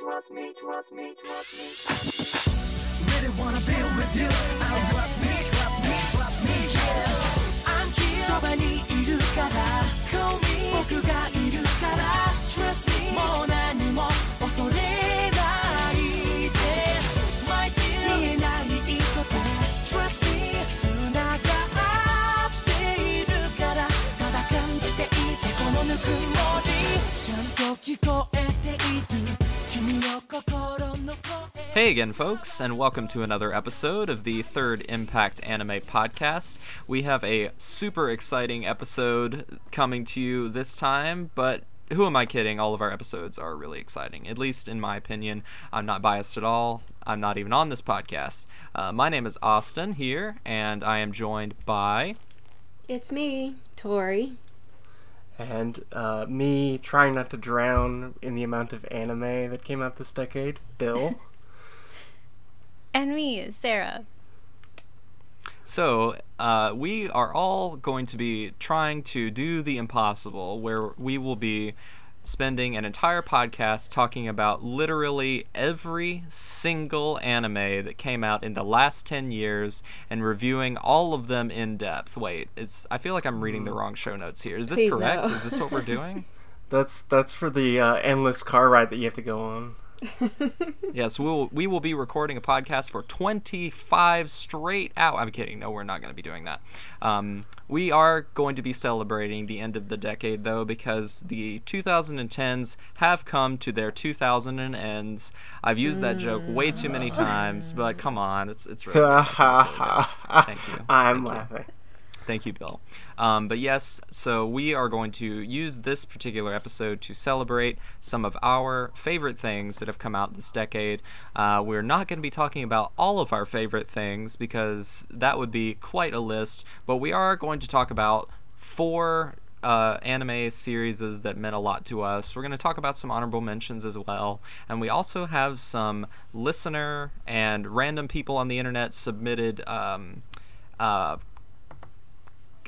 そばにいるから」「君僕がいるから」「もう何も恐れない」「前見えない糸でつながっているから」「ただ感じていてこの温もり」「ちゃんと聞こえている。Hey again, folks, and welcome to another episode of the Third Impact Anime Podcast. We have a super exciting episode coming to you this time, but who am I kidding? All of our episodes are really exciting, at least in my opinion. I'm not biased at all. I'm not even on this podcast. Uh, my name is Austin here, and I am joined by. It's me, Tori and uh, me trying not to drown in the amount of anime that came out this decade, Bill. And me, Sarah. So, uh, we are all going to be trying to do the impossible, where we will be spending an entire podcast talking about literally every single anime that came out in the last 10 years and reviewing all of them in depth. Wait, it's I feel like I'm reading the wrong show notes here. Is this Please correct? no. Is this what we're doing? that's that's for the uh, endless car ride that you have to go on. yes, we will we will be recording a podcast for 25 straight out. I'm kidding. No, we're not going to be doing that. Um, we are going to be celebrating the end of the decade though because the 2010s have come to their 2000 ends. I've used that joke way too many times, but come on, it's it's really Ha good. ha It's really Thank you. I'm Thank you. Thank you, Bill. Um, but yes, so we are going to use this particular episode to celebrate some of our favorite things that have come out this decade. Uh, we're not going to be talking about all of our favorite things because that would be quite a list, but we are going to talk about four uh, anime series that meant a lot to us. We're going to talk about some honorable mentions as well. And we also have some listener and random people on the internet submitted um, uh,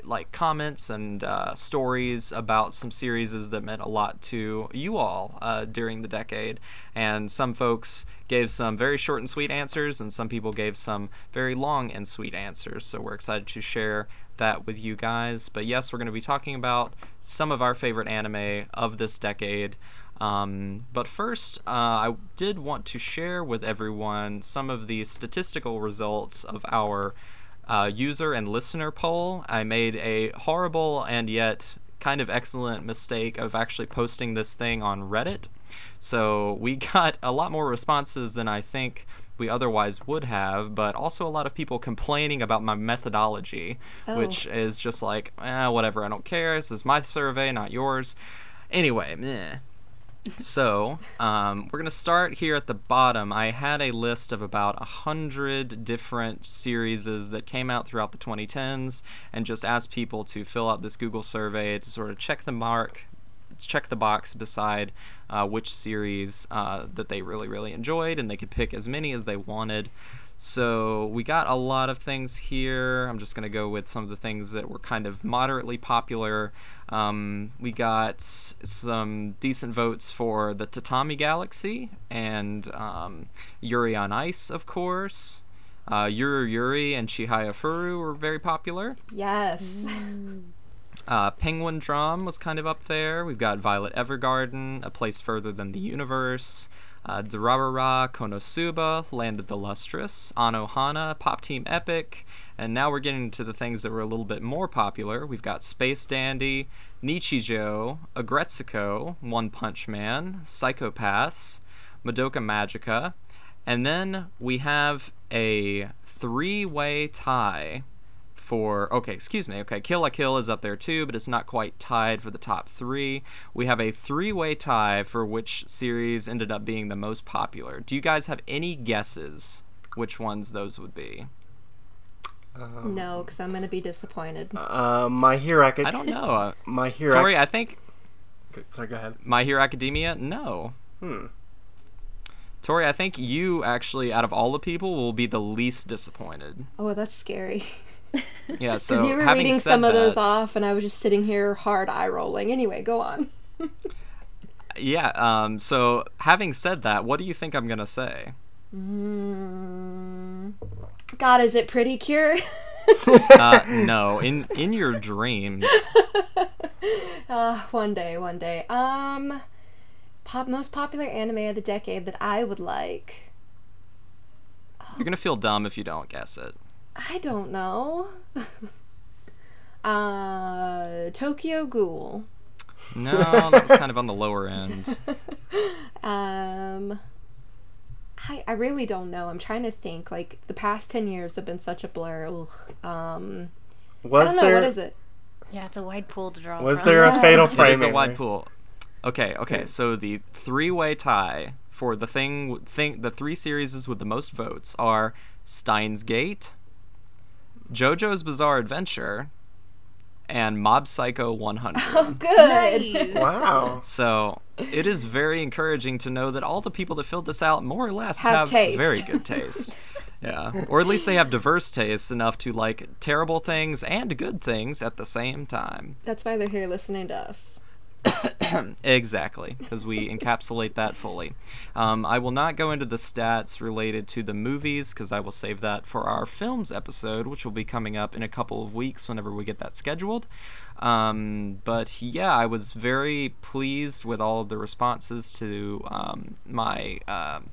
like comments and uh, stories about some series that meant a lot to you all uh, during the decade. And some folks gave some very short and sweet answers, and some people gave some very long and sweet answers. So we're excited to share that with you guys. But yes, we're going to be talking about some of our favorite anime of this decade. Um, but first, uh, I did want to share with everyone some of the statistical results of our uh, user and listener poll. I made a horrible and yet kind of excellent mistake of actually posting this thing on Reddit. So we got a lot more responses than I think we otherwise would have, but also a lot of people complaining about my methodology, Oh. which is just like, eh, whatever, I don't care. This is my survey, not yours. Anyway, meh. So, um, we're going to start here at the bottom. I had a list of about a hundred different series that came out throughout the 2010s and just asked people to fill out this Google survey to sort of check the mark, check the box beside uh, which series uh, that they really, really enjoyed, and they could pick as many as they wanted. So we got a lot of things here. I'm just going to go with some of the things that were kind of moderately popular. Um, we got some decent votes for the Tatami Galaxy and um, Yuri on Ice, of course. Uh, Yuru Yuri and Chihaya Furu were very popular. Yes. Uh, Penguin Drum was kind of up there. We've got Violet Evergarden, A Place Further Than the Universe, uh, Durarara, Konosuba, Land of the Lustrous, Anohana, Pop Team Epic, and now we're getting to the things that were a little bit more popular. We've got Space Dandy, Nichijou, Agretsuko, One Punch Man, Psycho-Pass, Madoka Magica, and then we have a three-way tie for okay excuse me okay kill la kill is up there too but it's not quite tied for the top three. We have a three-way tie for which series ended up being the most popular. Do you guys have any guesses which ones those would be No, because I'm going to be disappointed. Uh, My Hero Academia. i don't know uh, My Hero. tori i think Ac- Sorry, go ahead. my hero academia no Hmm. tori i think you actually out of all the people will be the least disappointed Oh, that's scary. yeah so Because you were having reading said some of those off, and I was just sitting here hard eye rolling. Anyway, go on. yeah. Um. So having said that, what do you think I'm gonna say? Mm. God, is it Pretty Cure? Uh, no. In in your dreams. uh, one day, one day. Um, pop most popular anime of the decade that I would like. You're gonna feel dumb if you don't guess it. I don't know. uh, Tokyo Ghoul. No, that was kind of on the lower end. Um, I I really don't know. I'm trying to think. Like the past ten years have been such a blur. Ugh. Um, I don't know. there What is it? Yeah, it's a wide pool to draw was from. there a fatal It frame? is a wide pool. Okay, okay. So the three-way tie for the thing, thing, the three series with the most votes are Steins Gate, JoJo's Bizarre Adventure, and Mob Psycho 100. Oh, good. Nice. Wow. so it is very encouraging to know that all the people that filled this out more or less Have have, taste. very good taste. Yeah, or at least they have diverse tastes enough to like terrible things and good things at the same time. That's why they're here listening to us. Exactly, because we encapsulate that fully. Um, I will not go into the stats related to the movies because I will save that for our films episode, which will be coming up in a couple of weeks whenever we get that scheduled. Um, but yeah, I was very pleased with all of the responses to um, my um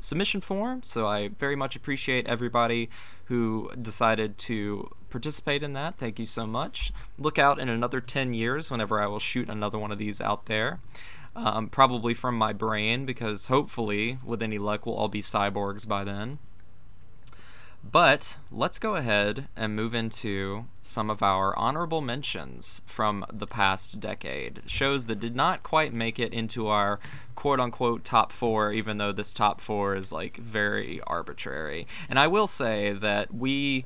submission form, so I very much appreciate everybody who decided to participate in that. Thank you so much. Look out in another 10 years whenever I will shoot another one of these out there. Um, probably from my brain, because hopefully, with any luck, we'll all be cyborgs by then. But let's go ahead and move into some of our honorable mentions from the past decade. Shows that did not quite make it into our quote unquote top four, even though this top four is like very arbitrary. And I will say that we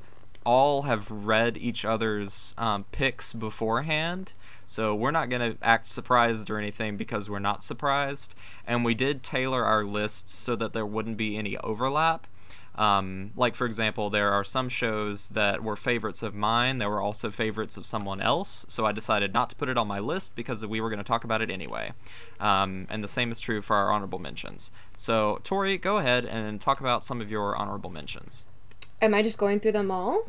all have read each other's um, picks beforehand. So we're not going to act surprised or anything because we're not surprised. And we did tailor our lists so that there wouldn't be any overlap. Um, like, for example, there are some shows that were favorites of mine that were also favorites of someone else, so I decided not to put it on my list because we were going to talk about it anyway. Um, and the same is true for our honorable mentions. So, Tori, go ahead and talk about some of your honorable mentions. Am I just going through them all?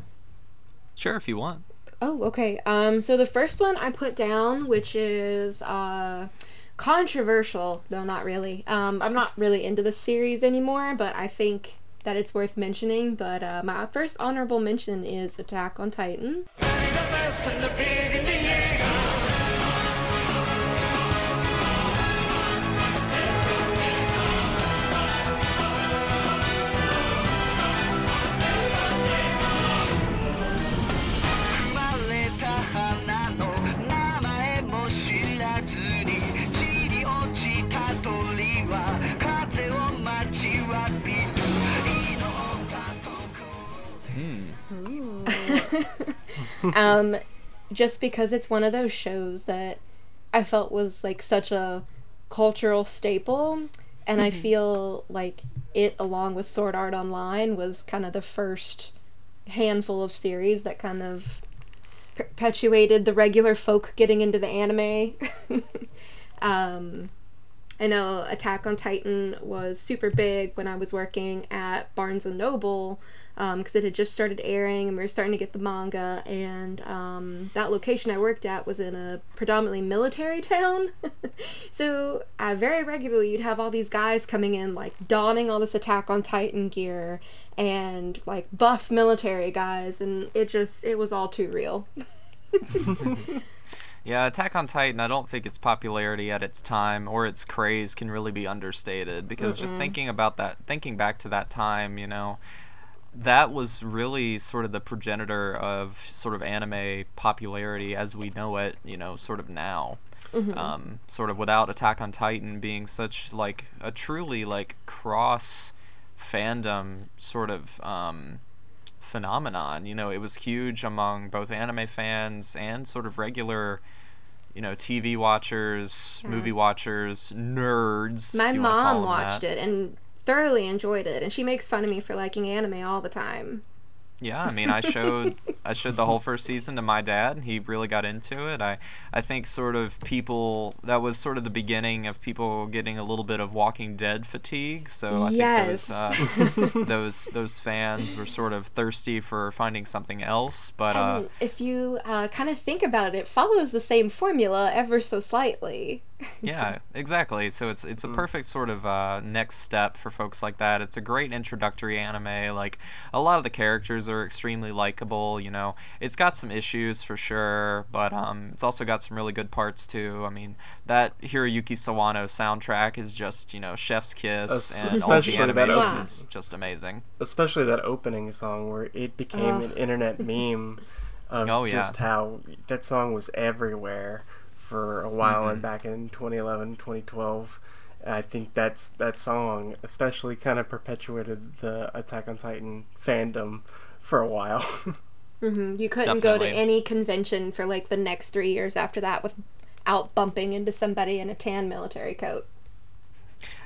Sure, if you want. Oh, okay. Um, so the first one I put down, which is uh, controversial, though not really. Um, I'm not really into the series anymore, but I think that it's worth mentioning. But uh, my first honorable mention is Attack on Titan. um, just because it's one of those shows that I felt was like such a cultural staple, and I feel like it, along with Sword Art Online, was kind of the first handful of series that kind of perpetuated the regular folk getting into the anime. um, I know Attack on Titan was super big when I was working at Barnes and Noble because it had just started airing and we were starting to get the manga. And um, that location I worked at was in a predominantly military town. so uh, very regularly you'd have all these guys coming in, like donning all this Attack on Titan gear and like buff military guys. And it just, it was all too real. Yeah, Attack on Titan, I don't think its popularity at its time or its craze can really be understated because just thinking about that, thinking back to that time, you know, that was really sort of the progenitor of sort of anime popularity as we know it, you know, sort of now. Um, sort of without Attack on Titan being such like a truly like cross fandom sort of um, phenomenon. You know, it was huge among both anime fans and sort of regular, you know, TV watchers, movie watchers, nerds. My if you wanna call mom watched that. it and thoroughly enjoyed it, and she makes fun of me for liking anime all the time. Yeah, I mean, I showed I showed the whole first season to my dad, and he really got into it. I I think sort of people that was sort of the beginning of people getting a little bit of Walking Dead fatigue. So I Yes. think those uh, those those fans were sort of thirsty for finding something else. But uh, if you uh, kind of think about it, it follows the same formula ever so slightly. Yeah, exactly. So it's it's a perfect sort of uh, next step for folks like that. It's a great introductory anime. Like a lot of the characters are extremely likable. You know, it's got some issues for sure, but um, it's also got some really good parts too. I mean, that Hiroyuki Sawano soundtrack is just you know chef's kiss, Es- and all the especially that animation opening. is just amazing. especially that opening song where it became an internet meme of Oh, yeah. just how that song was everywhere for a while Mm-hmm. and back in 2011 2012 i think that's that song especially kind of perpetuated the attack on titan fandom for a while hmm You couldn't go to any convention for like the next three years after that without bumping into somebody in a tan military coat.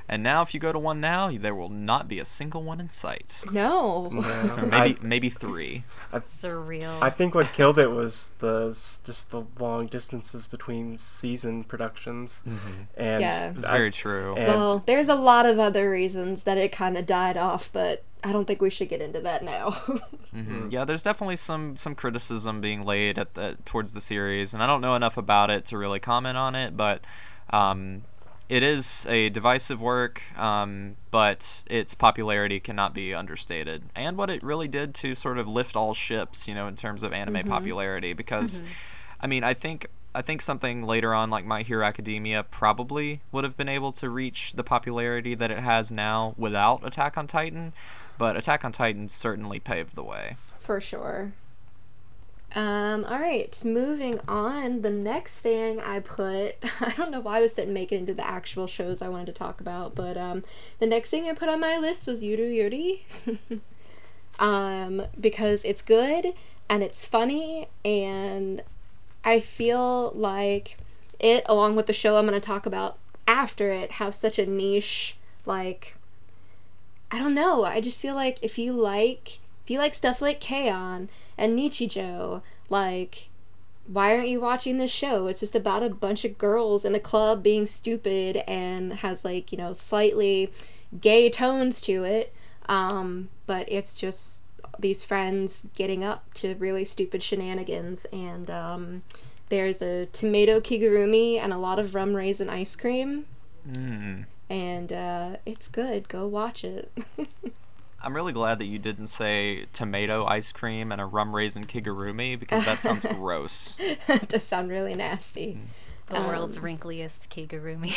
And now, if you go to one now, there will not be a single one in sight. No. Or maybe I, maybe three. Surreal. I think what killed it was the just the long distances between season productions and Yeah. It's very true. and- Well, there's a lot of other reasons that it kind of died off, but I don't think we should get into that now. Mhm. Yeah, there's definitely some some criticism being laid at the towards the series, and I don't know enough about it to really comment on it, but um, it is a divisive work, um, but its popularity cannot be understated, and what it really did to sort of lift all ships, you know, in terms of anime popularity, because I mean, I think. I think something later on, like My Hero Academia, probably would have been able to reach the popularity that it has now without Attack on Titan, but Attack on Titan certainly paved the way. For sure. Um, all right, moving on. The next thing I put, I don't know why this didn't make it into the actual shows I wanted to talk about, but um, the next thing I put on my list was Yuru Yuri. um, because it's good and it's funny, and I feel like it, along with the show I'm going to talk about after it, have such a niche, like, I don't know. I just feel like if you like if you like stuff like K-On! And Nichijou, like why aren't you watching this show? It's just about a bunch of girls in a club being stupid and has like, you know, slightly gay tones to it. Um, but it's just these friends getting up to really stupid shenanigans and um, there's a tomato kigurumi and a lot of rum raisin ice cream Mm. and uh, it's good. Go watch it. I'm really glad that you didn't say tomato ice cream and a rum raisin kigurumi because that sounds gross. it does sound really nasty. the world's wrinkliest Kigurumi.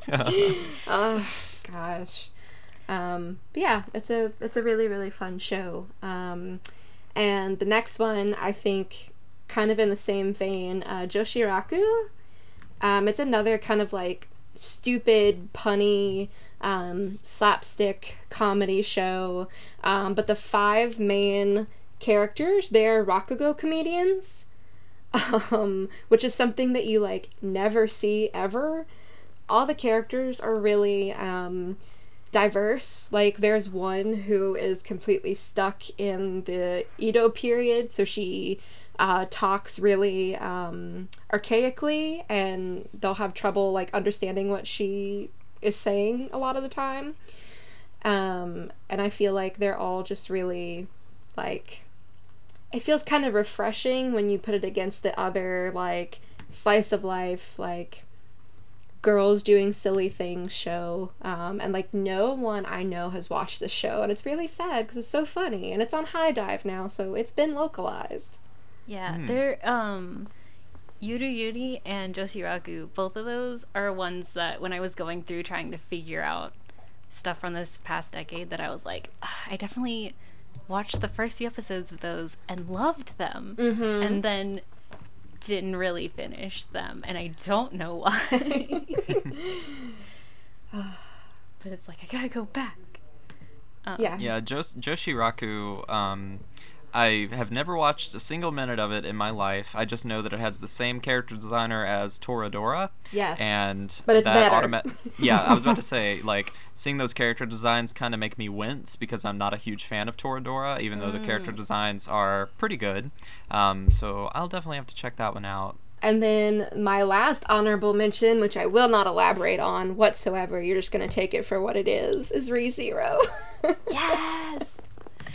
Oh gosh. Um, but yeah, it's a it's a really really fun show. Um, and the next one I think kind of in the same vein, uh, Joshiraku. Um, it's another kind of like stupid punny um, slapstick comedy show. Um, but the five main characters they're Rakugo comedians. Um, which is something that you like never see ever all the characters are really um, diverse. Like, there's one who is completely stuck in the Edo period, so she uh, talks really um, archaically, and they'll have trouble like understanding what she is saying a lot of the time. Um, and I feel like they're all just really like it feels kind of refreshing when you put it against the other like slice of life like girls doing silly things show. Um, and like no one i know has watched this show and it's really sad because it's so funny and it's on HIDIVE now so it's been localized. Yeah, they're um Yuru Yuri and Joshiraku, both of those are ones that when I was going through trying to figure out stuff from this past decade that I was like, "Ah, I definitely watched the first few episodes of those and loved them. And then didn't really finish them and I don't know why. but it's like I gotta go back. yeah Yeah, Jos- Joshiraku. Um, I have never watched a single minute of it in my life. I just know that it has the same character designer as Toradora. Yes. And But it's that better. automa- yeah, I was about to say like seeing those character designs kind of make me wince because I'm not a huge fan of Toradora, even though the Mm. character designs are pretty good. Um, so I'll definitely have to check that one out. And then my last honorable mention, which I will not elaborate on whatsoever, you're just gonna take it for what it is, is ReZero. Yes.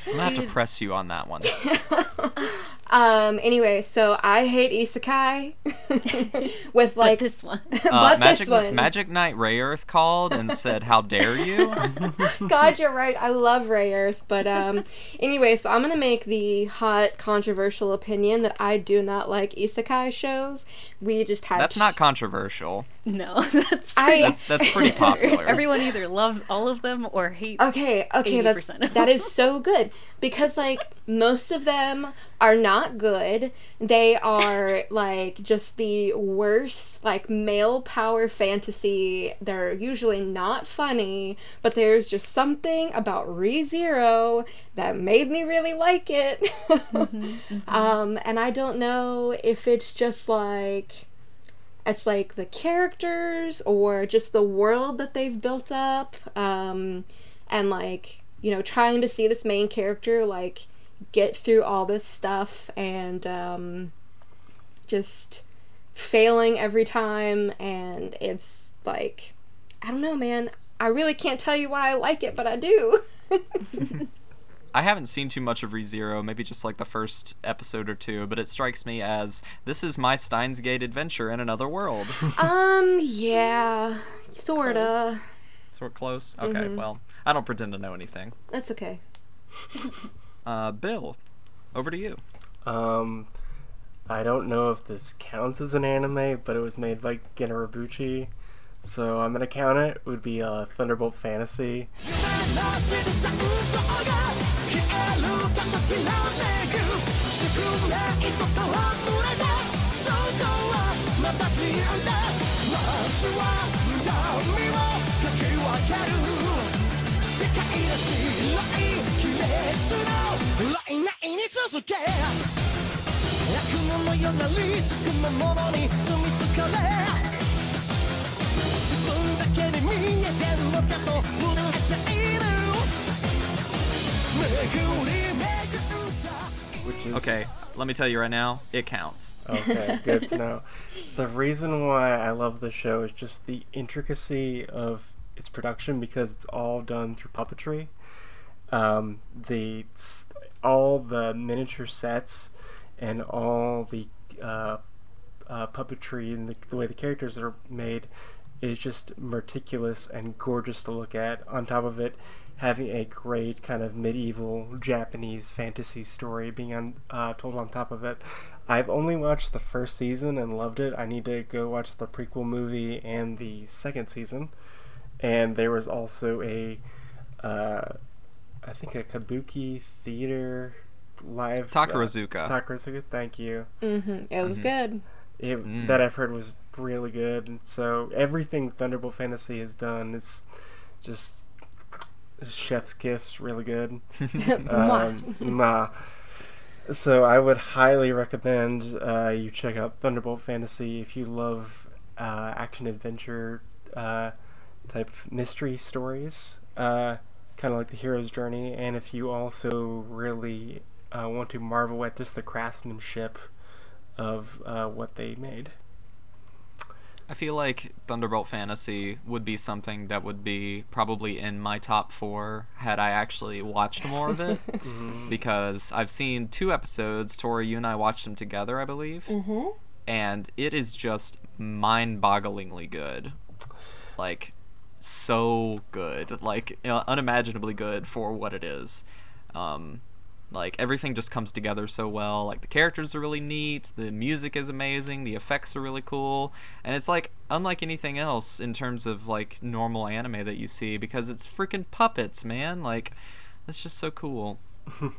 I'm gonna have to press you on that one. um. Anyway, so I hate isekai with like Like this one. but Uh, Magic, this one. Magic Knight Rayearth called and said, "How dare you?" God, you're right. I love Rayearth, but um. anyway, so I'm gonna make the hot controversial opinion that I do not like isekai shows. We just had That's not controversial. No, that's I- pretty. That's that's pretty popular. Everyone either loves all of them or hates. Okay, okay, that's 80% of that is so good because like most of them are not good. They are like just the worst like male power fantasy. They're usually not funny, but there's just something about ReZero that made me really like it. Um and I don't know if it's just like it's like the characters or just the world that they've built up um and like you know trying to see this main character like get through all this stuff and um just failing every time and it's like i don't know man i really can't tell you why i like it but i do I haven't seen too much of ReZero, maybe just like the first episode or two, but it strikes me as this is my Steins Gate adventure in another world. um yeah sorta Sort of close. Okay, Mm-hmm. well, I don't pretend to know anything. that's okay Uh, Bill, over to you. Um, I don't know if this counts as an anime, but it was made by Gen Urobuchi, so I'm gonna count it. It would be uh, Thunderbolt Fantasy. の地で山椒が消えるかときらめく少ないことは無駄だそこはまた自由だまずは闇をかき分ける世界の白い亀裂のラインラインに続け悪夢のようなリスクのものに住み着かれ自分だけで見えてるのかと震えている巡り巡った Which is Okay, let me tell you right now, it counts. Okay, good to know. The reason why I love the show is just the intricacy of its production because it's all done through puppetry. Um, the all the miniature sets and all the uh, uh, puppetry and the, the way the characters are made is just meticulous and gorgeous to look at. On top of it, having a great kind of medieval Japanese fantasy story being on, uh, told on top of it. I've only watched the first season and loved it. I need to go watch the prequel movie and the second season. And there was also a, uh, I think a kabuki theater live Takarazuka. Uh, Takarazuka, thank you mm-hmm. it was good it, Mm. that I've heard was really good. And so everything Thunderbolt Fantasy has done is just chef's kiss, really good. um, nah. So I would highly recommend uh, you check out Thunderbolt Fantasy if you love uh, action adventure uh, type mystery stories, uh, kind of like the hero's journey, and if you also really uh, want to marvel at just the craftsmanship of uh, what they made. I feel like Thunderbolt Fantasy would be something that would be probably in my top four had I actually watched more of it. Because I've seen two episodes. Tori, you and I watched them together, I believe. mm-hmm. And it is just mind bogglingly good. Like, so good. Like, unimaginably good for what it is. Um, like everything just comes together so well like the characters are really neat the music is amazing the effects are really cool and it's like unlike anything else in terms of like normal anime that you see because it's freaking puppets man like it's just so cool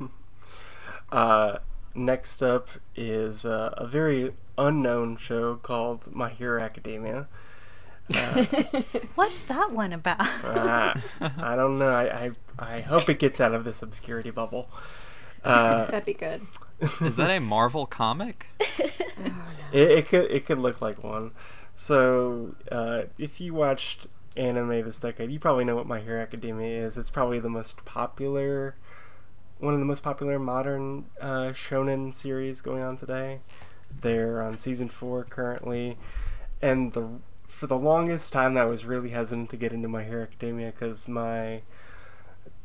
Uh, next up is uh, a very unknown show called My Hero Academia. What's that one about? Uh, I don't know. I, I I hope it gets out of this obscurity bubble. Uh, That'd be good. Is that a Marvel comic? It, it could it could look like one. So uh, if you watched anime this decade, you probably know what My Hero Academia is. It's probably the most popular, one of the most popular modern uh, shonen series going on today. They're on season four currently, and the for the longest time I was really hesitant to get into My Hero Academia because my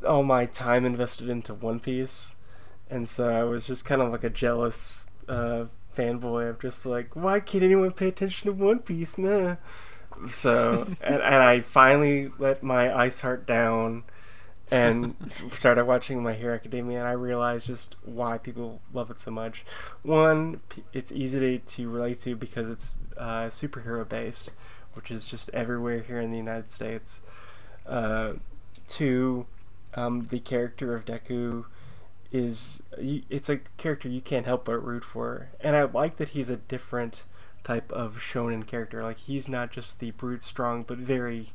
all my time invested into One Piece, and so I was just kind of like a jealous uh, fanboy of just like, why can't anyone pay attention to One Piece, man? So, and, and I finally let my ice heart down and started watching My Hero Academia, and I realized just why people love it so much. One, it's easy to, to relate to because it's uh, superhero based, which is just everywhere here in the United States. Uh, two, um, the character of Deku is it's a character you can't help but root for, and I like that he's a different type of shonen character. Like he's not just the brute strong, but very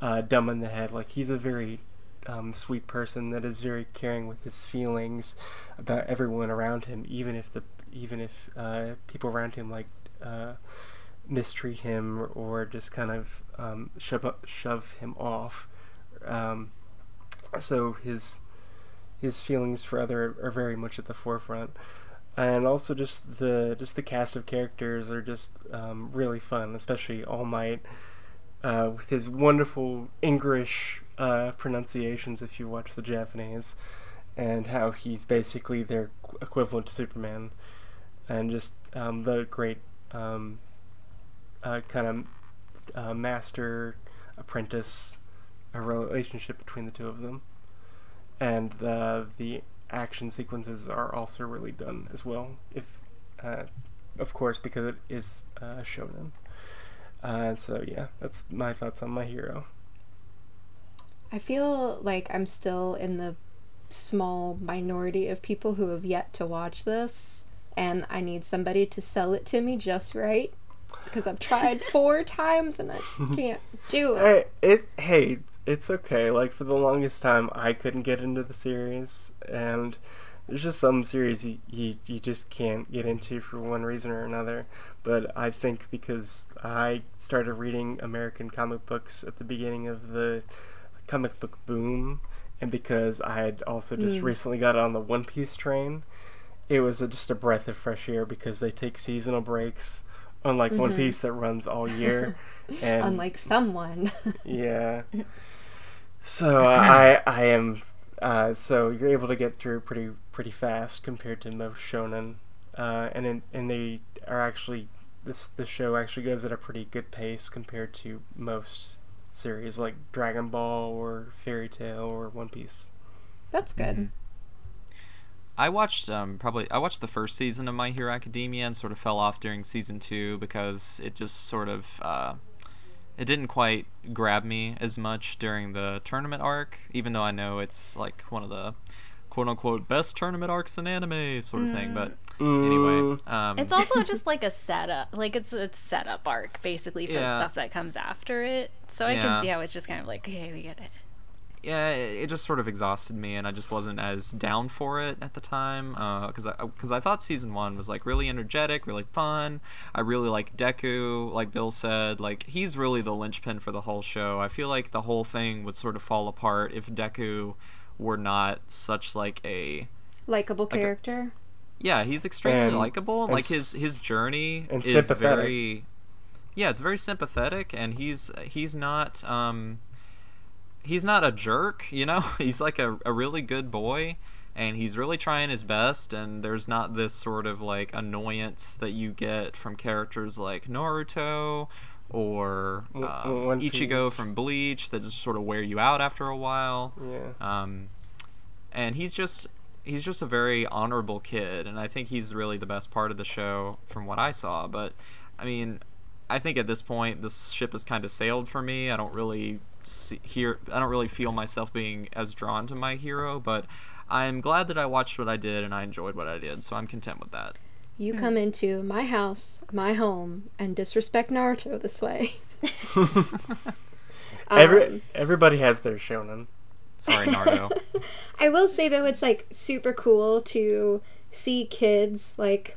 uh, dumb in the head. Like he's a very um, sweet person that is very caring with his feelings about everyone around him, even if the even if uh, people around him like uh, mistreat him or just kind of um, shove shove him off. Um, so his his feelings for other are very much at the forefront and also just the just the cast of characters are just um, really fun especially all might uh, with his wonderful english uh, pronunciations if you watch the japanese and how he's basically their equivalent to superman and just um, the great um, uh, kind of uh, master apprentice a relationship between the two of them and uh, the action sequences are also really done as well. If, uh, of course, because it is uh, shonen. Uh, so yeah, that's my thoughts on my hero. I feel like I'm still in the small minority of people who have yet to watch this, and I need somebody to sell it to me just right because I've tried four times and I just can't do it. Hey, it hey, it's okay. Like for the longest time, I couldn't get into the series, and there's just some series you, you you just can't get into for one reason or another. But I think because I started reading American comic books at the beginning of the comic book boom, and because I had also just Mm. recently got on the One Piece train, it was a, just a breath of fresh air because they take seasonal breaks. Unlike One Mhm. Piece that runs all year, and Unlike someone. yeah. So uh, I I am uh, so you're able to get through pretty pretty fast compared to most shonen, uh, and in, and they are actually this the show actually goes at a pretty good pace compared to most series like Dragon Ball or Fairy Tail or One Piece. That's good. I watched um, probably I watched the first season of My Hero Academia and sort of fell off during season two because it just sort of uh, it didn't quite grab me as much during the tournament arc, even though I know it's like one of the quote unquote best tournament arcs in anime sort of thing. But anyway, um, It's also just like a setup, like it's it's setup arc basically for the stuff that comes after it. So I Yeah. can see how it's just kind of like, okay, we get it. Yeah, it it just sort of exhausted me, and I just wasn't as down for it at the time. Because I because I thought season one was like really energetic, really fun. I really like Deku, like Bill said. Like he's really the linchpin for the whole show. I feel like the whole thing would sort of fall apart if Deku were not such like a Likable character. yeah, he's extremely likable. and Like his his journey and is very yeah, it's very sympathetic, and he's he's not um he's not a jerk. You know, he's like a a really good boy. And he's really trying his best, and there's not this sort of like annoyance that you get from characters like Naruto or um, Ichigo Piece. from Bleach that just sort of wear you out after a while Yeah. um, and he's just he's just a very honorable kid and i think he's really the best part of the show from what i saw but i mean i think at this point this ship has kind of sailed for me i don't really see, hear i don't really feel myself being as drawn to my hero but i'm glad that i watched what i did and i enjoyed what i did so i'm content with that You come into my house, my home, and disrespect Naruto this way. Every Um, everybody has their shonen. Sorry, Naruto. I will say though, it's like super cool to see kids like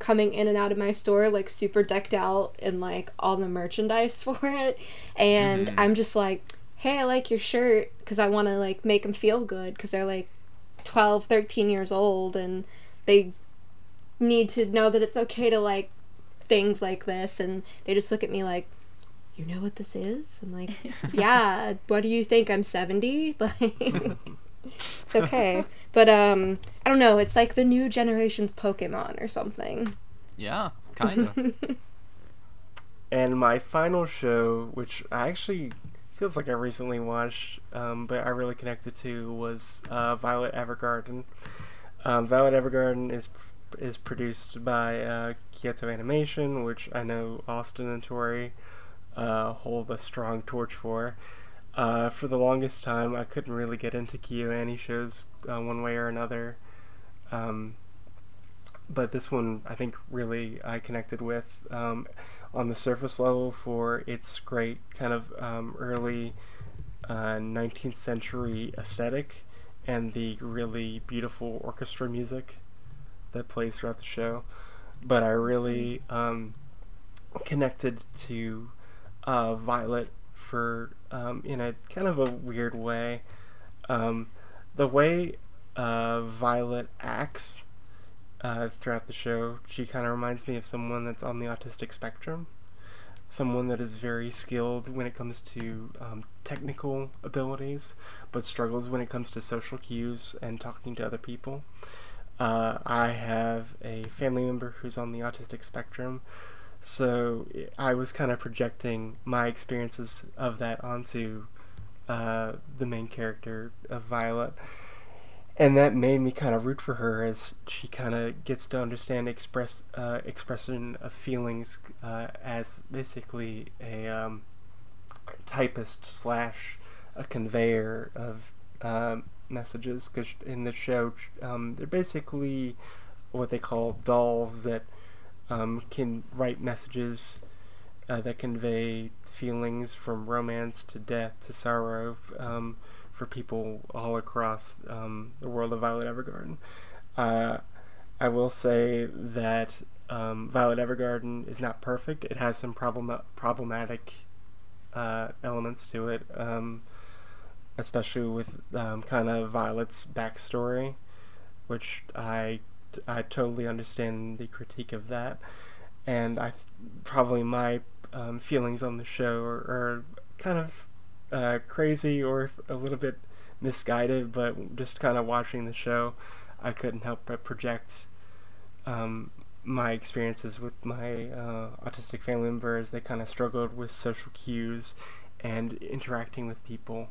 coming in and out of my store like super decked out in like all the merchandise for it. And mm-hmm. i'm just like hey i like your shirt because i want to like make them feel good because they're like 12 13 years old and they need to know that it's okay to like things like this. And they just look at me like you know what this is? I'm like yeah. What do you think? I'm 70 like it's okay but um i don't know it's like the new generation's pokemon or something yeah, kind of. And my final show, which I actually feels like I recently watched, um, but I really connected to, was uh, Violet Evergarden. Um, Violet Evergarden is is produced by uh, Kyoto Animation, which I know Austin and Tori uh, hold a strong torch for. Uh, for the longest time, I couldn't really get into KyoAni shows uh, one way or another. Um, but this one I think really I connected with um, on the surface level for its great kind of um, early uh, 19th century aesthetic and the really beautiful orchestra music that plays throughout the show. But I really um, connected to uh, Violet for um, in a kind of a weird way. Um, the way uh, Violet acts uh, throughout the show. She kind of reminds me of someone that's on the autistic spectrum, someone that is very skilled when it comes to um, technical abilities, but struggles when it comes to social cues and talking to other people. Uh, I have a family member who's on the autistic spectrum, so I was kind of projecting my experiences of that onto uh, the main character of Violet. And that made me kind of root for her as she kind of gets to understand express uh, expression of feelings uh, as basically a um, typist slash a conveyor of um, messages. Because in the show um, they're basically what they call dolls that um, can write messages uh, that convey feelings from romance to death to sorrow um, for people all across um, the world of Violet Evergarden. Uh, I will say that um, Violet Evergarden is not perfect. It has some problem- problematic uh, elements to it, um, especially with um, kind of Violet's backstory, which I I totally understand the critique of that, and I probably my um, feelings on the show are, are kind of uh, crazy or a little bit misguided, but just kind of watching the show, I couldn't help but project um, my experiences with my uh, autistic family members. They kind of struggled with social cues and interacting with people,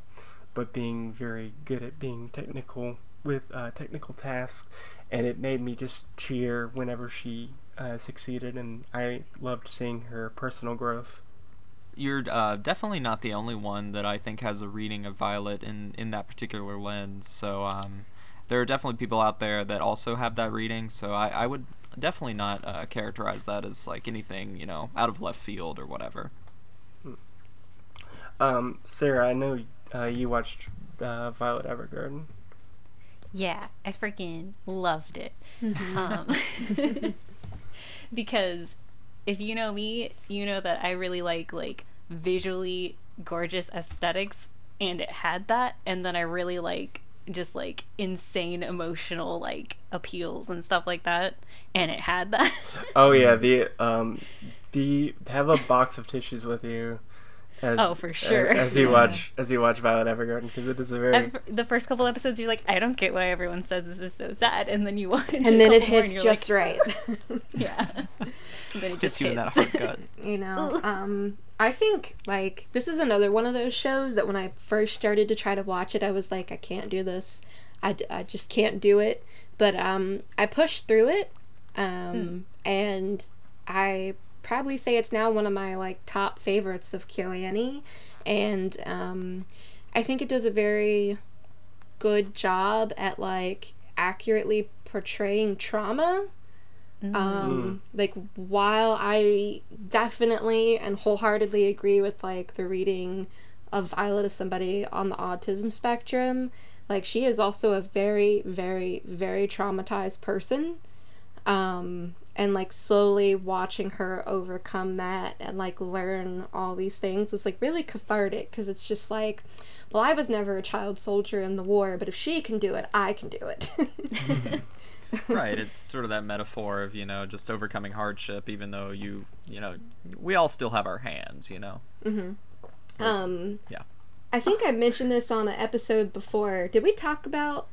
but being very good at being technical with uh, technical tasks, and it made me just cheer whenever she uh, succeeded, and I loved seeing her personal growth you're uh, definitely not the only one that I think has a reading of Violet in in that particular lens. So um, there are definitely people out there that also have that reading. So I, I would definitely not uh, characterize that as like anything you know out of left field or whatever. Um, Sarah, I know uh, you watched uh, Violet Evergarden. Yeah, I freaking loved it. um, because if you know me, you know that I really like like visually gorgeous aesthetics and it had that and then I really like just like insane emotional like appeals and stuff like that and it had that. oh yeah, the um the have a box of tissues with you as, oh, for sure. As, as you watch as you watch Violet Evergarden, because it is a very. the first couple episodes, you're like, I don't get why everyone says this is so sad, and then you watch, and then it hits just like, right. yeah. And then it just hits you in that hard gut. you know, um, I think like this is another one of those shows that when I first started to try to watch it, I was like, I can't do this. I, I just can't do it. But um, I pushed through it, um, mm. and I probably say it's now one of my like top favorites of KyoAni, and um, I think it does a very good job at like accurately portraying trauma. Mm-hmm. Um, like while I definitely and wholeheartedly agree with like the reading of Violet of somebody on the autism spectrum, like she is also a very, very, very traumatized person. Um, and like slowly watching her overcome that and like learn all these things was like really cathartic because it's just like, well, I was never a child soldier in the war, but if she can do it, I can do it. right it's sort of that metaphor of you know just overcoming hardship even though you you know we all still have our hands you know Mhm. um, yeah I think I mentioned this on an episode before. Did we talk about?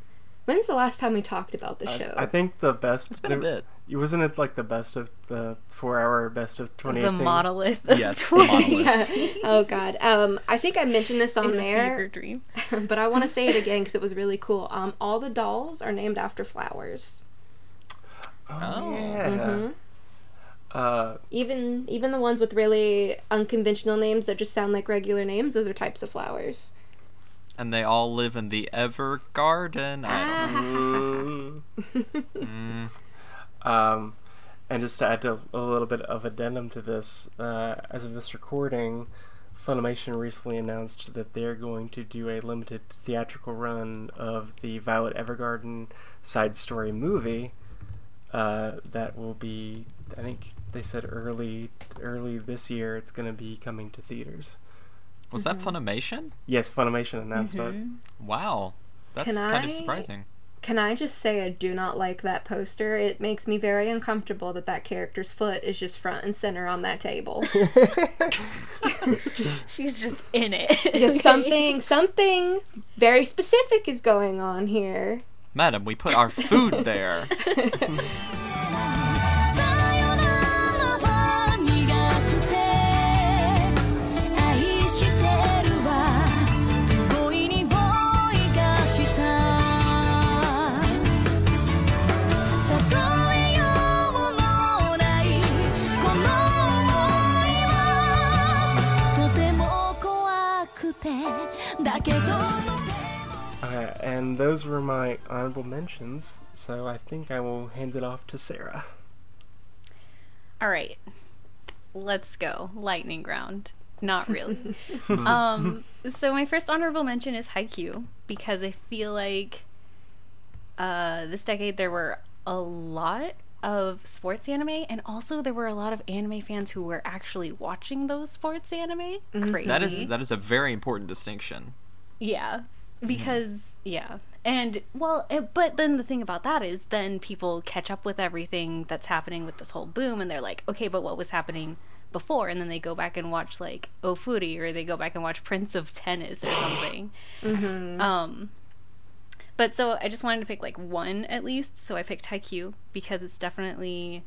When's the last time we talked about the show? I think the best. it's been a bit Wasn't it like the best of the four-hour best of The 2018? monolith. of yes the monolith. yeah. Oh God. Um, I think I mentioned this on in there, dream. but I want to say it again because it was really cool. Um, all the dolls are named after flowers. Oh, Oh. yeah. Mm-hmm. Uh, Even even the ones with really unconventional names that just sound like regular names, those are types of flowers. and they all live in the ever garden I don't mm, Mm, um, and just to add to a little bit of addendum to this, uh, as of this recording, Funimation recently announced that they're going to do a limited theatrical run of the Violet Evergarden side story movie. Uh, that will be, I think they said early, early this year. It's going to be coming to theaters. was that funimation Yes, Funimation announced it. wow that's Can kind I- of surprising Can I just say I do not like that poster? It makes me very uncomfortable that that character's foot is just front and center on that table. She's just in it. Because something something very specific is going on here. madam we put our food there Uh, and those were my honorable mentions, so I think I will hand it off to Sarah. All right, let's go. Lightning round. Not really. um, so my first honorable mention is Haikyuu because I feel like uh, this decade there were a lot of sports anime and also there were a lot of anime fans who were actually watching those sports anime. Mm-hmm. Crazy. that is that is a very important distinction Yeah, because yeah, and well, it, but then the thing about that is then people catch up with everything that's happening with this whole boom, and they're like, okay, but what was happening before? And then they go back and watch like Oofuri, or they go back and watch Prince of Tennis or something. Mm-hmm. Um, but so I just wanted to pick like one at least, so I picked Haikyuu because it's definitely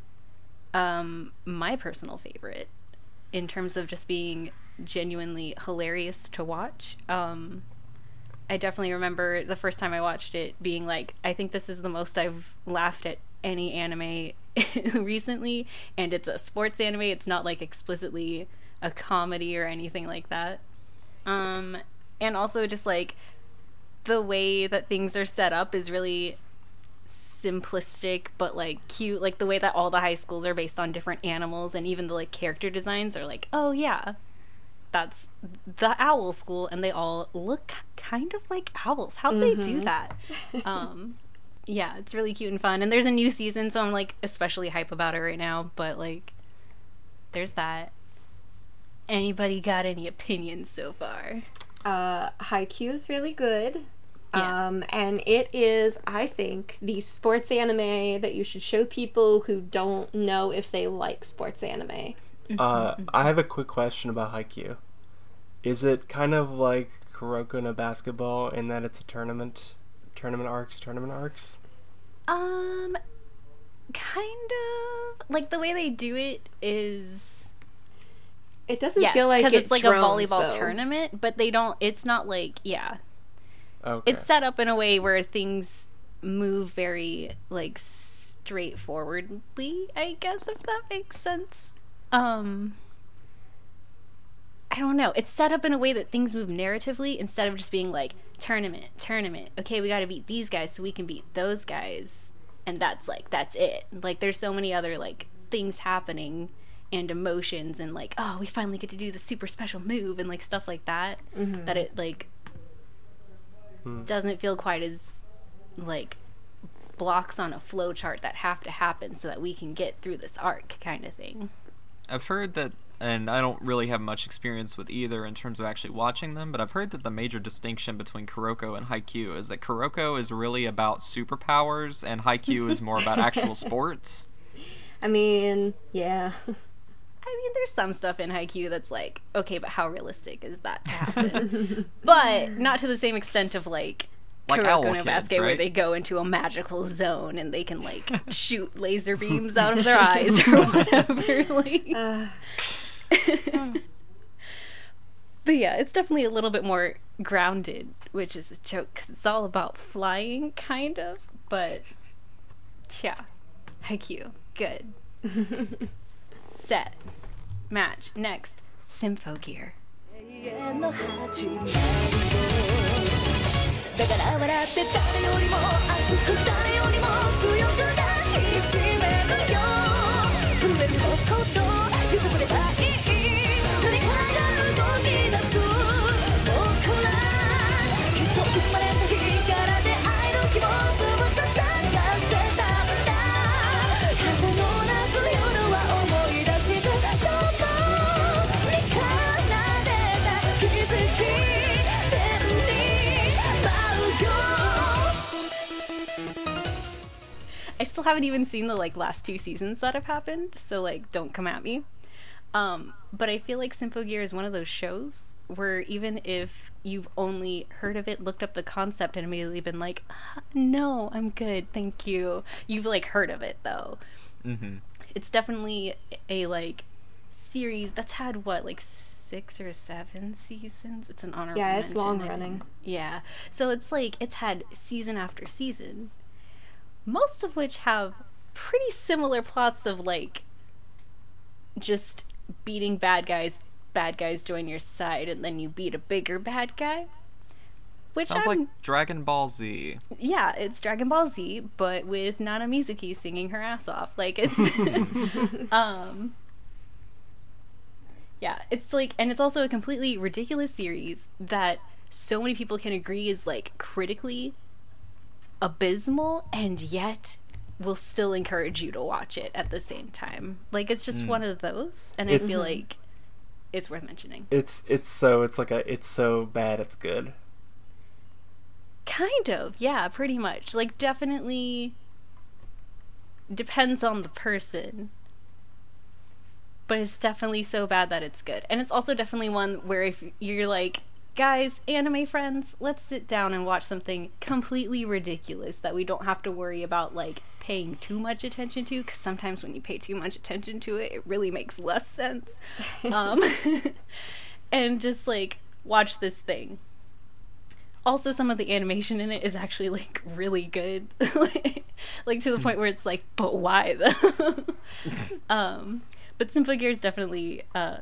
um my personal favorite in terms of just being genuinely hilarious to watch. Um, I definitely remember the first time I watched it being like, I think this is the most I've laughed at any anime recently, and it's a sports anime. It's not like explicitly a comedy or anything like that. Um, and also just like the way that things are set up is really simplistic but like cute. Like the way that all the high schools are based on different animals and even the like character designs are like oh yeah that's the owl school and they all look kind of like owls. How'd they do that? Um yeah it's really cute and fun. And there's a new season so i'm like especially hype about it right now but like there's that. Anybody got any opinions so far Uh, Haikyuu is really good. Yeah. Um, and it is, I think, the sports anime that you should show people who don't know if they like sports anime. Uh, I have a quick question about Haikyuu. Is it kind of like Kuroko no Basketball in that it's a tournament, tournament arcs, tournament arcs? Um, kind of like the way they do it is It doesn't yes, feel like because it it's like drones, a volleyball though. tournament, but they don't. It's not like yeah, Okay. it's set up in a way where things move very like straightforwardly. I guess if that makes sense. Um. I don't know. It's set up in a way that things move narratively instead of just being like tournament, tournament. Okay, we got to beat these guys so we can beat those guys, and that's like that's it. Like there's so many other like things happening, and emotions and like oh we finally get to do the super special move and like stuff like that mm-hmm. that it like hmm. doesn't feel quite as like blocks on a flow chart that have to happen so that we can get through this arc kind of thing I've heard that, and I don't really have much experience with either in terms of actually watching them, but I've heard that the major distinction between Kuroko and Haikyuu is that Kuroko is really about superpowers and Haikyuu is more about actual sports. I mean, yeah. I mean, there's some stuff in Haikyuu that's like, okay, but how realistic is that to happen? but not to the same extent of like, Like Kuroko Owl no Kids, Basket, where they go into a magical zone and they can like shoot laser beams out of their eyes or whatever. Like, uh. but yeah, it's definitely a little bit more grounded, which is a joke 'cause it's all about flying, kind of. But yeah, Haikyuu, good. Set, match. Next, Symphogear. Still haven't even seen the like last two seasons that have happened, so like don't come at me. Um, but I feel like Symphogear is one of those shows where even if you've only heard of it, looked up the concept, and immediately been like, "Ah, "No, I'm good, thank you." You've like heard of it though. hmm It's definitely a like series that's had what like six or seven seasons. It's an honorable Yeah, it's mention, long I think. running. Yeah. So it's like it's had season after season, most of which have pretty similar plots of like just beating bad guys, bad guys join your side, and then you beat a bigger bad guy. Which Sounds I'm, like Dragon Ball Z. yeah, it's Dragon Ball Z, but with Nana Mizuki singing her ass off. Like it's um Yeah, it's like and it's also a completely ridiculous series that so many people can agree is like critically abysmal and yet will still encourage you to watch it at the same time. Like it's just mm. one of those and I feel like it's worth mentioning. It's it's so it's like a it's so bad it's good. Kind of, yeah, pretty much. Like, definitely depends on the person. But it's definitely so bad that it's good. And it's also definitely one where if you're like, guys, anime friends, let's sit down and watch something completely ridiculous that we don't have to worry about, like, paying too much attention to. Because sometimes when you pay too much attention to it, it really makes less sense. um, and just, like, watch this thing also some of the animation in it is actually like really good like to the point where it's like but why though um but Symphogear is definitely uh,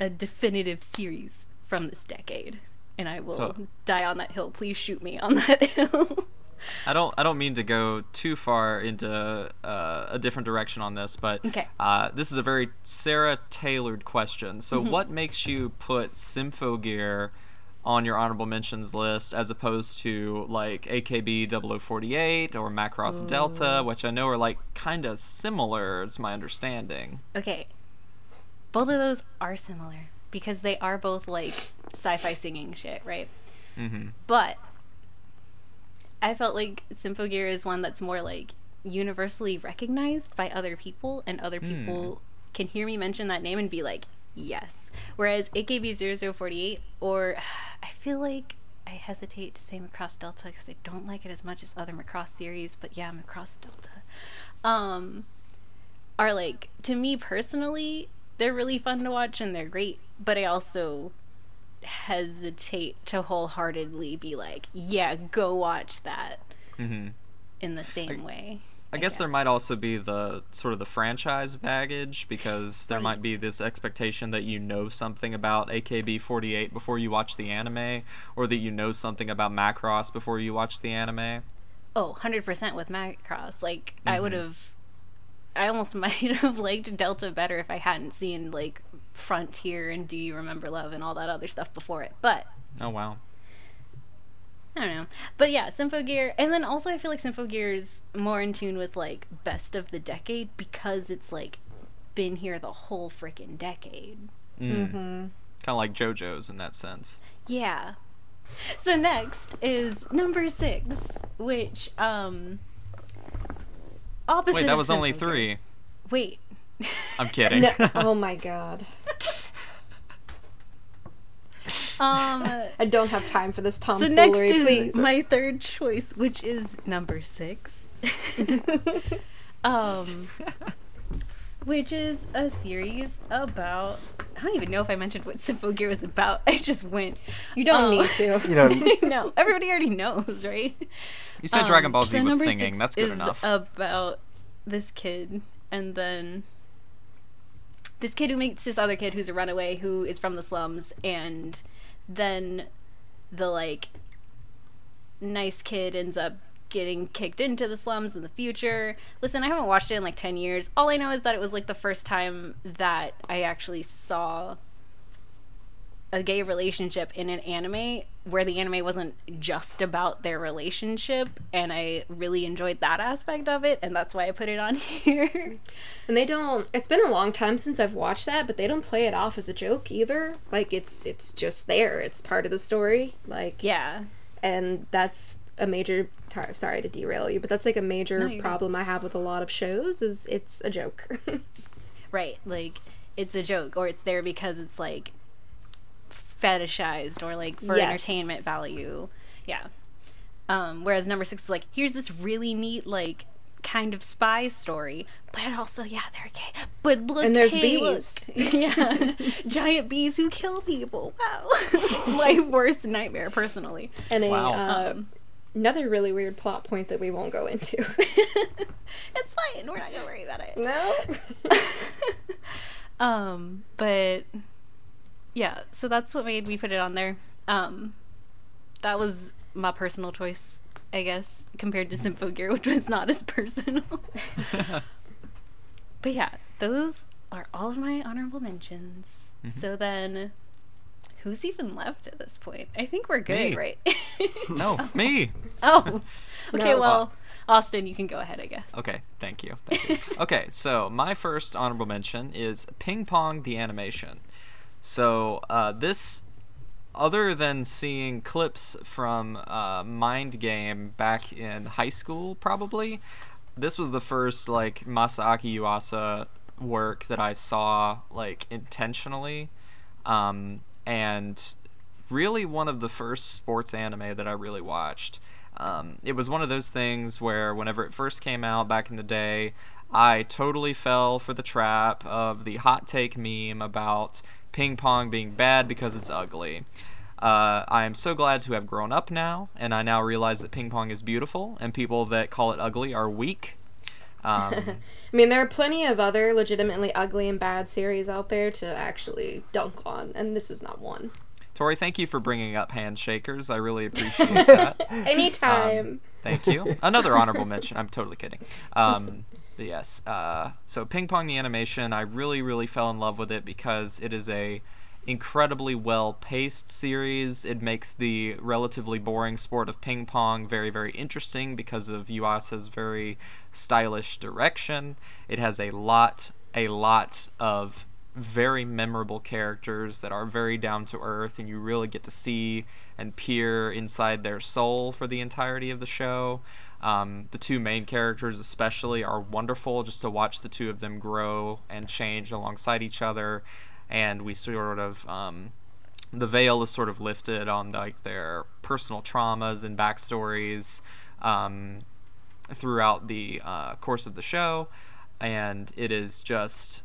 a definitive series from this decade and i will So- die on that hill please shoot me on that hill I don't I don't mean to go too far into uh, a different direction on this, but Okay. uh, this is a very Sarah tailored question. So, what makes you put Symphogear on your honorable mentions list as opposed to like AKB 0048 or Macross Delta, which I know are like kind of similar, it's my understanding. okay both of those are similar because they are both like sci-fi singing shit right hmm But I felt like Symphogear is one that's more like universally recognized by other people, and other people can hear me mention that name and be like, yes. Whereas AKB 0048, or I feel like I hesitate to say Macross Delta because I don't like it as much as other Macross series, but yeah, Macross Delta. Um, are like, to me personally, they're really fun to watch and they're great, but I also hesitate to wholeheartedly be like, yeah, go watch that hmm in the same way. I guess there might also be the sort of the franchise baggage because there Right. might be this expectation that you know something about AKB48 before you watch the anime, or that you know something about Macross before you watch the anime. Oh, 100% with Macross. Like, I would Mm-hmm. have I almost might have liked Delta better if I hadn't seen like Frontier and Do You Remember Love and all that other stuff before it. But Oh wow. I don't know. But yeah, Symphogear. And then also, I feel like Symphogear is more in tune with like best of the decade because it's like been here the whole freaking decade. Mm. Kind of like JoJo's in that sense. Yeah. So next is number six, which, um. Opposite Wait, that of was only Symphogear. three. Wait. I'm kidding. No, oh my god. Um. I don't have time for this So next is please. my third choice, which is number six. um, which is a series about. I don't even know if I mentioned what Symphogear was about. I just went. you don't um, need to. You know, no, everybody already knows, right? You said Dragon Um, Ball Z so with number singing. six That's good is enough. About this kid, and then this kid who meets this other kid who's a runaway who is from the slums, and then the like nice kid ends up getting kicked into the slums in the future. Listen, I haven't watched it in like 10 years. All I know is that it was like the first time that I actually saw a gay relationship in an anime where the anime wasn't just about their relationship and I really enjoyed that aspect of it and that's why I put it on here. And they don't it's been a long time since I've watched that, but they don't play it off as a joke either. Like it's it's just there. It's part of the story. Like yeah. and that's a major tar- sorry to derail you, but that's like a major No, you're problem I have with a lot of shows is it's a joke. Right, like it's a joke or it's there because it's like fetishized or like for Yes. entertainment value. Yeah. Um, whereas number six is like, here's this really neat like kind of spy story, but also yeah, they're gay. But look, And there's hey, look. bees. yeah, giant bees who kill people. Wow, my worst nightmare personally. and a Wow. uh, Um, another really weird plot point that we won't go into. it's fine. We're not gonna worry about it. no. Um, but yeah, so that's what made me put it on there. Um, that was my personal choice, I guess, compared to Symphogear, which was not as personal. but yeah, those are all of my honorable mentions. So then, who's even left at this point? I think we're good, Me. right? no, me. oh, okay. No. Well, Austin, you can go ahead, I guess. Okay, thank you. Thank you. okay, so my first honorable mention is Ping Pong the animation. So uh, this, other than seeing clips from uh, Mind Game back in high school, probably, this was the first like Masaaki Yuasa work that I saw like intentionally, um, and really one of the first sports anime that I really watched. Um, it was one of those things where whenever it first came out back in the day, I totally fell for the trap of the hot take meme about ping pong being bad because it's ugly. Uh, I am so glad to have grown up now, and I now realize that ping pong is beautiful, and people that call it ugly are weak. Um, I mean, there are plenty of other legitimately ugly and bad series out there to actually dunk on, and this is not one. Tori, thank you for bringing up Hand Shakers. I really appreciate that. Anytime. Thank you. Another honorable mention. I'm totally kidding. Um, but yes. Uh, so Ping Pong the animation, I really, really fell in love with it because it is a incredibly well-paced series. It makes the relatively boring sport of ping pong very, very interesting because of Yuasa's very stylish direction. It has a lot, a lot of very memorable characters that are very down to earth, and you really get to see and peer inside their soul for the entirety of the show. Um, the two main characters, especially, are wonderful just to watch the two of them grow and change alongside each other. And we sort of, um, the veil is sort of lifted on like their personal traumas and backstories um, throughout the uh, course of the show. And it is just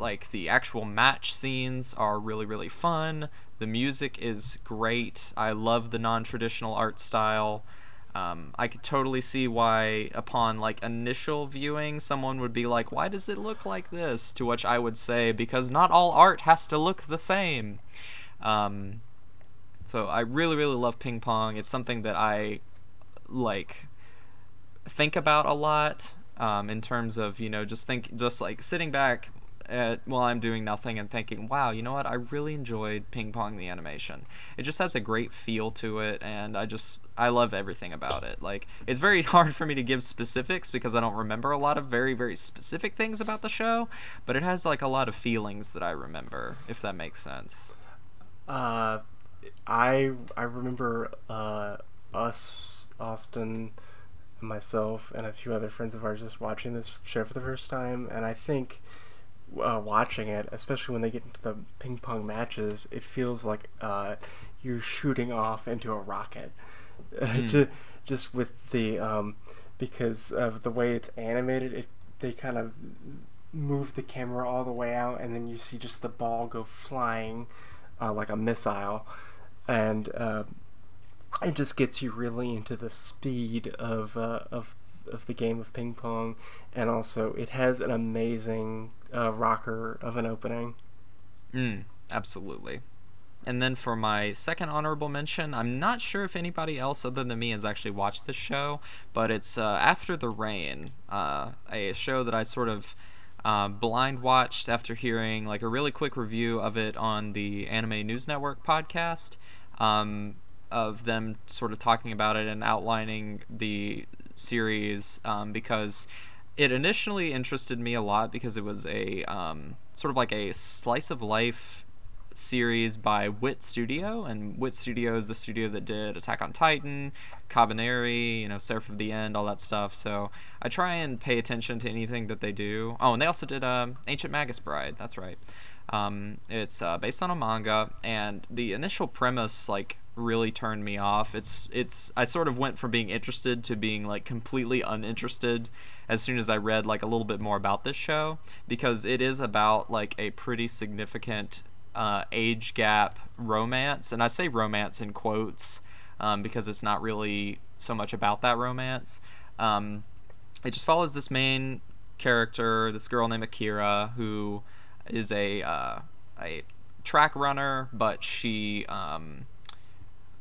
like the actual match scenes are really really fun. The music is great. I love the non-traditional art style um, i could totally see why upon like initial viewing someone would be like why does it look like this to which i would say because not all art has to look the same um, so i really really love ping pong it's something that i like think about a lot um, in terms of you know just think just like sitting back at, while I'm doing nothing and thinking, wow, you know what? I really enjoyed Ping Pong the animation. It just has a great feel to it, and I just I love everything about it. Like it's very hard for me to give specifics because I don't remember a lot of very very specific things about the show, but it has like a lot of feelings that I remember, if that makes sense. Uh, I I remember uh, us, Austin, myself, and a few other friends of ours just watching this show for the first time, and I think uh, watching it, especially when they get into the ping pong matches, it feels like uh, you're shooting off into a rocket. Mm. just with the um, because of the way it's animated, it they kind of move the camera all the way out, and then you see just the ball go flying uh, like a missile, and uh, it just gets you really into the speed of uh, of of the game of ping pong, and also it has an amazing uh, rocker of an opening. Mm, absolutely. And then for my second honorable mention, I'm not sure if anybody else other than me has actually watched this show, but it's uh, After the Rain, uh, a show that I sort of uh, blind watched after hearing like a really quick review of it on the Anime News Network podcast, um, of them sort of talking about it and outlining the series um, because it initially interested me a lot because it was a um, sort of like a slice of life series by Wit Studio, and Wit Studio is the studio that did Attack on Titan, Kabaneri, you know, Seraph of the End, all that stuff. So I try and pay attention to anything that they do. Oh, and they also did uh, Ancient Magus Bride. That's right. Um, it's uh, based on a manga, and the initial premise like really turned me off. It's it's I sort of went from being interested to being like completely uninterested as soon as I read like a little bit more about this show because it is about like a pretty significant uh, age gap romance, and I say romance in quotes um, because it's not really so much about that romance. Um, it just follows this main character, this girl named Akira, who is a uh, a track runner, but she um,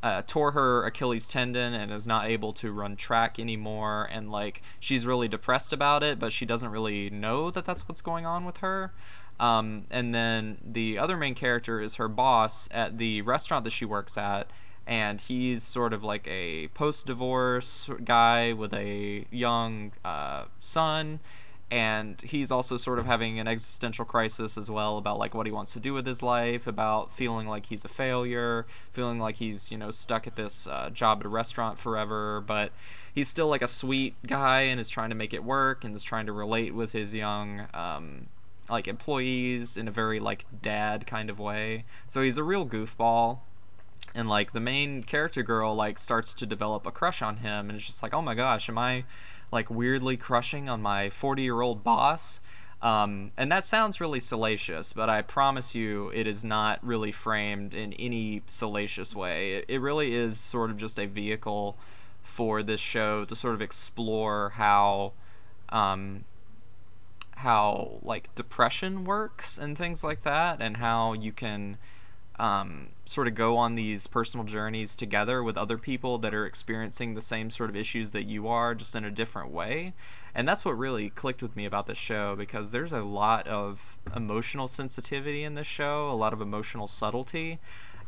uh, tore her Achilles tendon and is not able to run track anymore. And like she's really depressed about it, but she doesn't really know that that's what's going on with her. Um, and then the other main character is her boss at the restaurant that she works at, and he's sort of like a post-divorce guy with a young uh, son and he's also sort of having an existential crisis as well about like what he wants to do with his life about feeling like he's a failure feeling like he's you know stuck at this uh, job at a restaurant forever but he's still like a sweet guy and is trying to make it work and is trying to relate with his young um, like employees in a very like dad kind of way so he's a real goofball and like the main character girl like starts to develop a crush on him and it's just like oh my gosh am i like weirdly crushing on my 40 year old boss. Um, and that sounds really salacious, but I promise you it is not really framed in any salacious way. It, it really is sort of just a vehicle for this show to sort of explore how um, how like depression works and things like that and how you can um, sort of go on these personal journeys together with other people that are experiencing the same sort of issues that you are, just in a different way. And that's what really clicked with me about this show because there's a lot of emotional sensitivity in this show, a lot of emotional subtlety.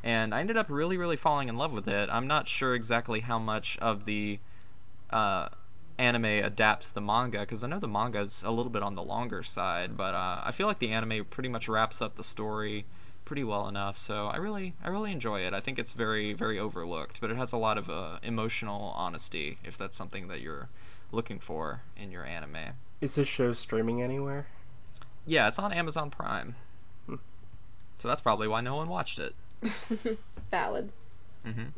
And I ended up really, really falling in love with it. I'm not sure exactly how much of the uh, anime adapts the manga because I know the manga is a little bit on the longer side, but uh, I feel like the anime pretty much wraps up the story pretty well enough. So I really I really enjoy it. I think it's very very overlooked, but it has a lot of uh, emotional honesty if that's something that you're looking for in your anime. Is this show streaming anywhere? Yeah, it's on Amazon Prime. Hmm. So that's probably why no one watched it. Valid. Mm-hmm.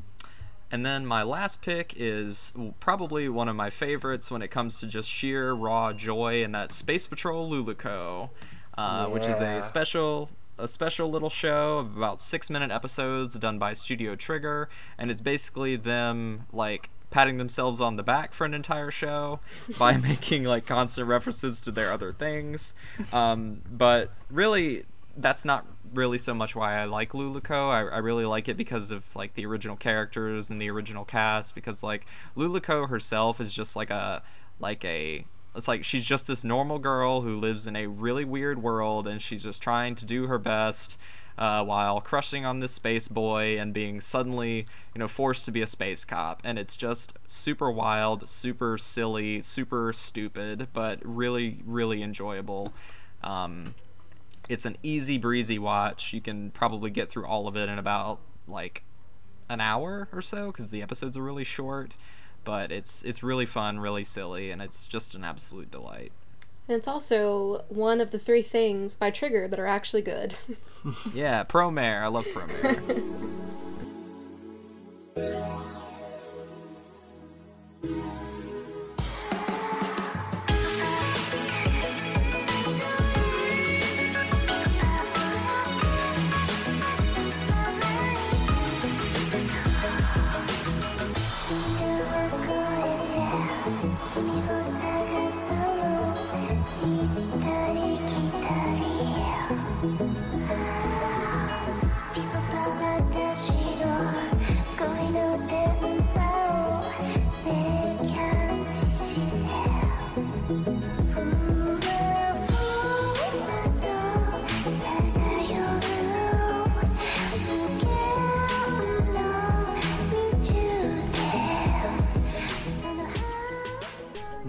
And then my last pick is probably one of my favorites when it comes to just sheer raw joy, and that's Space Patrol Luluco, uh, yeah. which is a special a special little show of about six minute episodes done by Studio Trigger, and it's basically them like patting themselves on the back for an entire show by making like constant references to their other things. Um, but really, that's not really so much why I like Luluco. I, I really like it because of like the original characters and the original cast. Because like Luluco herself is just like a like a it's like she's just this normal girl who lives in a really weird world, and she's just trying to do her best uh, while crushing on this space boy and being suddenly, you know, forced to be a space cop. And it's just super wild, super silly, super stupid, but really, really enjoyable. Um, it's an easy breezy watch. You can probably get through all of it in about like an hour or so because the episodes are really short. But it's it's really fun, really silly, and it's just an absolute delight. And it's also one of the three things by Trigger that are actually good. Yeah, Promare. I love Promare.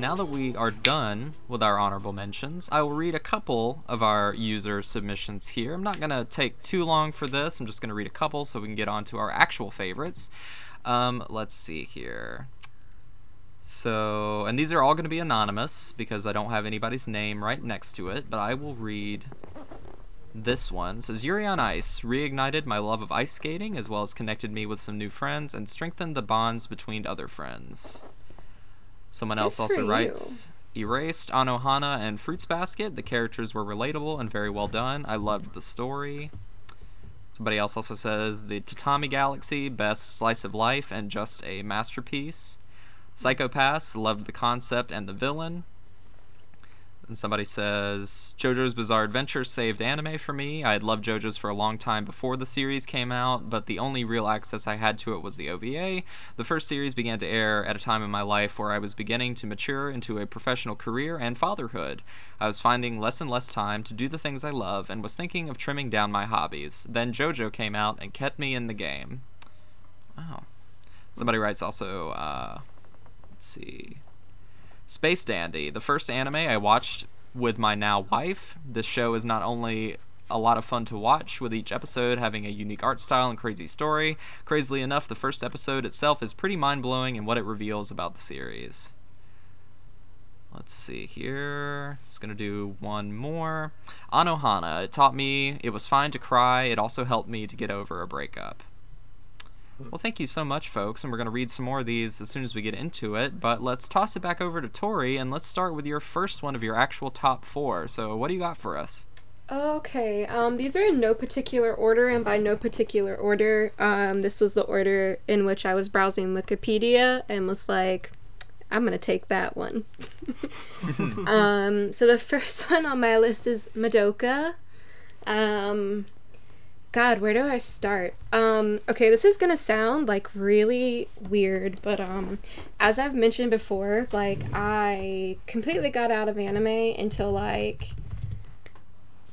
now that we are done with our honorable mentions, I will read a couple of our user submissions here. I'm not going to take too long for this. I'm just going to read a couple so we can get on to our actual favorites. Um, let's see here. So, and these are all going to be anonymous because I don't have anybody's name right next to it, but I will read this one. It says Yuri on Ice reignited my love of ice skating as well as connected me with some new friends and strengthened the bonds between other friends. Someone else also writes Erased, Anohana, and Fruits Basket. The characters were relatable and very well done. I loved the story. Somebody else also says The Tatami Galaxy, best slice of life and just a masterpiece. Psycho-Pass, loved the concept and the villain. And somebody says JoJo's Bizarre Adventure saved anime for me. I had loved JoJo's for a long time before the series came out, but the only real access I had to it was the OVA. The first series began to air at a time in my life where I was beginning to mature into a professional career and fatherhood. I was finding less and less time to do the things I love and was thinking of trimming down my hobbies. Then JoJo came out and kept me in the game. Wow. Somebody writes also, uh, let's see. Space Dandy, the first anime I watched with my now wife. This show is not only a lot of fun to watch, with each episode having a unique art style and crazy story. Crazily enough, the first episode itself is pretty mind blowing in what it reveals about the series. Let's see here. Just gonna do one more. Anohana. It taught me it was fine to cry. It also helped me to get over a breakup. Well, thank you so much, folks, and we're going to read some more of these as soon as we get into it. But let's toss it back over to Tori, and let's start with your first one of your actual top four. So, what do you got for us? Okay, um, these are in no particular order, and by no particular order, um, this was the order in which I was browsing Wikipedia and was like, I'm gonna take that one. um, so the first one on my list is Madoka. Um, God, where do I start? Um, okay, this is gonna sound like really weird, but um, as I've mentioned before, like I completely got out of anime until like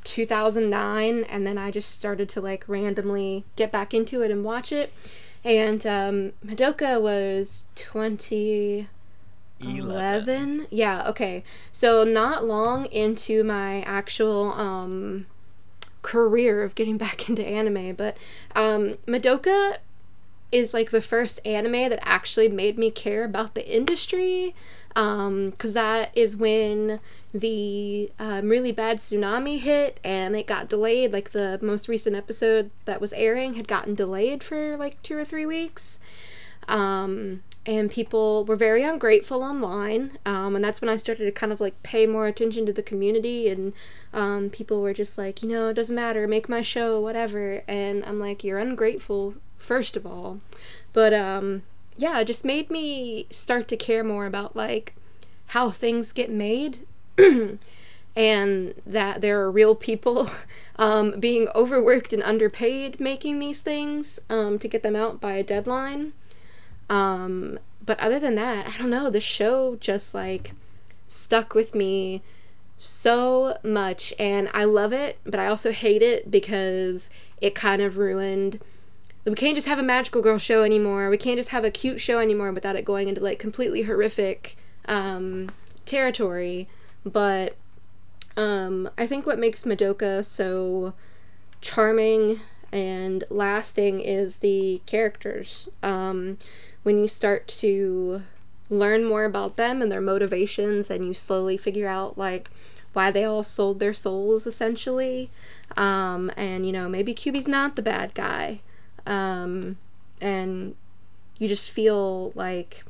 2009 and then I just started to like randomly get back into it and watch it. And um Madoka was 2011. Yeah, okay. So not long into my actual um career of getting back into anime, but um Madoka is like the first anime that actually made me care about the industry um because that is when the um, really bad tsunami hit and it got delayed. Like the most recent episode that was airing had gotten delayed for like two or three weeks. Um and people were very ungrateful online um, and that's when i started to kind of like pay more attention to the community and um, people were just like you know it doesn't matter make my show whatever and i'm like you're ungrateful first of all. But um yeah it just made me start to care more about like how things get made and that there are real people um, being overworked and underpaid making these things um, to get them out by a deadline um, but other than that i don't know the show just like stuck with me so much and I love it, but I also hate it because it kind of ruined we can't just have a magical girl show anymore. We can't just have a cute show anymore without it going into like completely horrific um, territory. But um, I think what makes Madoka so charming and lasting is the characters. Um, when you start to learn more about them and their motivations, and you slowly figure out like why they all sold their souls essentially. Um, and you know, maybe Kyubey's not the bad guy. Um, and you just feel like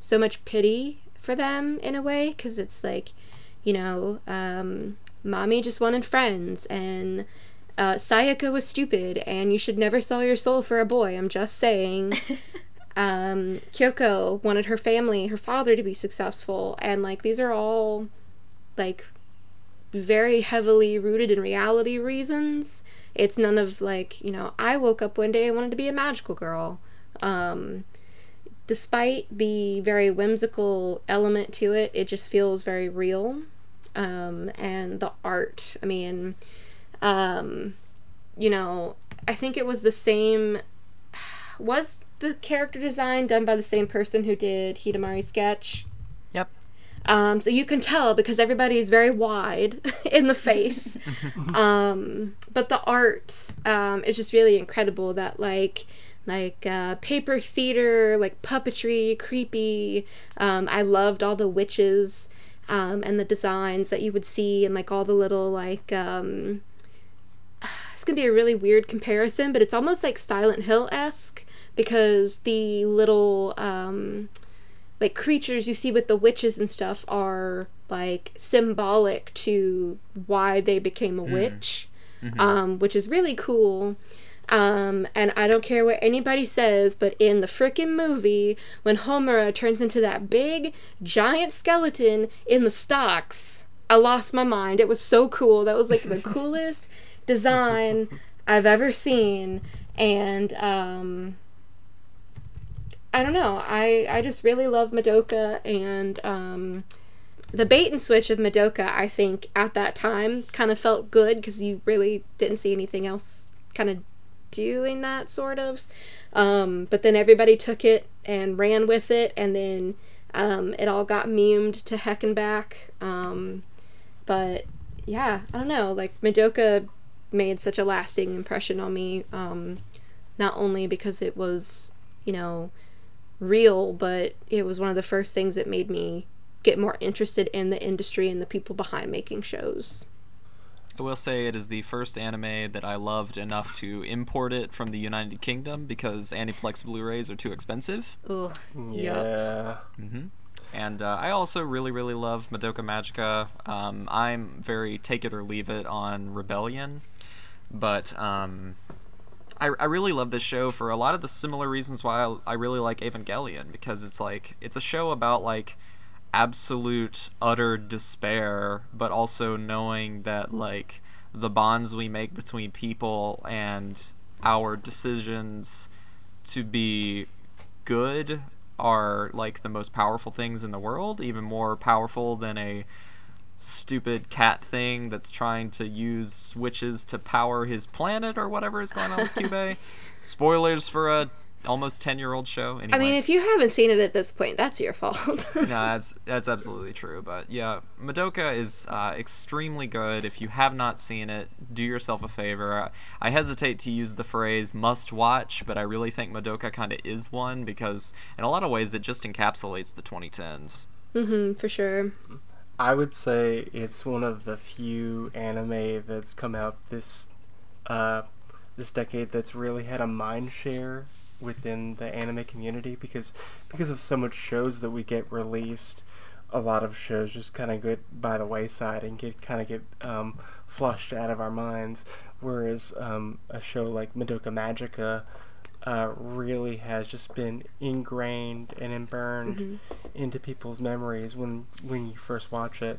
so much pity for them in a way because it's like, you know, um, Mami just wanted friends and uh, Sayaka was stupid and you should never sell your soul for a boy. I'm just saying. um, Kyoko wanted her family, her father to be successful, and like these are all like very heavily rooted in reality reasons. It's none of like, you know, I woke up one day and wanted to be a magical girl. Um, despite the very whimsical element to it, it just feels very real. Um, and the art, I mean, um, you know, I think it was the same. Was the character design done by the same person who did Hidamari Sketch? Yep. Um, so you can tell because everybody is very wide in the face. um, but the art um, is just really incredible. That like like uh, paper theater, like puppetry, creepy. Um, I loved all the witches um, and the designs that you would see, and like all the little like. Um, it's gonna be a really weird comparison, but it's almost like Silent Hill esque because the little um, like creatures you see with the witches and stuff are like symbolic to why they became a witch, um, which is really cool. Um, and I don't care what anybody says, but in the frickin' movie, when Homura turns into that big, giant skeleton in the stocks, I lost my mind. It was so cool. That was like the coolest design I've ever seen. And, um, I don't know. I, I just really love Madoka and, um, the bait and switch of Madoka, I think, at that time kind of felt good because you really didn't see anything else kind of doing that sort of. Um, but then everybody took it and ran with it, and then um, it all got memed to heck and back. Um, but yeah, I don't know. Like Madoka made such a lasting impression on me, um, not only because it was, you know, real, but it was one of the first things that made me get more interested in the industry and the people behind making shows. I will say it is the first anime that I loved enough to import it from the United Kingdom because Aniplex Blu-rays are too expensive. Ooh. Yeah. And uh, I also really, really love Madoka Magica. Um, I'm very take it or leave it on Rebellion, but um, I, I really love this show for a lot of the similar reasons why I, I really like Evangelion because it's like it's a show about like absolute utter despair, but also knowing that like the bonds we make between people and our decisions to be good are like the most powerful things in the world, even more powerful than a stupid cat thing that's trying to use witches to power his planet or whatever is going on with Cube. Spoilers for a almost 10 year old show. Anyway. I mean, if you haven't seen it at this point, that's your fault. no, that's that's absolutely true. But yeah, Madoka is uh, extremely good. If you have not seen it, do yourself a favor. I hesitate to use the phrase "must watch," but I really think Madoka kind of is one because, in a lot of ways, it just encapsulates the 2010s. Mm hmm, for sure. I would say it's one of the few anime that's come out this uh, this decade that's really had a mind share within the anime community because because of so much shows that we get released a lot of shows just kind of get by the wayside and get kind of get um, flushed out of our minds. Whereas um, a show like Madoka Magica uh, really has just been ingrained and burned into people's memories when when you first watch it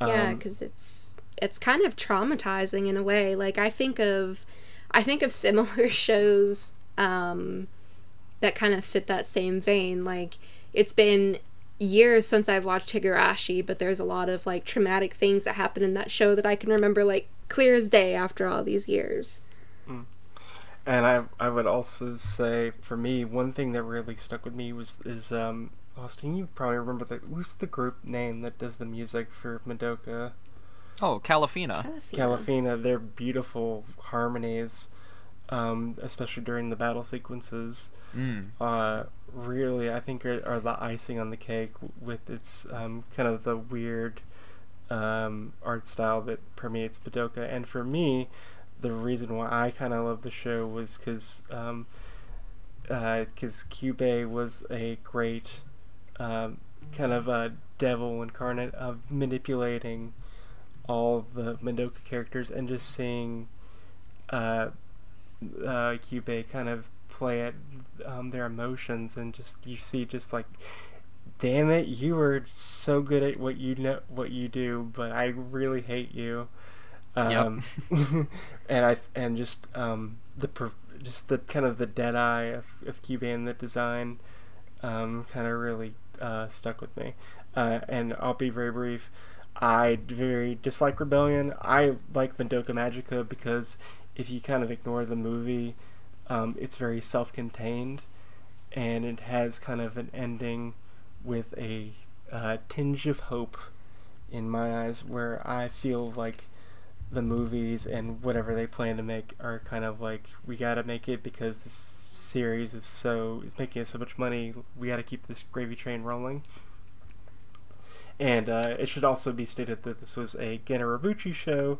Yeah, Um, because it's it's kind of traumatizing in a way. Like I think of I think of similar shows um, that kind of fit that same vein. Like it's been years since I've watched Higurashi, but there's a lot of like traumatic things that happen in that show that I can remember like clear as day after all these years. And I I would also say for me one thing that really stuck with me was is um Austin you probably remember that who's the group name that does the music for Madoka Oh, Kalafina. Kalafina their beautiful harmonies um especially during the battle sequences Mm. uh really I think are, are the icing on the cake with its um kind of the weird um art style that permeates Madoka and for me the reason why I kind of love the show was because um, because Cube was a great um, kind of a devil incarnate of manipulating all the Madoka characters and just seeing uh, uh, kind of play at um, their emotions and just you see just like damn it you are so good at what you know what you do but I really hate you um, and I and just um, the just the kind of the dead eye of, of Kyubey and the design um, kind of really uh, stuck with me. Uh, and I'll be very brief. I very dislike Rebellion. I like Madoka Magica because if you kind of ignore the movie, um, it's very self-contained, and it has kind of an ending with a uh, tinge of hope in my eyes, where I feel like the movies and whatever they plan to make are kind of like we gotta make it because this series is so it's making us so much money. We gotta keep this gravy train rolling. And uh, it should also be stated that this was a Gen Urobuchi show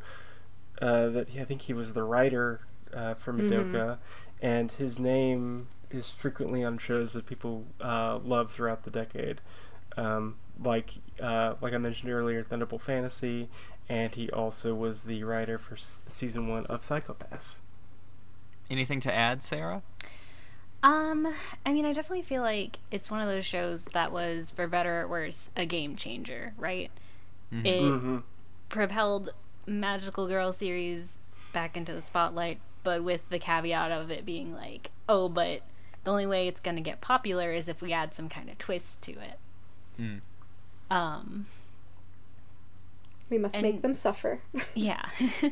uh, that he, I think he was the writer uh, for Madoka. And his name is frequently on shows that people uh, love throughout the decade. Um, like uh, like I mentioned earlier Thunderbolt Fantasy and he also was the writer for season one of Psycho-Pass. Anything to add, Sarah? Um, I mean, I definitely feel like it's one of those shows that was, for better or worse, a game changer, right? It Mm-hmm. propelled Magical Girl series back into the spotlight, but with the caveat of it being like, oh, but the only way it's going to get popular is if we add some kind of twist to it. Mm. Um, We must make them suffer. yeah.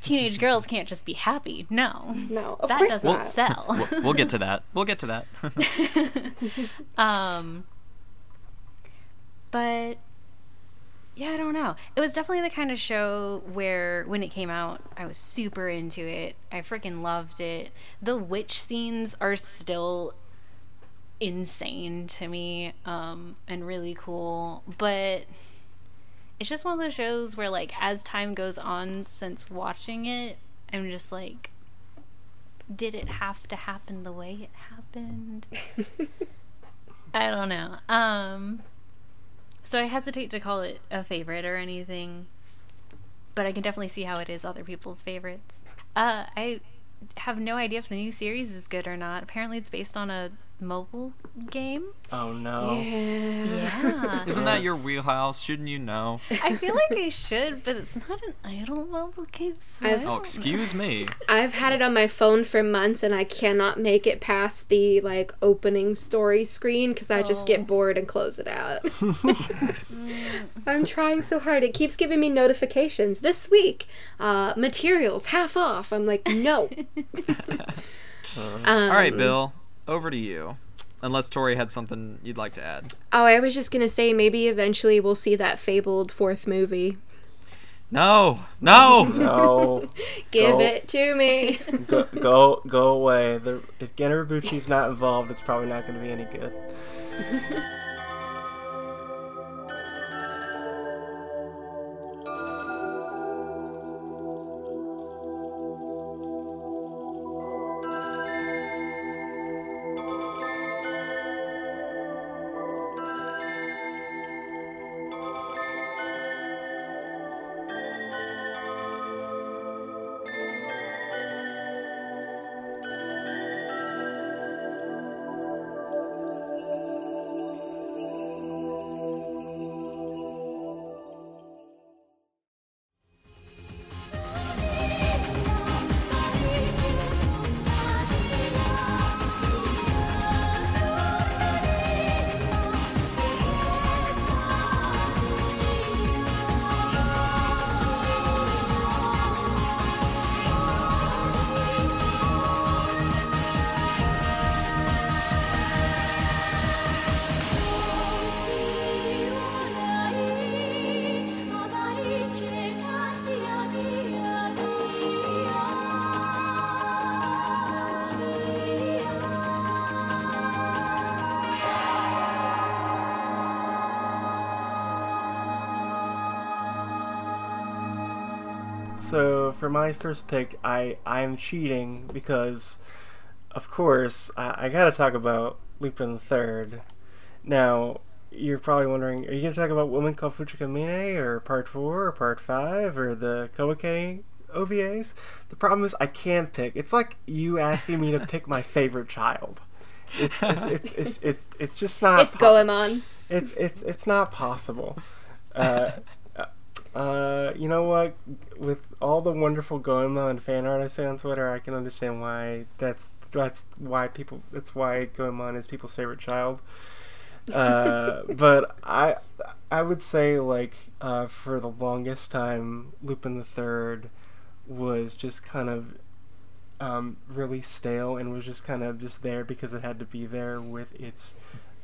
Teenage girls can't just be happy. No. no, of that course doesn't not. sell. We'll, we'll get to that. We'll get to that. Um, but yeah, I don't know. It was definitely the kind of show where when it came out, I was super into it. I freaking loved it. The witch scenes are still insane to me um, and really cool, but it's just one of those shows where, like, as time goes on since watching it, I'm just like, did it have to happen the way it happened? I don't know. Um so I hesitate to call it a favorite or anything, but I can definitely see how it is other people's favorites. Uh I have no idea if the new series is good or not. Apparently it's based on a mobile game. Oh no! Yeah. Yeah. Isn't that your wheelhouse? Shouldn't you know? I feel like I should, but it's not an idle mobile game, so I I've- Oh, don't know. excuse me. I've had it on my phone for months and I cannot make it past the like opening story screen because I just Oh. get bored and close it out. I'm trying so hard. It keeps giving me notifications. This week, uh, materials half off. I'm like, no. um, All right, Bill, over to you. Unless Tori had something you'd like to add. Oh, I was just gonna say maybe eventually we'll see that fabled fourth movie. No, no. No, Give Go. it to me. go, go go away. The, if Gen Urobuchi's not involved, it's probably not going to be any good. So for my first pick, I I'm cheating because, of course, I, I got to talk about Lupin the Third. Now, you're probably wondering, are you to talk about Woman Called Fujiko Mine, or Part Four, or Part Five, or the Koike OVAs? The problem is I can't pick. It's like you asking me to pick my favorite child. It's it's it's it's, it's, it's just not. It's Goemon. It's it's it's not possible. Uh, uh, you know what? With all the wonderful Goemon and fan art I see on Twitter, I can understand why that's that's why people that's why Goemon is people's favorite child. Uh, but I I would say like uh, for the longest time, Lupin the Third was just kind of um, really stale and was just kind of just there because it had to be there with its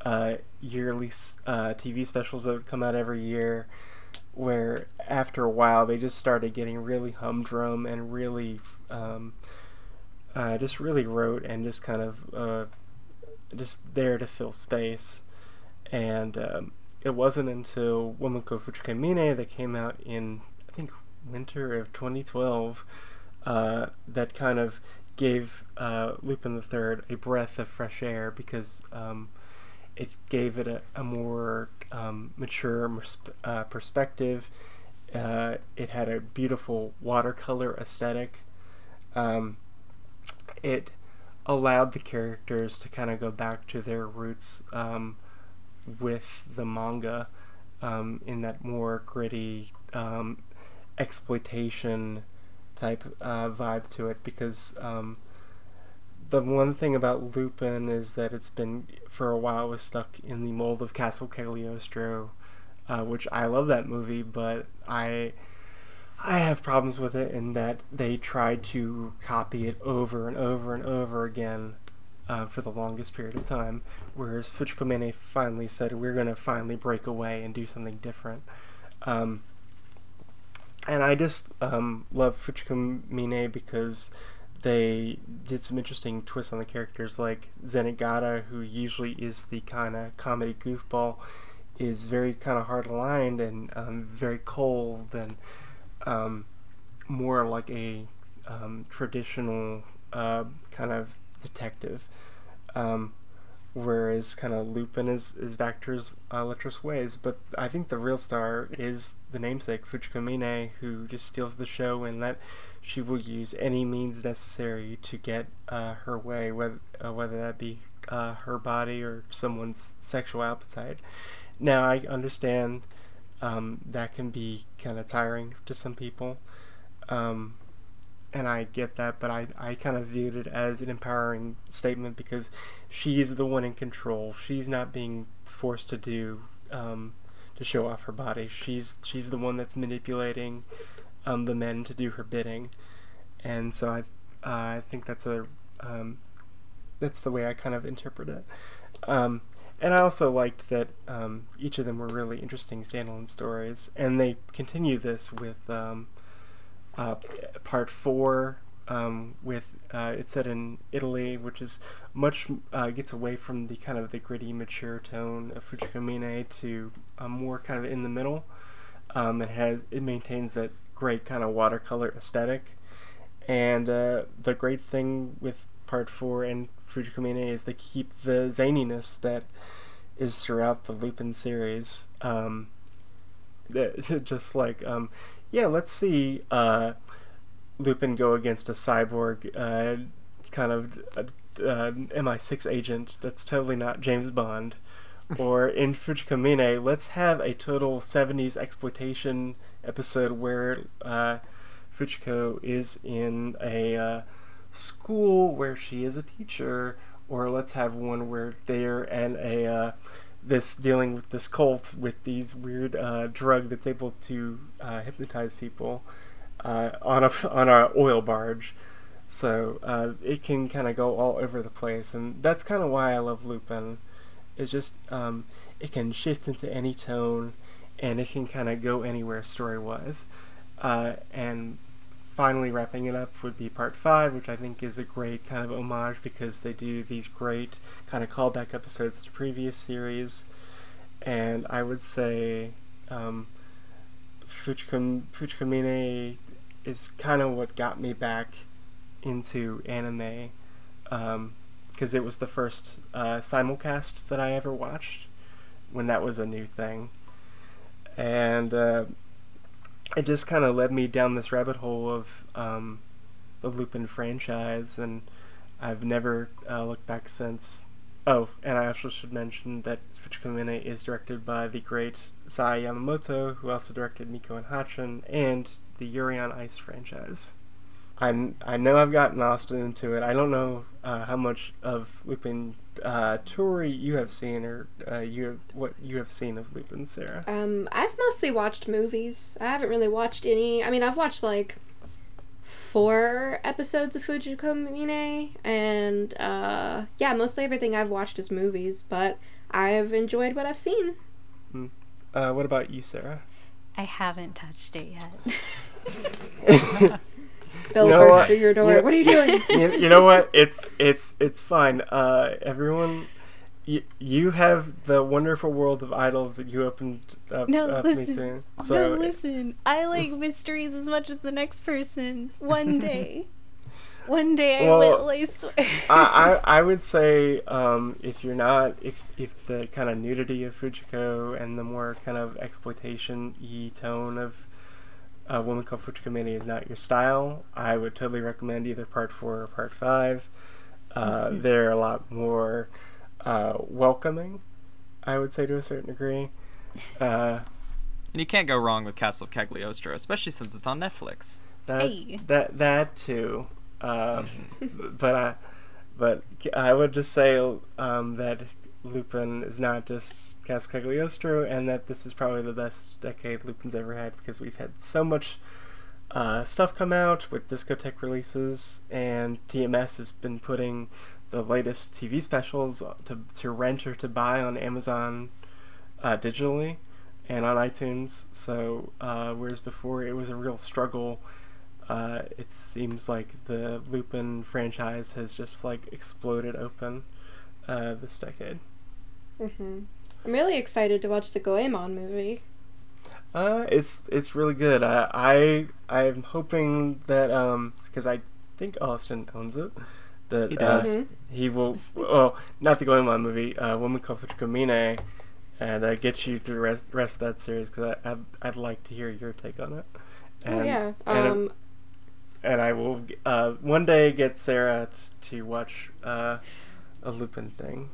uh, yearly uh, TV specials that would come out every year. Where after a while they just started getting really humdrum and really um, uh, just really rote and just kind of uh, just there to fill space. And um, it wasn't until Womanko Fujiko Mine that came out in I think winter of 2012 uh, that kind of gave uh, Lupin the Third a breath of fresh air because um, it gave it a, a more um, mature uh, perspective. Uh, it had a beautiful watercolor aesthetic. Um, it allowed the characters to kind of go back to their roots um, with the manga um, in that more gritty um, exploitation type uh, vibe to it because um, the one thing about Lupin is that it's been for a while was stuck in the mold of Castle Cagliostro, uh, which I love that movie, but I I have problems with it in that they tried to copy it over and over and over again uh, for the longest period of time, whereas Fujiko Mine finally said we're going to finally break away and do something different. Um, and I just um, love Fujiko Mine because they did some interesting twists on the characters, like Zenigata, who usually is the kind of comedy goofball, is very kind of hard lined and um, very cold and um, more like a um, traditional uh, kind of detective. Um, whereas kind of Lupin is, is back to his uh, lecherous ways. But I think the real star is the namesake, Fujiko Mine, who just steals the show and that she will use any means necessary to get uh, her way, whether, uh, whether that be uh, her body or someone's sexual appetite. Now, I understand um, that can be kind of tiring to some people. Um, and I get that, but I, I kind of viewed it as an empowering statement because she's the one in control. She's not being forced to do um, to show off her body. She's she's the one that's manipulating um, the men to do her bidding, and so I uh, I think that's a um, that's the way I kind of interpret it. Um, and I also liked that um, each of them were really interesting standalone stories, and they continue this with um, uh, part four um, with uh, it's set in Italy, which is much uh, gets away from the kind of the gritty, mature tone of Fujiko Mine to uh, more kind of in the middle. Um, it has it maintains that great kind of watercolor aesthetic, and uh, the great thing with part four and Fujiko Mine is they keep the zaniness that is throughout the Lupin series. Um, just like um, yeah, let's see uh, Lupin go against a cyborg uh, kind of uh, MI6 agent that's totally not James Bond. or in Fujiko Mine, let's have a total 70s exploitation episode where uh, Fujiko is in a uh, school where she is a teacher, or let's have one where they're in a uh, this dealing with this cult with these weird uh, drug that's able to uh, hypnotize people uh, on a on a oil barge. So it can kind of go all over the place, and that's kind of why I love Lupin. It's just um, it can shift into any tone, and it can kind of go anywhere story wise. Uh, and finally wrapping it up would be part five, which I think is a great kind of homage because they do these great kind of callback episodes to previous series. And I would say um, Fujiko Mine is kind of what got me back into anime because it was the first uh, simulcast that I ever watched when that was a new thing, and uh, it just kind of led me down this rabbit hole of um, the Lupin franchise, and I've never uh, looked back since. Oh, and I also should mention that Fujiko Mine is directed by the great Sayo Yamamoto, who also directed Michiko and Hatchin and the Yuri on Ice franchise. I, I know I've gotten Austin into it. I don't know uh, how much of Lupin uh, Tori you have seen, or uh, you what you have seen of Lupin, Sarah. Um, I've mostly watched movies. I haven't really watched any. I mean, I've watched like four episodes of Fujiko Mine, and uh, yeah, mostly everything I've watched is movies. But I've enjoyed what I've seen. Uh, what about you, Sarah? I haven't touched it yet. Bill know burst what? through your door. You- What are you doing? you, you know what? It's it's it's fine. Uh, everyone, you, you have the wonderful world of idols that you opened up, No, up me listen. to. no, So listen. I like mysteries as much as the next person. One day. One day I Well, will, I swear. I, I I would say um, if you're not if if the kind of nudity of Fujiko and the more kind of exploitation y tone of uh, Woman Called Fujiko Committee is not your style, I would totally recommend either part four or part five. Uh, they're a lot more uh, welcoming, I would say to a certain degree. Uh, And you can't go wrong with Castle of Cagliostro, especially since it's on Netflix. That's, Hey. That that too, um, but I, but I would just say um, that Lupin is not just Cagliostro, and that this is probably the best decade Lupin's ever had because we've had so much uh, stuff come out with Discotek releases, and TMS has been putting the latest TV specials to to rent or to buy on Amazon uh, digitally and on iTunes. So uh, whereas before it was a real struggle, uh, it seems like the Lupin franchise has just like exploded open uh, this decade. hmm I'm really excited to watch the Goemon movie. Uh, it's it's really good. Uh, I I'm hoping that um because I think Austin owns it. That He does. Uh, he will. Well, not the Goemon movie. Uh, Woman Called Fujiko Mine, and uh, get you through the rest, rest of that series because I I'd, I'd like to hear your take on it. oh yeah. and, Um, and I will uh one day get Sarah t- to watch uh a Lupin thing.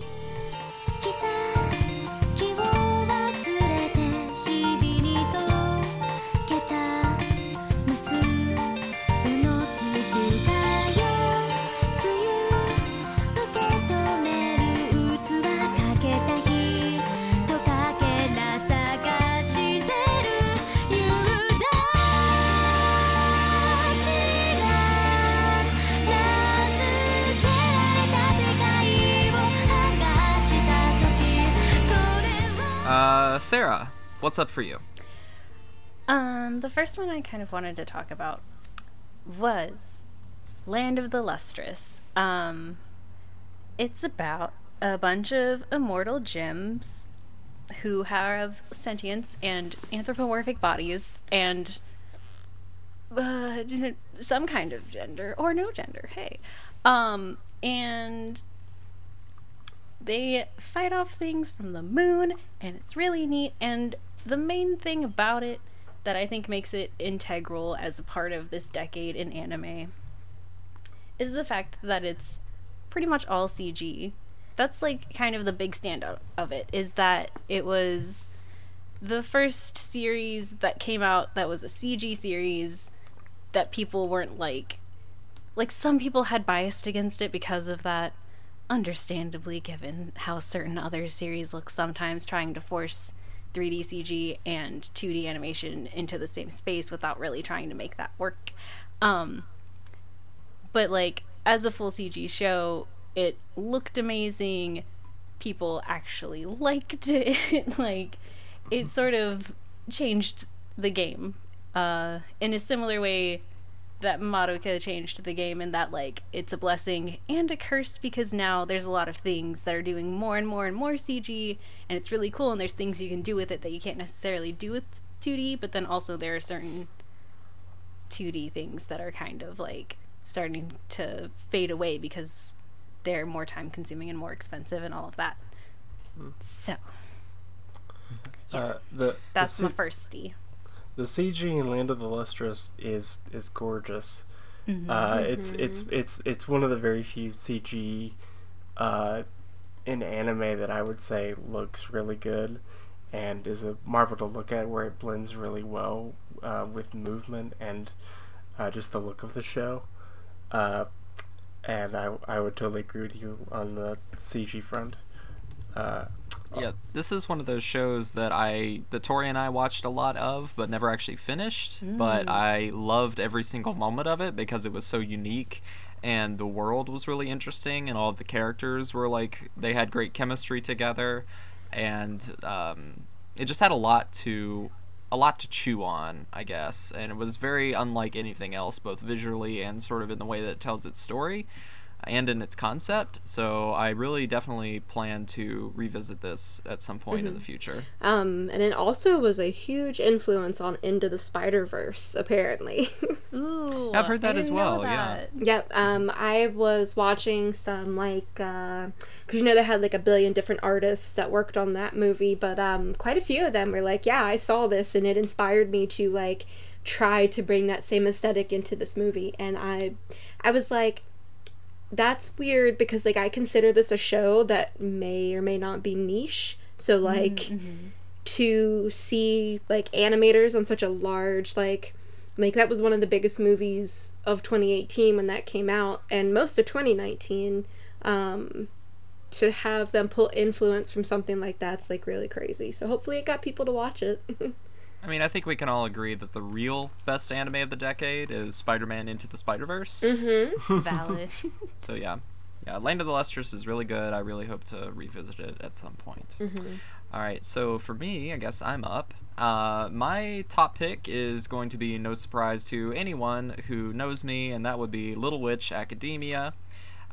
Sarah, what's up for you? Um, the first one I kind of wanted to talk about was Land of the Lustrous. Um, it's about a bunch of immortal gems who have sentience and anthropomorphic bodies and uh, some kind of gender or no gender. Hey, um, and they fight off things from the moon and it's really neat and the main thing about it that i think makes it integral as a part of this decade in anime is the fact that it's pretty much all cg that's like kind of the big standout of it is that it was the first series that came out that was a cg series that people weren't like like some people had biased against it because of that understandably given how certain other series look sometimes trying to force 3D CG and 2D animation into the same space without really trying to make that work. Um, but like as a full CG show, it looked amazing. People actually liked it. like it sort of changed the game uh, in a similar way that Madoka changed the game and that like it's a blessing and a curse because now there's a lot of things that are doing more and more and more CG and it's really cool and there's things you can do with it that you can't necessarily do with 2D but then also there are certain 2D things that are kind of like starting to fade away because they're more time consuming and more expensive and all of that. So Uh, the that's the, my C- firsty. The CG in Land of the Lustrous is is gorgeous. Mm-hmm. Uh, it's it's it's it's one of the very few CG uh, in anime that I would say looks really good and is a marvel to look at where it blends really well uh, with movement and uh, just the look of the show. Uh, and I, I would totally agree with you on the CG front. Yeah, this is one of those shows that I, that Tori and I watched a lot of, but never actually finished. But I loved every single moment of it because it was so unique, and the world was really interesting, and all of the characters were like they had great chemistry together, and um, it just had a lot to, a lot to chew on, I guess, and it was very unlike anything else, both visually and sort of in the way that it tells its story and in its concept. So I really definitely plan to revisit this at some point in the future. Um, and it also was a huge influence on Into the Spider Verse, apparently. Ooh, I've heard that as didn't know well, yeah. that. yep. Um, I was watching some like, because you know they had like a billion different artists that worked on that movie, but um, quite a few of them were like, yeah, I saw this and it inspired me to like try to bring that same aesthetic into this movie, and I, I was like. That's weird because like I consider this a show that may or may not be niche. So like to see like animators on such a large like like that was one of the biggest movies of 2018 when that came out and most of 2019 um to have them pull influence from something like that's like really crazy. So hopefully it got people to watch it I mean, I think we can all agree that the real best anime of the decade is Spider-Man Into the Spider-Verse. Mm-hmm. Valid. So yeah, yeah, Land of the Lustrous is really good. I really hope to revisit it at some point. Mm-hmm. All right, so for me, I guess I'm up. Uh, my top pick is going to be no surprise to anyone who knows me, and that would be Little Witch Academia.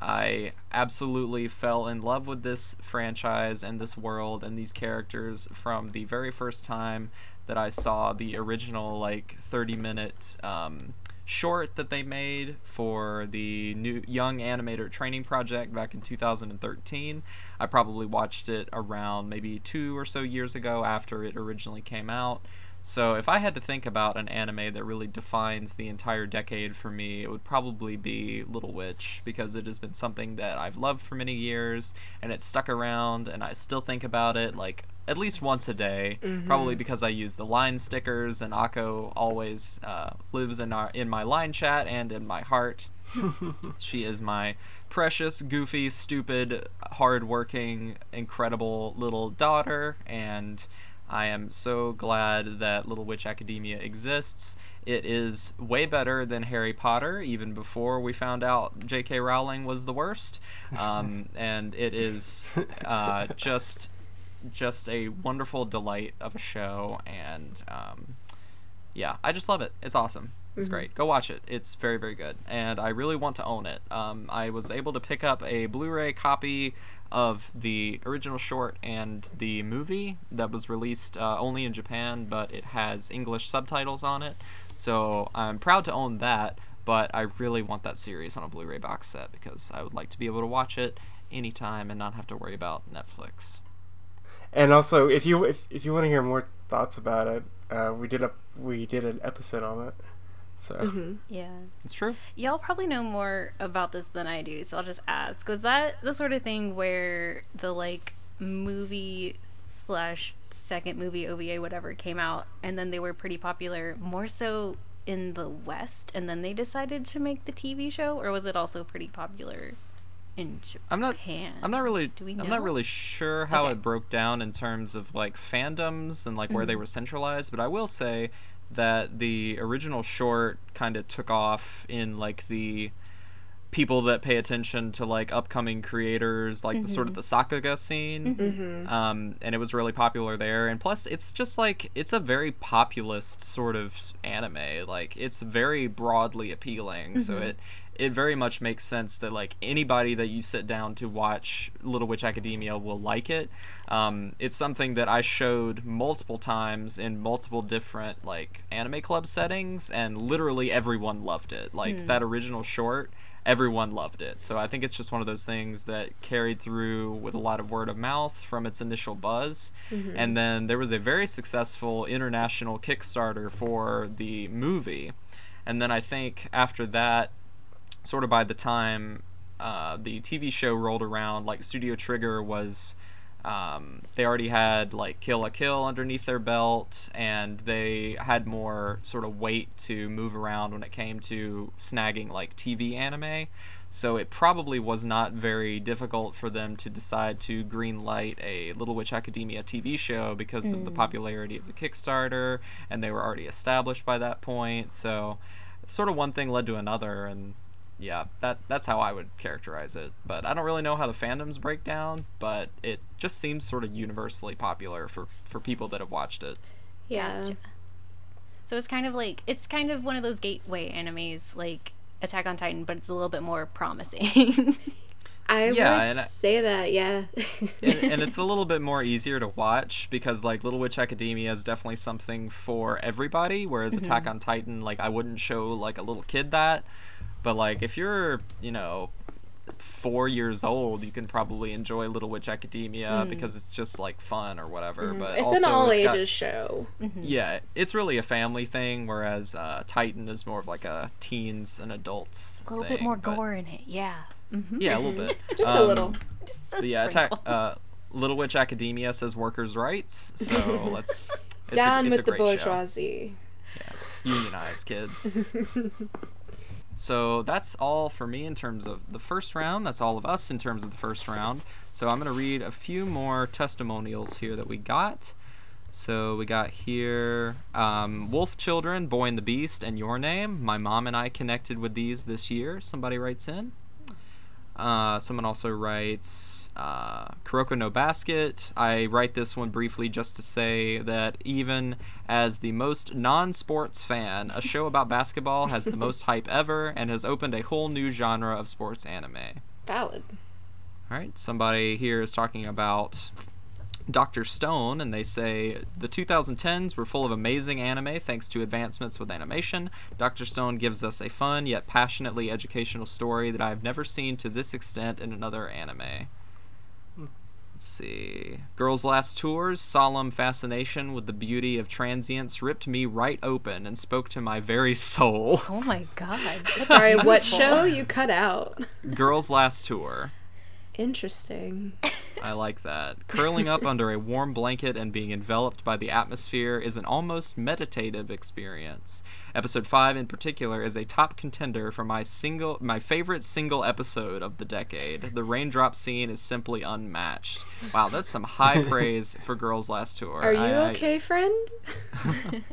I absolutely fell in love with this franchise and this world and these characters from the very first time that I saw the original like 30 minute um, short that they made for the new young animator training project back in 2013. I probably watched it around maybe two or so years ago after it originally came out. So if I had to think about an anime that really defines the entire decade for me, it would probably be Little Witch because it has been something that I've loved for many years and it's stuck around and I still think about it like at least once a day, probably because I use the line stickers and Akko always uh, lives in our in my line chat and in my heart. she is my precious, goofy, stupid, hardworking, incredible little daughter, and I am so glad that Little Witch Academia exists. It is way better than Harry Potter, even before we found out J.K. Rowling was the worst. Um, and it is uh, just just a wonderful delight of a show, and um, yeah, I just love it. It's awesome. It's great. Go watch it. It's very, very good. And I really want to own it. Um, I was able to pick up a Blu ray copy of the original short and the movie that was released uh, only in Japan, but it has English subtitles on it. So I'm proud to own that, but I really want that series on a Blu ray box set because I would like to be able to watch it anytime and not have to worry about Netflix. And also, if you if, if you want to hear more thoughts about it, uh, we did a we did an episode on it. So yeah. It's true. Y'all probably know more about this than I do, so I'll just ask. Was that the sort of thing where the like movie slash second movie OVA whatever came out, and then they were pretty popular, more so in the West, and then they decided to make the TV show, or was it also pretty popular in Japan? I'm not. I'm not really. we I'm not really sure how Okay. it broke down in terms of like fandoms and like where Mm-hmm. they were centralized, but I will say that the original short kind of took off in like the people that pay attention to like upcoming creators, like the sort of the Sakuga scene, um, and it was really popular there. And plus, it's just like it's a very populist sort of anime. Like it's very broadly appealing, so it it very much makes sense that like anybody that you sit down to watch Little Witch Academia will like it. Um, it's something that I showed multiple times in multiple different like anime club settings, and literally everyone loved it. Like that original short, everyone loved it. So I think it's just one of those things that carried through with a lot of word of mouth from its initial buzz. And then there was a very successful international Kickstarter for the movie. And then I think after that, sort of by the time uh, the TV show rolled around, like Studio Trigger was. Um, they already had like Kill la Kill underneath their belt, and they had more sort of weight to move around when it came to snagging like TV anime. So it probably was not very difficult for them to decide to greenlight a Little Witch Academia TV show because of the popularity of the Kickstarter, and they were already established by that point. So sort of one thing led to another, and yeah, that that's how I would characterize it. But I don't really know how the fandoms break down, but it just seems sort of universally popular for for people that have watched it. Yeah. Gotcha. So it's kind of like it's kind of one of those gateway animes like Attack on Titan, but it's a little bit more promising. I Yeah, would and I- say that, yeah. and, and it's a little bit more easier to watch because like Little Witch Academia is definitely something for everybody, whereas mm-hmm. Attack on Titan, like I wouldn't show like a little kid that, but like if you're you know four years old, you can probably enjoy Little Witch Academia because it's just like fun or whatever. But it's also, an all it's got- ages show. Yeah, it's really a family thing, whereas uh, Titan is more of like a teens and adults. a little bit more but- gore in it, yeah. Yeah, a little bit. Just a Um, little. Just a yeah, attack, uh, Little Witch Academia says workers' rights, so let's it's Down a, it's with a the great show. bourgeoisie. Unionize kids. so that's all for me in terms of the first round. That's all of us in terms of the first round. So I'm gonna read a few more testimonials here that we got. So we got here um, Wolf Children, Boy and the Beast, and Your Name. My mom and I connected with these this year. Somebody writes in. Uh, someone also writes uh, Kuroko no Basket. I write this one briefly just to say that even as the most non sports fan, a show about basketball has the most hype ever and has opened a whole new genre of sports anime. Valid. All right, somebody here is talking about Dr. Stone, and they say the 2010s were full of amazing anime thanks to advancements with animation. Dr. Stone gives us a fun yet passionately educational story that I have never seen to this extent in another anime. Let's see. Girls' Last Tours, solemn fascination with the beauty of transience ripped me right open and spoke to my very soul. Oh my god. Sorry, what show you cut out? Girls' Last Tour. Interesting. I like that. Curling up under a warm blanket and being enveloped by the atmosphere is an almost meditative experience. Episode 5 in particular is a top contender for my single my favorite single episode of the decade. The raindrop scene is simply unmatched. Wow, that's some high praise for Girls Last Tour. Are you I- I- okay, friend?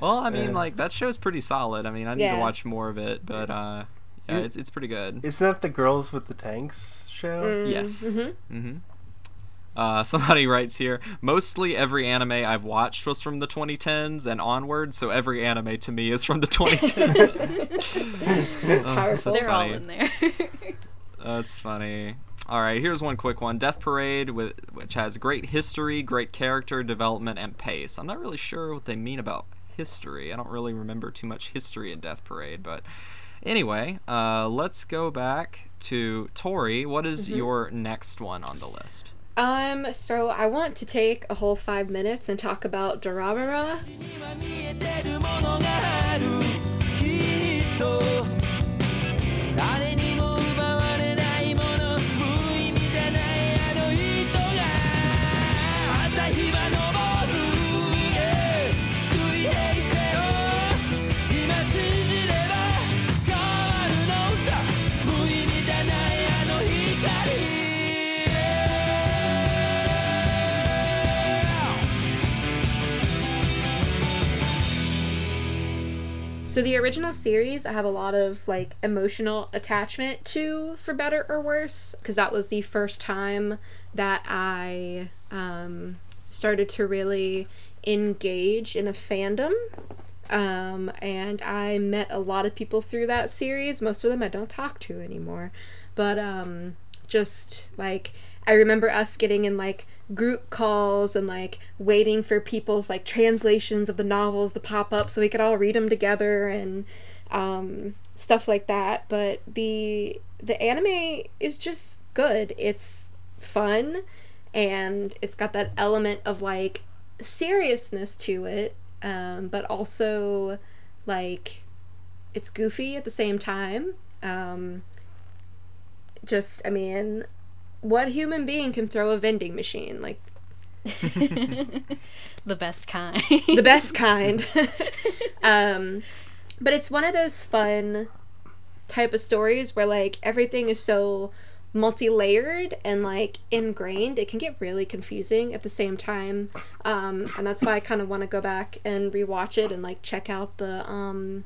well, I mean like that show's pretty solid. I mean, I need Yeah. to watch more of it, but uh yeah, it's it's pretty good. Isn't that the girls with the tanks show? Yes. Mm-hmm. Uh, somebody writes here. Mostly every anime I've watched was from the 2010s and onward, so every anime to me is from the 2010s. Oh, Powerful. that's They're all funny. in there. That's funny. All right, here's one quick one. Death Parade, with, which has great history, great character development, and pace. I'm not really sure what they mean about history. I don't really remember too much history in Death Parade, but anyway, uh, let's go back to Tori. What is your next one on the list? Um, so I want to take a whole five minutes and talk about Durarara. So the original series, I have a lot of like emotional attachment to, for better or worse, because that was the first time that I um, started to really engage in a fandom. Um, and I met a lot of people through that series. Most of them I don't talk to anymore. But um, just like I remember us getting in like group calls and like waiting for people's like translations of the novels to pop up so we could all read them together and um, stuff like that. But the the anime is just good. It's fun and it's got that element of like seriousness to it, um, but also like it's goofy at the same time. Um, just, I mean, what human being can throw a vending machine? Like the best kind. the best kind. um, but it's one of those fun type of stories where like everything is so multi-layered and like ingrained it can get really confusing at the same time um, and that's why i kind of want to go back and rewatch it and like check out the um,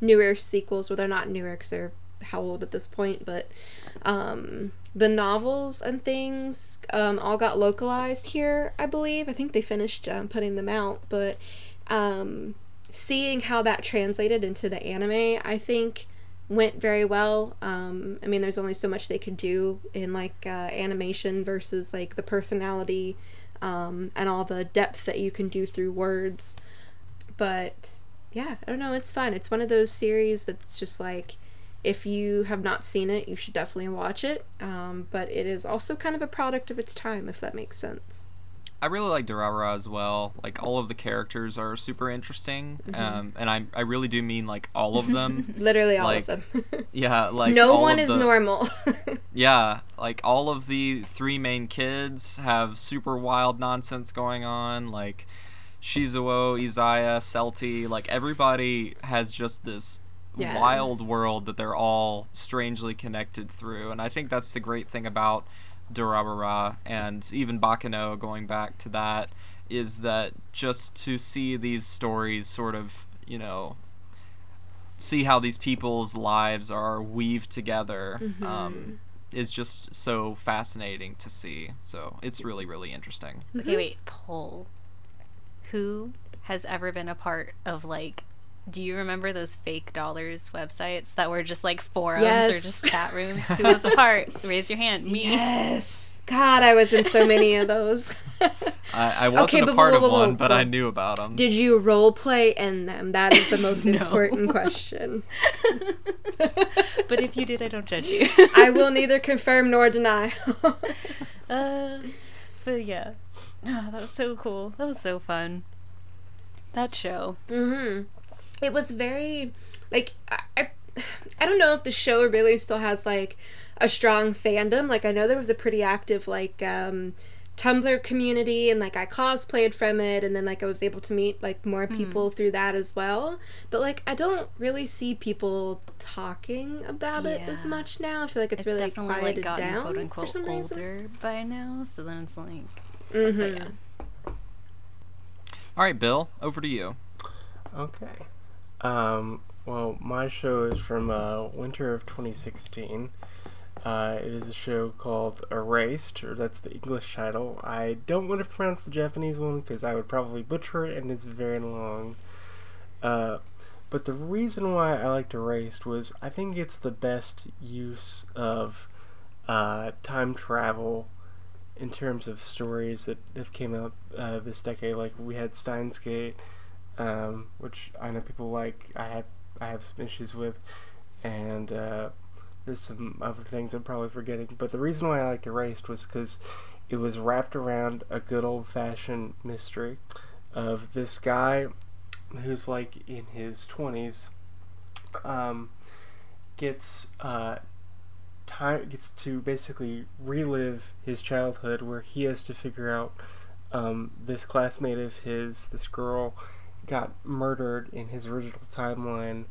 newer sequels well they're not newer because they're how old at this point but um, the novels and things um, all got localized here i believe. I think they finished um, putting them out but um, seeing how that translated into the anime i think went very well. Um, i mean there's only so much they could do in like uh, animation versus like the personality um, and all the depth that you can do through words. But yeah i don't know it's fun. It's one of those series that's just like if you have not seen it you should definitely watch it um, but it is also kind of a product of its time if that makes sense I really like Durarara as well. Like all of the characters are super interesting, Mm-hmm. um, and I I really do mean like all of them. literally all Like, of them yeah, like no one is the- normal Yeah, like all of the three main kids have super wild nonsense going on. Like Shizuo, Izaya, Celty, like everybody has just this Yeah. wild world that they're all strangely connected through. And I think that's the great thing about Durarara and even Baccano going back to that is that just to see these stories sort of, you know, see how these people's lives are weaved together um, is just so fascinating to see. So it's really, really interesting. Okay, wait. Poll. Who has ever been a part of like? Do you remember those fake dollars websites that were just like forums or just chat rooms? Who was a part? Raise your hand. Me. yes god i was in so many of those I, I wasn't Okay, a but part whoa, of whoa, whoa, one, but I knew about them. Did you role play in them? That is the most No. important question. But if you did, I don't judge you. I will neither confirm nor deny. Uh, but yeah, oh, that was so cool. That was so fun. That show. hmm It was very like I, I I don't know if the show really still has like a strong fandom. Like I know there was a pretty active like um Tumblr community and like I cosplayed from it and then like I was able to meet like more people through that as well. But like I don't really see people talking about it as much now. I feel like it's, It's, really definitely like quieted gotten down quote for unquote some reason. older by now. So then it's like, Mhm. but yeah. All right, Bill, over to you. Okay. Um, well, my show is from uh, winter of 2016. Uh, it is a show called Erased, or that's the English title. I don't want to pronounce the Japanese one because I would probably butcher it and it's very long. Uh, but the reason why I liked Erased was I think it's the best use of uh, time travel in terms of stories that have came out uh, this decade. Like we had Steins Gate, um, which I know people like. I have I have some issues with, and uh, there's some other things I'm probably forgetting. But the reason why I liked Erased was because it was wrapped around a good old fashioned mystery of this guy who's like in his 20s um, gets uh, time gets to basically relive his childhood where he has to figure out um, this classmate of his this girl got murdered in his original timeline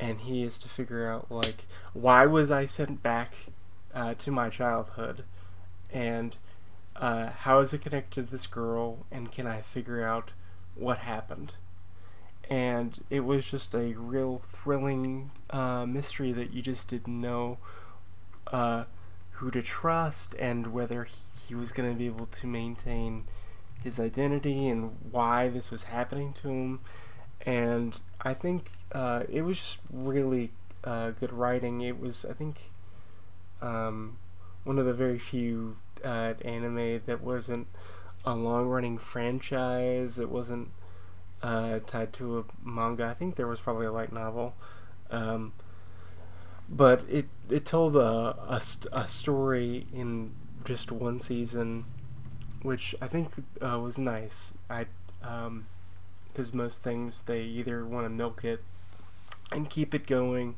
and he is to figure out like why was i sent back uh, to my childhood? And uh, how is it connected to this girl? And can i figure out what happened? And it was just a real thrilling uh, mystery that you just didn't know uh, who to trust and whether he- he was going to be able to maintain his identity and why this was happening to him. and I think uh, it was just really uh, good writing. It was, I think, um, one of the very few uh, anime that wasn't a long-running franchise. It wasn't uh, tied to a manga. I think there was probably a light novel, um, but it it told a, a, a story in just one season, which I think uh, was nice. I because most things they either want to milk it and keep it going,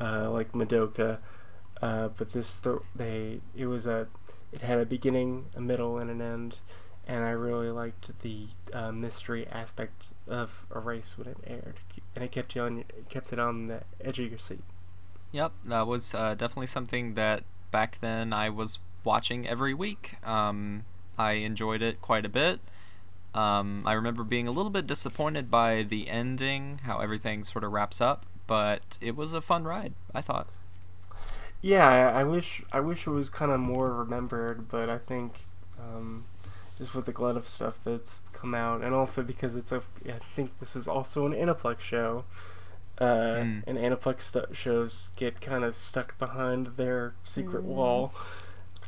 uh, like Madoka. Uh, but this they it was a it had a beginning, a middle, and an end, and I really liked the uh, mystery aspect of Erase when it aired, and it kept you on it kept it on the edge of your seat. Yep, that was uh, definitely something that back then I was watching every week. Um, I enjoyed it quite a bit. Um, I remember being a little bit disappointed by the ending, how everything sort of wraps up, but it was a fun ride, I thought. Yeah, I, I wish I wish it was kind of more remembered, but I think um, just with the glut of stuff that's come out, and also because it's a, I think this was also an Aniplex show, uh, Mm. and Aniplex stu- shows get kind of stuck behind their secret wall.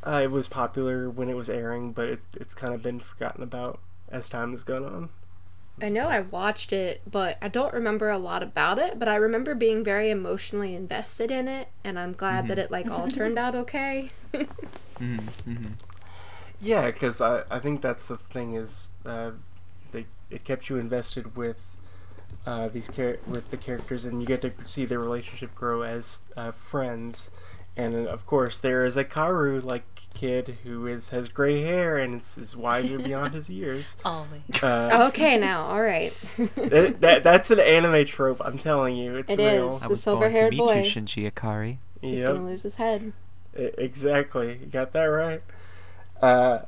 Uh, it was popular when it was airing, but it's it's kind of been forgotten about as time has gone on. I know I watched it, but I don't remember a lot about it. But I remember being very emotionally invested in it, and I'm glad that it like all turned out okay. hmm hmm Yeah, because I, I think that's the thing is uh, they it kept you invested with uh, these char- with the characters, and you get to see their relationship grow as uh, friends. And of course, there is a Kaworu like kid who is has gray hair and is, is wiser beyond his years. Always. Uh, okay, now, all right. that, that, that's an anime trope. I'm telling you, it's It real. is. I was born to silver-haired meet boy. you, Shinji Ikari. He's Yep. gonna lose his head. E- Exactly. You got that right. Uh,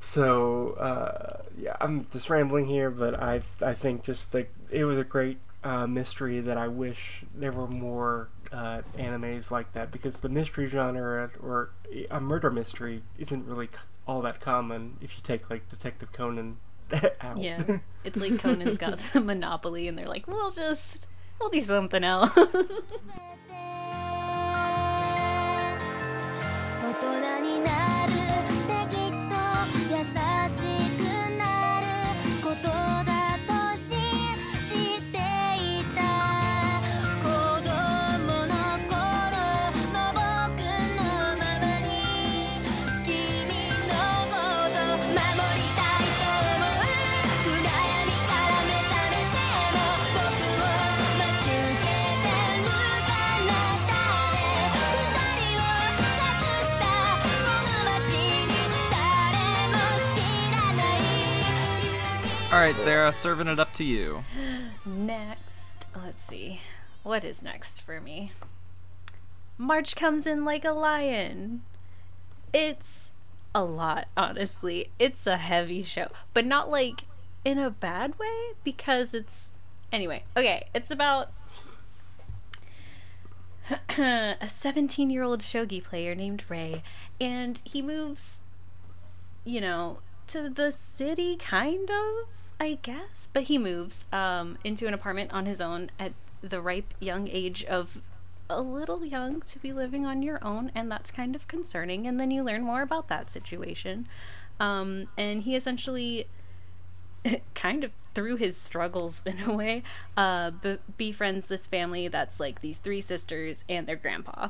so uh, yeah, I'm just rambling here, but I I think just the it was a great uh, mystery that I wish there were more uh, animes like that because the mystery genre or a murder mystery isn't really all that common if you take like Detective Conan out. Yeah. It's like Conan's got the monopoly, and they're like, we'll just, we'll do something else. All right, Sarah, serving it up to you. next, let's see. What is next for me? March comes in like a lion. It's a lot, honestly. It's a heavy show, but not like in a bad way because it's. Anyway, okay, it's about a 17 year old shogi player named Rei, and he moves, you know, to the city, kind of, I guess, but he moves um, into an apartment on his own at the ripe young age of a little young to be living on your own, and that's kind of concerning. And then you learn more about that situation. Um, and he essentially kind of through his struggles in a way uh be- befriends this family that's like these three sisters and their grandpa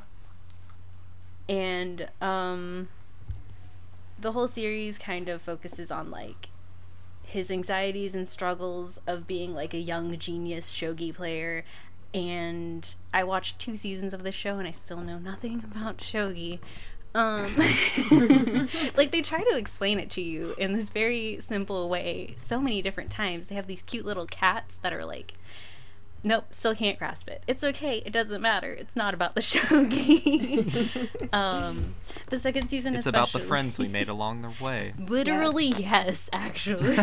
and um the whole series kind of focuses on like his anxieties and struggles of being like a young genius shogi player. And i watched two seasons of this show and i still know nothing about shogi. Um like they try to explain it to you in this very simple way so many different times. They have these cute little cats that are like nope still can't grasp it. It's okay it doesn't matter. It's not about the shogi um the second season It's about the friends we made along the way. Literally, yes, actually.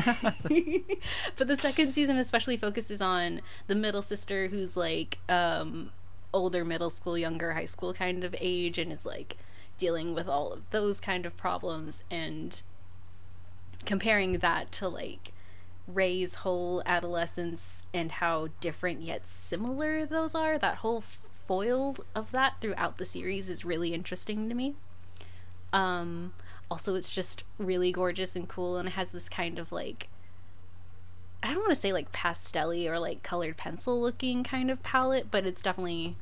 but the second season especially focuses on the middle sister who's like um older middle school, younger high school kind of age and is like dealing with all of those kind of problems and comparing that to like Rei's whole adolescence and how different yet similar those are. That whole foil of that throughout the series is really interesting to me. Um, also, it's just really gorgeous and cool, and it has this kind of like I don't want to say like pastelly or like colored pencil looking kind of palette, but it's definitely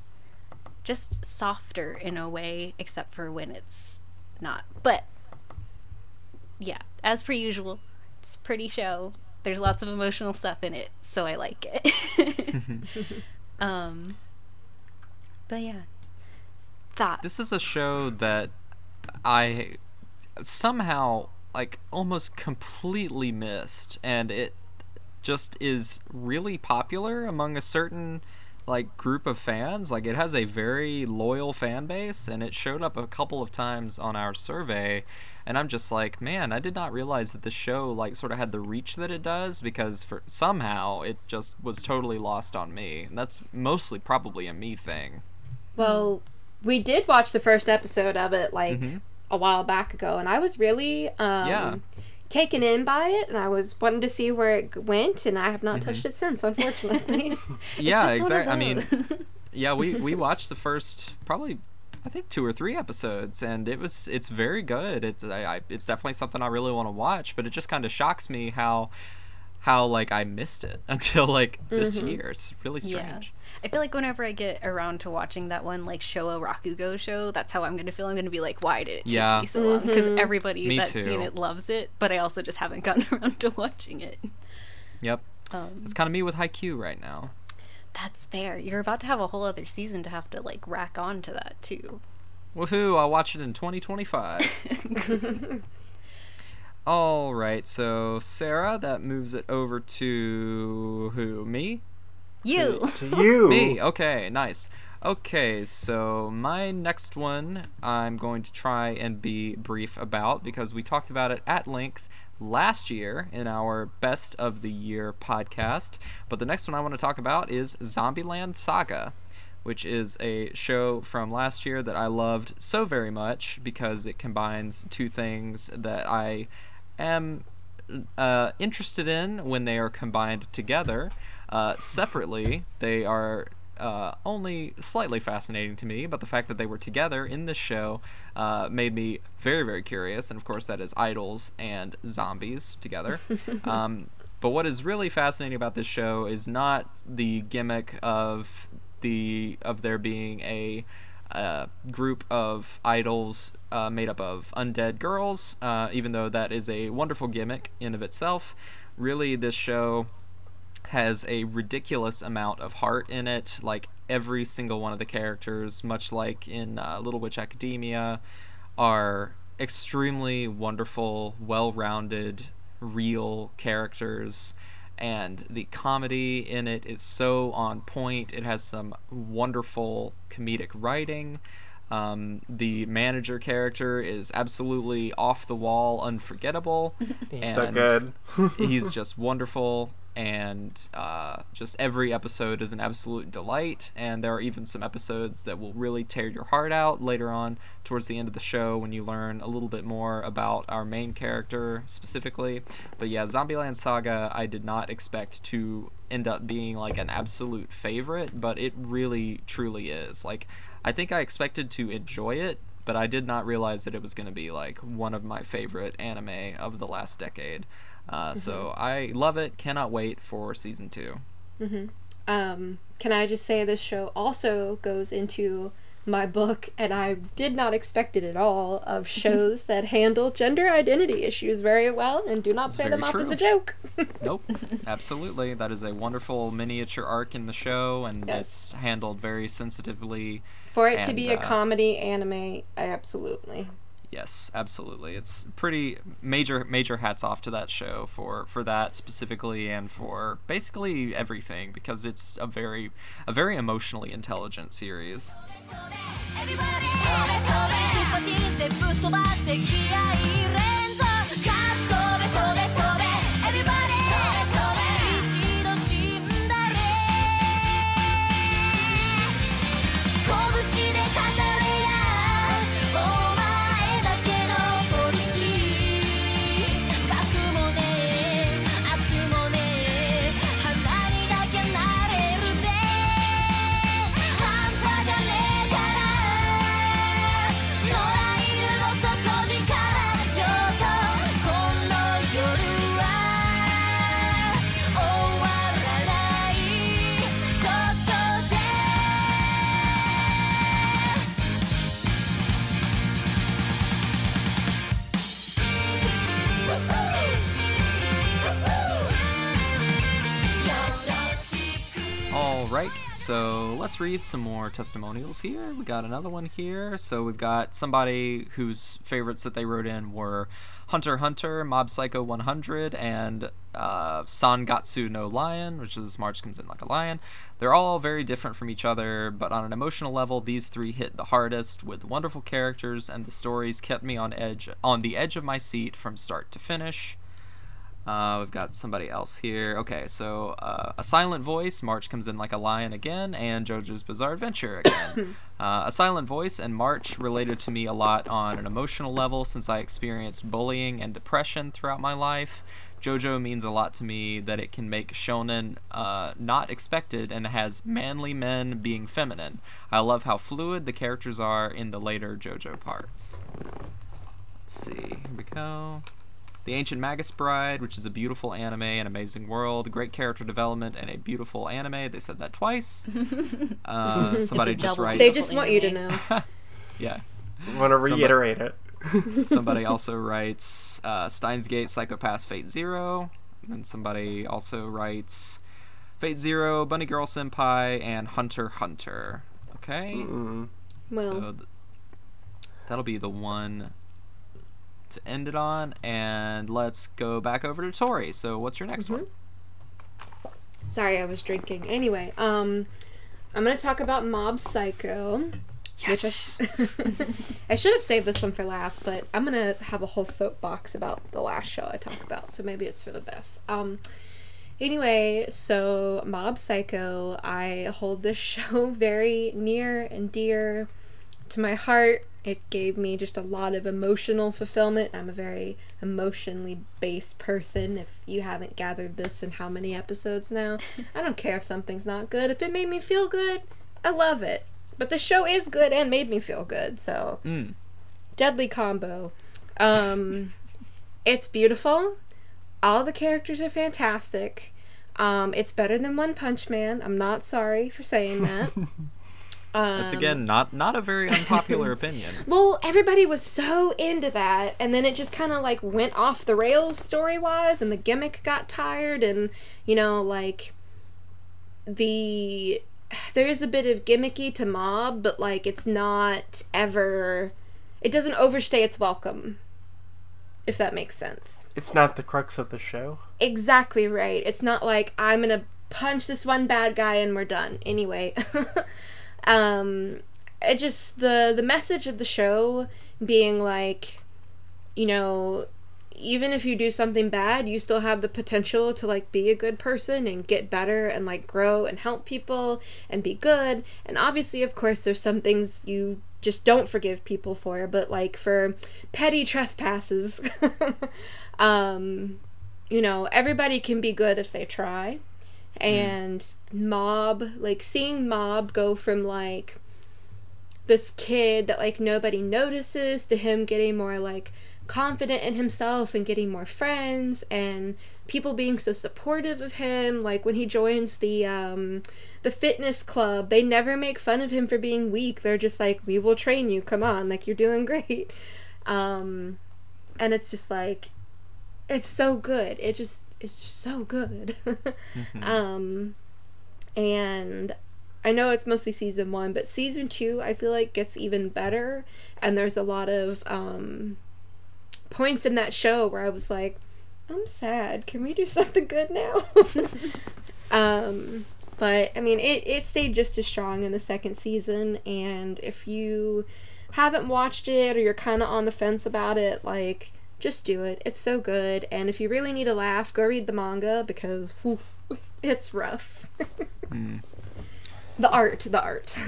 just softer in a way, except for when it's not. But yeah, as per usual, it's pretty show. There's lots of emotional stuff in it, so I like it. um, but yeah, thought This is a show that I somehow like almost completely missed and it just is really popular among a certain like group of fans. Like it has a very loyal fan base and it showed up a couple of times on our survey and i'm just like man i did not realize that the show like sort of had the reach that it does because for somehow it just was totally lost on me and that's mostly probably a me thing Well, we did watch the first episode of it like Mhm. a while back ago, and I was really um, Yeah. taken in by it, and I was wanting to see where it went, and I have not touched it since, unfortunately. yeah just one of exactly i mean yeah we we watched the first probably i think two or three episodes and it was it's very good it's I, I it's definitely something i really want to watch but it just kind of shocks me how how like i missed it until like this year it's really Yeah. strange I feel like whenever I get around to watching that one, like Showa Rakugo show, that's how I'm gonna feel. I'm gonna be like, why did it take Yeah. me so long? Because everybody Me that's too. seen it loves it, but I also just haven't gotten around to watching it. yep Um, it's kind of me with Haikyu right now that's fair. You're about to have a whole other season to have to like rack on to that too. Woohoo, I'll watch it in 2025. All right, so Sarah, that moves it over to who? Me? You. To you. Me. Okay, nice. Okay, so my next one I'm going to try and be brief about because we talked about it at length last year in our best of the year podcast. But the next one I want to talk about is Zombieland Saga, which is a show from last year that I loved so very much because it combines two things that I am uh, interested in when they are combined together. Uh, separately, they are uh, only slightly fascinating to me, but the fact that they were together in this show uh, made me very, very curious. And of course, that is idols and zombies together. um, but what is really fascinating about this show is not the gimmick of the of there being a uh, group of idols uh, made up of undead girls, uh, even though that is a wonderful gimmick in of itself. Really, this show has a ridiculous amount of heart in it. Like every single one of the characters, much like in uh, Little Witch Academia, are extremely wonderful, well-rounded, real characters. And the comedy in it is so on point. It has some wonderful comedic writing. Um, the manager character is absolutely off the wall, unforgettable. He's so and good. he's just wonderful and uh, just every episode is an absolute delight and there are even some episodes that will really tear your heart out later on towards the end of the show when you learn a little bit more about our main character specifically. But yeah zombieland saga i did not expect to end up being like an absolute favorite but it really truly is. Like i think i expected to enjoy it but i did not realize that it was going to be like one of my favorite anime of the last decade uh, So I love it. Cannot wait for season two. Um, can I just say this show also goes into my book, and I did not expect it at all, of shows that handle gender identity issues very well and do not play very them off as a joke. Nope, absolutely. That is a wonderful miniature arc in the show, and Yes. it's handled very sensitively. For it to And, be a uh, comedy anime, absolutely. Yes, absolutely. It's pretty major major hats off to that show for for that specifically and for basically everything because it's a very a very emotionally intelligent series. Right, so let's read some more testimonials here. We got another one here. So we've got somebody whose favorites that they wrote in were Hunter Hunter, Mob Psycho 100, and uh, Sangatsu no Lion, which is March comes in like a lion. They're all very different from each other, but on an emotional level, these three hit the hardest with wonderful characters, and the stories kept me on edge, on the edge of my seat from start to finish. Uh, we've got somebody else here. Okay, so uh, a silent voice. March comes in like a lion again, and JoJo's Bizarre Adventure again. uh, a silent voice and March related to me a lot on an emotional level since I experienced bullying and depression throughout my life. JoJo means a lot to me that it can make shonen uh, not expected and has manly men being feminine. I love how fluid the characters are in the later JoJo parts. Let's see. Here we go. The Ancient Magus Bride, which is a beautiful anime, an amazing world, great character development, and a beautiful anime. They said that twice. Uh, somebody a just writes. They just want you to know. yeah. want to reiterate it. Somebody also writes uh, Steins Gate Psycho-Pass Fate Zero. And somebody also writes Fate Zero, Bunny Girl Senpai, and Hunter Hunter. Okay. Mm. Well, So th- that'll be the one to end it on. And let's go back over to Tori. So what's your next one? sorry, I was drinking. Anyway, um, I'm gonna talk about Mob Psycho. Yes. I should have saved this one for last, but I'm gonna have a whole soapbox about the last show I talk about, so maybe it's for the best. Um, anyway, so Mob Psycho, I hold this show very near and dear to my heart. It gave me just a lot of emotional fulfillment. I'm a very emotionally based person. If you haven't gathered this in how many episodes now, I don't care if something's not good. If it made me feel good, I love it. But the show is good and made me feel good, so Mm. deadly combo. Um, it's beautiful. All the characters are fantastic. Um, it's better than One Punch Man. I'm not sorry for saying that. Um, That's again not not a very unpopular opinion. well, everybody was so into that, and then it just kind of like went off the rails story wise, and the gimmick got tired, and you know, like the there is a bit of gimmicky to Mob, but like it's not ever. It doesn't overstay its welcome. If that makes sense. It's not the crux of the show. Exactly right. It's not like I'm gonna punch this one bad guy and we're done. Anyway, um, it just the the message of the show being like, you know, even if you do something bad, you still have the potential to like be a good person and get better and like grow and help people and be good. And obviously, of course, there's some things you just don't forgive people for, but like for petty trespasses, um, you know, everybody can be good if they try. And Mob, like seeing Mob go from like this kid that like nobody notices to him getting more like confident in himself and getting more friends and people being so supportive of him like when he joins the um the fitness club they never make fun of him for being weak. They're just like we will train you. Come on. Like you're doing great. Um and it's just like it's so good. It just it's just so good um and I know it's mostly season one, but season two I feel like gets even better, and there's a lot of um, points in that show where I was like, I'm sad. Can we do something good now? um, but I mean, it it stayed just as strong in the second season, and if you haven't watched it or you're kind of on the fence about it, like just do it. It's so good, and if you really need a laugh, go read the manga because whew, it's rough. The art, the art.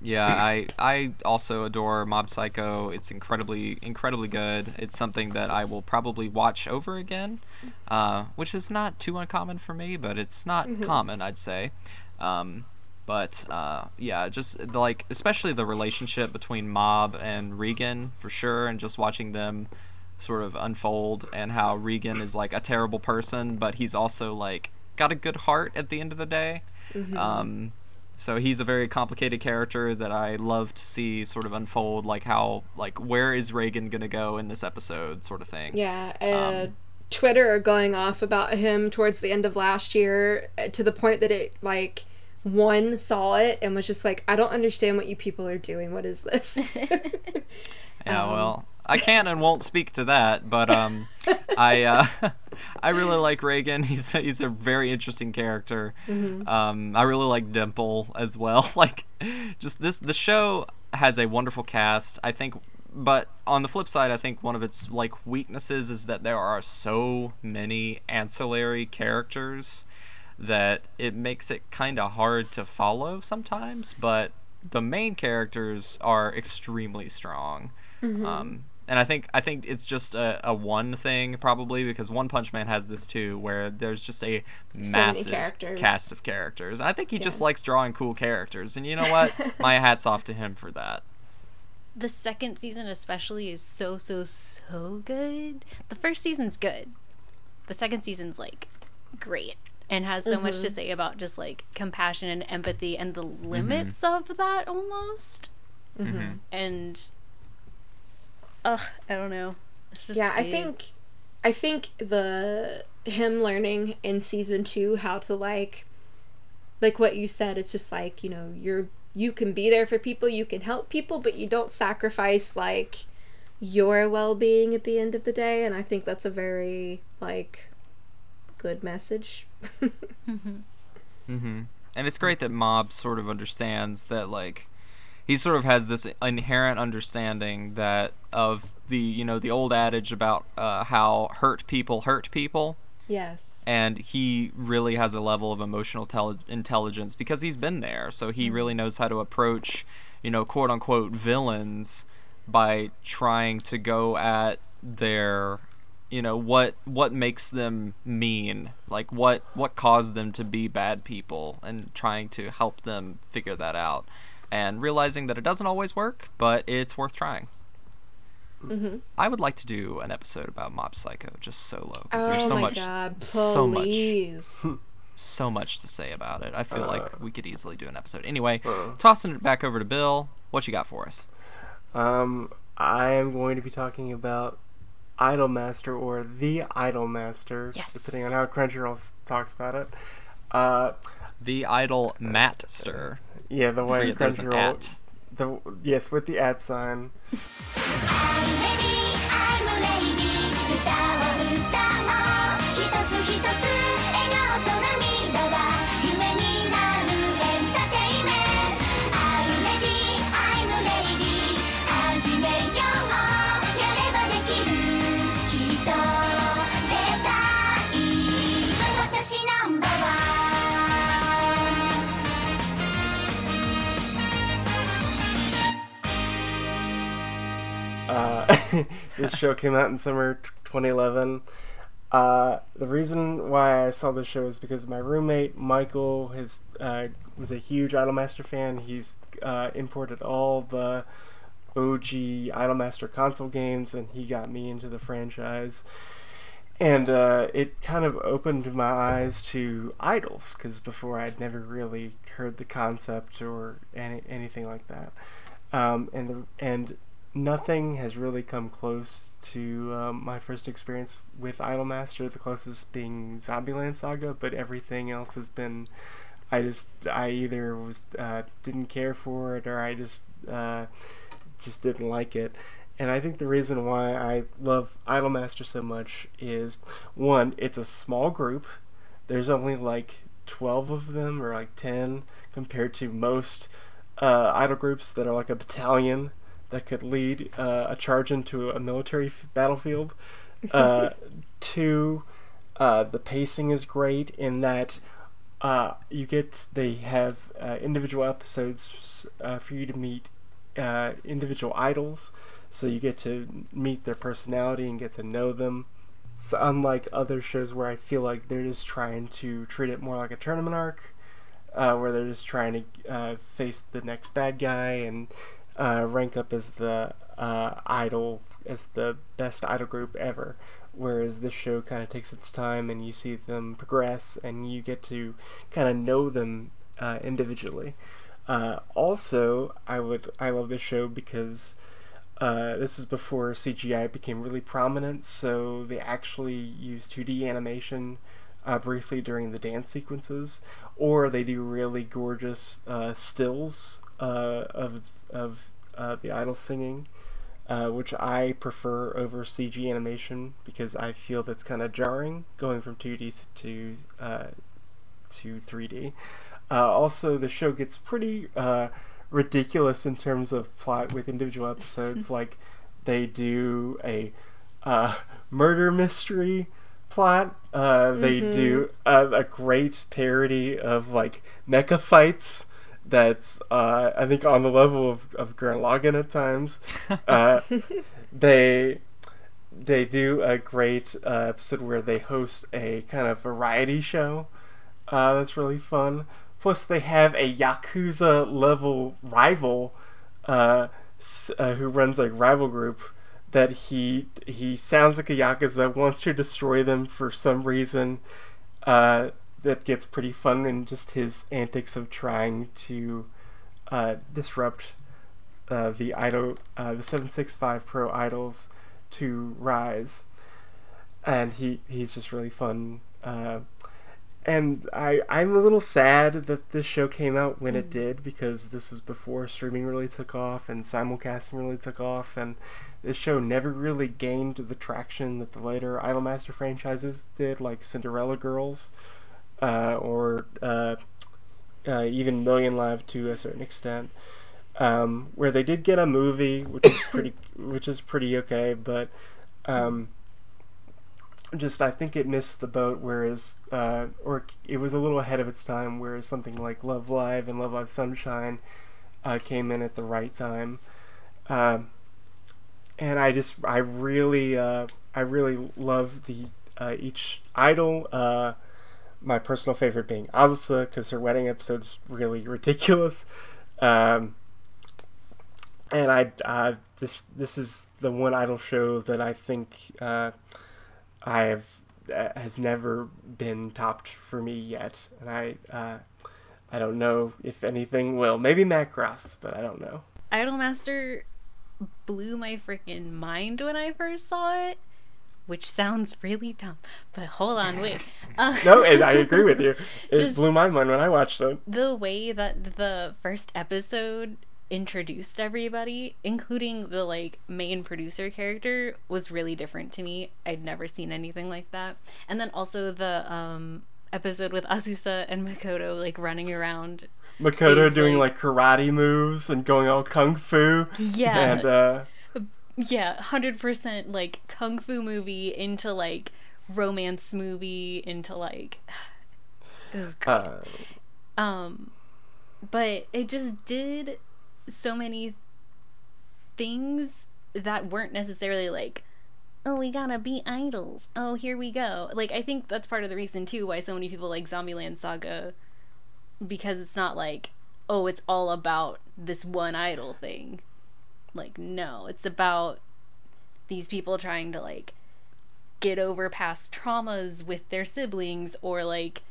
Yeah, I I also adore Mob Psycho. It's incredibly incredibly good. It's something that I will probably watch over again, uh, which is not too uncommon for me, but it's not common, I'd say. Um, but uh, yeah, just the, like especially the relationship between Mob and Reigen for sure, and just watching them sort of unfold and how Reigen is like a terrible person, but he's also like got a good heart at the end of the day. Um, so he's a very complicated character that I love to see sort of unfold, like how, like where is Reigen gonna go in this episode, sort of thing. yeah, uh, Um, Twitter going off about him towards the end of last year uh, to the point that it like one saw it and was just like, I don't understand what you people are doing. What is this? Yeah, well, I can't and won't speak to that, but um, I uh, I really like Reigen. He's he's a very interesting character. Um, I really like Dimple as well. Like, just this the show has a wonderful cast. I think, but on the flip side, I think one of its like weaknesses is that there are so many ancillary characters that it makes it kind of hard to follow sometimes. But the main characters are extremely strong. Um, and I think I think it's just a, a one thing probably because One Punch Man has this too, where there's just a massive characters. cast of characters. And I think he just likes drawing cool characters, and you know what? My hat's off to him for that. The second season, especially, is so, so, so good. The first season's good. The second season's like great and has so much to mm-hmm. say about just like compassion and empathy and the mm-hmm. limits of that almost. Mm-hmm. And, ugh, I don't know. It's just yeah, I think I think the him learning in season two how to like like what you said, it's just like, you know, you're you can be there for people, you can help people, but you don't sacrifice like your well being at the end of the day, and I think that's a very like good message. mm-hmm. Mm-hmm. And it's great that Mob sort of understands that, like, he sort of has this inherent understanding that of the, you know, the old adage about uh, how hurt people hurt people. yes. and he really has a level of emotional tel- intelligence because he's been there so he really knows how to approach you know quote unquote villains by trying to go at their you know what what makes them mean like what what caused them to be bad people and trying to help them figure that out and realizing that it doesn't always work but it's worth trying Mm-hmm. I would like to do an episode about Mob Psycho just solo because there's Oh so my much god, so much so much to say about it. I feel Uh. like we could easily do an episode. Anyway, Uh. tossing it back over to Bill. What you got for us? Um, I am going to be talking about Idolmaster or the Idolmaster, Yes. depending on how Crunchyroll talks about it. Uh, The Idol Matster. yeah, the way Forget Crunchyroll. The yes, with the at sign. this show came out in summer 2011. Uh, the reason why I saw this show is because my roommate Michael uh, was a huge Idolmaster fan. He's uh, imported all the OG Idolmaster console games, and he got me into the franchise. And uh, it kind of opened my eyes to idols because before I'd never really heard the concept or any, anything like that. Um, and the, and nothing has really come close to um, my first experience with Idolmaster. The closest being Zombieland Saga, but everything else has been. I just I either was uh, didn't care for it or I just uh, just didn't like it. And I think the reason why I love Idolmaster so much is one, it's a small group. There's only like 12 of them or like 10 compared to most uh, idol groups that are like a battalion that could lead uh, a charge into a military f- battlefield. Uh, two, uh, the pacing is great in that uh, you get they have uh, individual episodes uh, for you to meet uh, individual idols, so you get to meet their personality and get to know them. So unlike other shows where I feel like they're just trying to treat it more like a tournament arc, uh, where they're just trying to uh, face the next bad guy and uh, rank up as the uh, idol, as the best idol group ever. Whereas this show kind of takes its time and you see them progress and you get to kind of know them uh, individually. Uh, also, I would I love this show because uh, this is before CGI became really prominent, so they actually use 2D animation uh, briefly during the dance sequences, or they do really gorgeous uh, stills uh, of of uh, the idol singing, uh, which I prefer over CG animation because I feel that's kind of jarring going from 2D to uh, to 3D. Uh, also, the show gets pretty uh, ridiculous in terms of plot with individual episodes. like, they do a uh, murder mystery plot. Uh, they do a, a great parody of like mecha fights. That's uh, I think on the level of of Gurren Lagann at times. Uh, they they do a great uh, episode where they host a kind of variety show. Uh, that's really fun. Plus, they have a yakuza level rival uh, s- uh, who runs a rival group that he he sounds like a yakuza wants to destroy them for some reason. That gets pretty fun in just his antics of trying to uh, disrupt uh, the idol, uh, the seven six five pro idols to rise, and he he's just really fun. Uh, and I I'm a little sad that this show came out when it did because this was before streaming really took off and simulcasting really took off, and this show never really gained the traction that the later Idolmaster franchises did, like Cinderella Girls, or uh, uh, even Million Live to a certain extent um, where they did get a movie, which is pretty, which is pretty okay, but um, just I think it missed the boat. Whereas, uh, or it was a little ahead of its time. Whereas something like Love Live and Love Live Sunshine uh, came in at the right time, um, and I just I really uh, I really love the uh, each idol. My personal favorite being Azusa because her wedding episode's really ridiculous. Um, and I uh, this this is the one idol show that I think uh, I have uh, has never been topped for me yet, and I uh, I don't know if anything will. Maybe Macross, but I don't know. Idolmaster blew my freaking mind when I first saw it, which sounds really dumb. But hold on, wait. Uh, No, and I agree with you. It Just- blew my mind when I watched it. the way that the first episode introduced everybody, including the like main producer character, was really different to me. I'd never seen anything like that. And then also the um episode with Azusa and Makoto like running around. Makoto doing like- like karate moves and going all kung fu. Yeah. And uh, Yeah, 100% like kung fu movie into like romance movie into like it was great. uh, Um, but it just did so many things that weren't necessarily like, oh, we gotta be idols. Oh, here we go. Like, I think that's part of the reason too why so many people like Zombieland Saga, because it's not like, oh, it's all about this one idol thing. Like, no, it's about these people trying to like get over past traumas with their siblings or like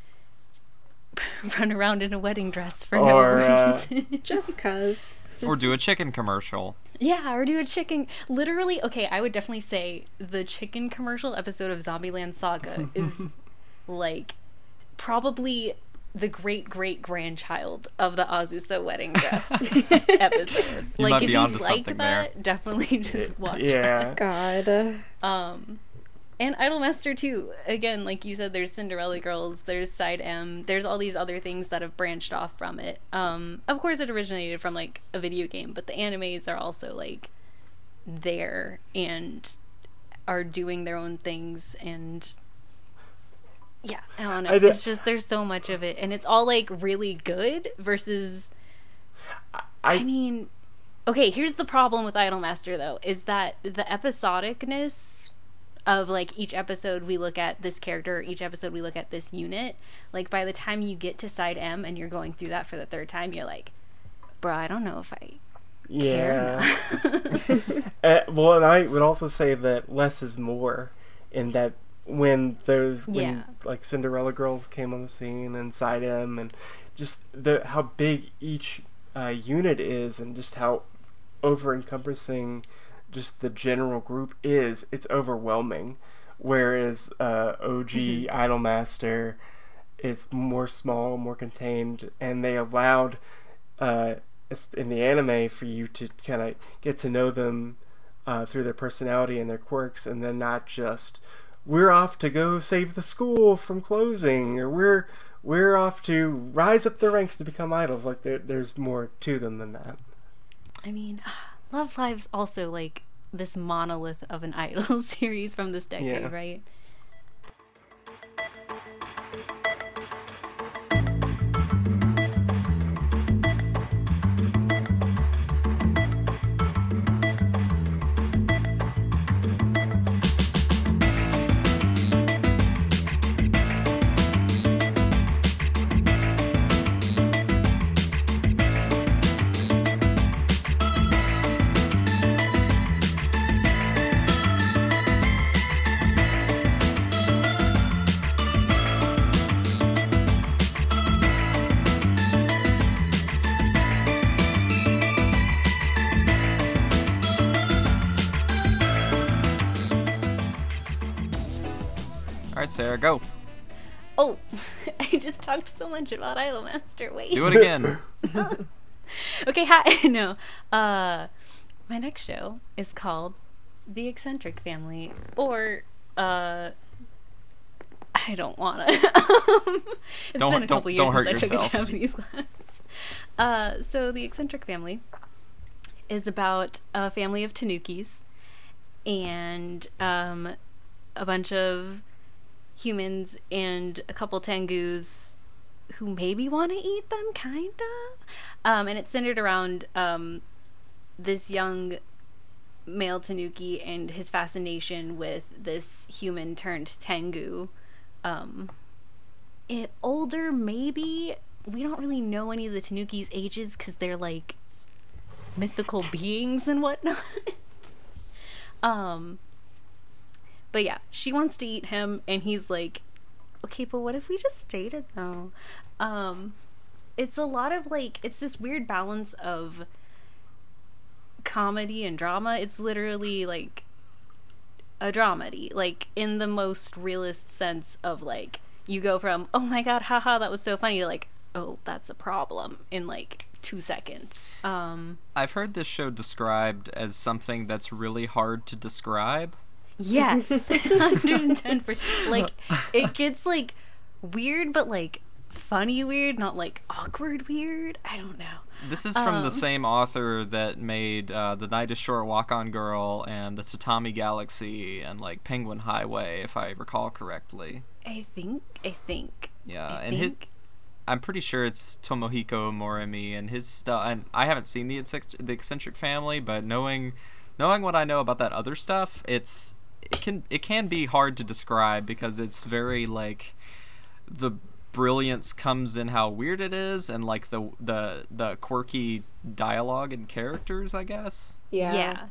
run around in a wedding dress for Or, no uh, reason. Just cuz. or do a chicken commercial. yeah, or do a chicken. Literally, okay, I would definitely say the chicken commercial episode of Zombieland Saga is like probably the great great grandchild of the Azusa wedding dress episode. You like might if be you onto like something that, definitely just watch it. yeah. God. Um, and Idolmaster too. Again, like you said, there's Cinderella Girls, there's Side M, there's all these other things that have branched off from it. Um, of course, it originated from like a video game, but the animes are also like there and are doing their own things and. Yeah, I don't know. I it's just there's so much of it, and it's all like really good versus I, I mean, okay, here's the problem with Idolmaster though, is that the episodicness of like each episode we look at this character, each episode we look at this unit, like by the time you get to side M and you're going through that for the third time, you're like, bro, I don't know if I care Yeah. uh, well, and I would also say that less is more, in that when those when Yeah. like Cinderella Girls came on the scene and Side M and just the how big each uh, unit is and just how over encompassing just the general group is, it's overwhelming. Whereas uh, OG Idolmaster, it's more small, more contained, and they allowed uh, in the anime for you to kind of get to know them uh, through their personality and their quirks, and then not just we're off to go save the school from closing, or we're we're off to rise up the ranks to become idols. Like there, there's more to them than that. I mean, Love Live's also like this monolith of an idol series from this decade, Yeah. right? Sarah, go. Oh, I just talked so much about Idolmaster. Wait. Do it again. Okay, hi. no. Uh my next show is called The Eccentric Family or uh I don't want to. it's Don't- been a couple years since I took a Japanese class. Uh, so the eccentric family is about a family of tanukis and um, a bunch of humans and a couple tengus who maybe want to eat them, kind of. Um, and it's centered around um, this young male tanuki and his fascination with this human turned tengu. Um, it, older, maybe. We don't really know any of the tanuki's ages because they're like mythical beings and whatnot. um, but yeah, she wants to eat him, and he's like, okay, but what if we just dated though? Um, it's a lot of like, it's this weird balance of comedy and drama. It's literally like a dramedy, like in the most realist sense of like, you go from, oh my god, haha, that was so funny, to like, oh, that's a problem in like two seconds. Um, I've heard this show described as something that's really hard to describe. Yes, 110%. Like, it gets like weird, but like funny weird, not like awkward weird. I don't know. This is from Um. the same author that made uh, The Night is Short, Walk On Girl, and The Tatami Galaxy, and like Penguin Highway, if I recall correctly. I think, I think. Yeah, I and his. I'm pretty sure it's Tomohiko Morimi and his stuff. And I haven't seen the eccentric, the eccentric family, but knowing knowing what I know about that other stuff, it's it can it can be hard to describe because it's very like the brilliance comes in how weird it is and like the the the quirky dialogue and characters, I guess. Yeah. Yeah.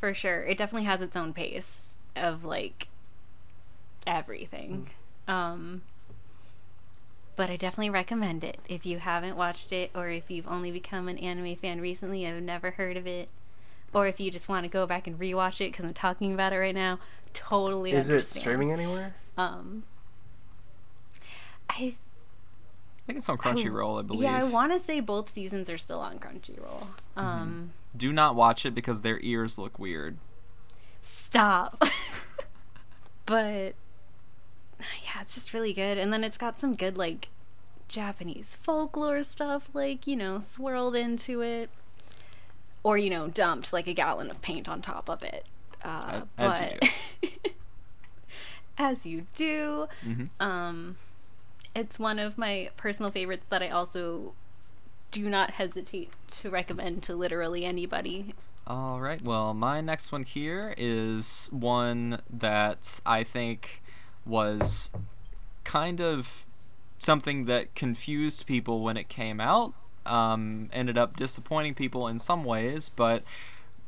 for sure. It definitely has its own pace of like everything. Um but I definitely recommend it if you haven't watched it or if you've only become an anime fan recently and have never heard of it or if you just want to go back and rewatch it cuz I'm talking about it right now. Totally Is it streaming anywhere? Um I I think it's on Crunchyroll, I believe. yeah, I want to say both seasons are still on Crunchyroll. Mm-hmm. Um Do not watch it because their ears look weird. stop. but yeah, it's just really good. And then it's got some good like Japanese folklore stuff like, you know, swirled into it. Or, you know, dumped like a gallon of paint on top of it. Uh, As you but as you do. Mhm. Um it's one of my personal favorites that I also do not hesitate to recommend to literally anybody. All right. Well, my next one here is one that I think was kind of something that confused people when it came out. Um, ended up disappointing people in some ways, but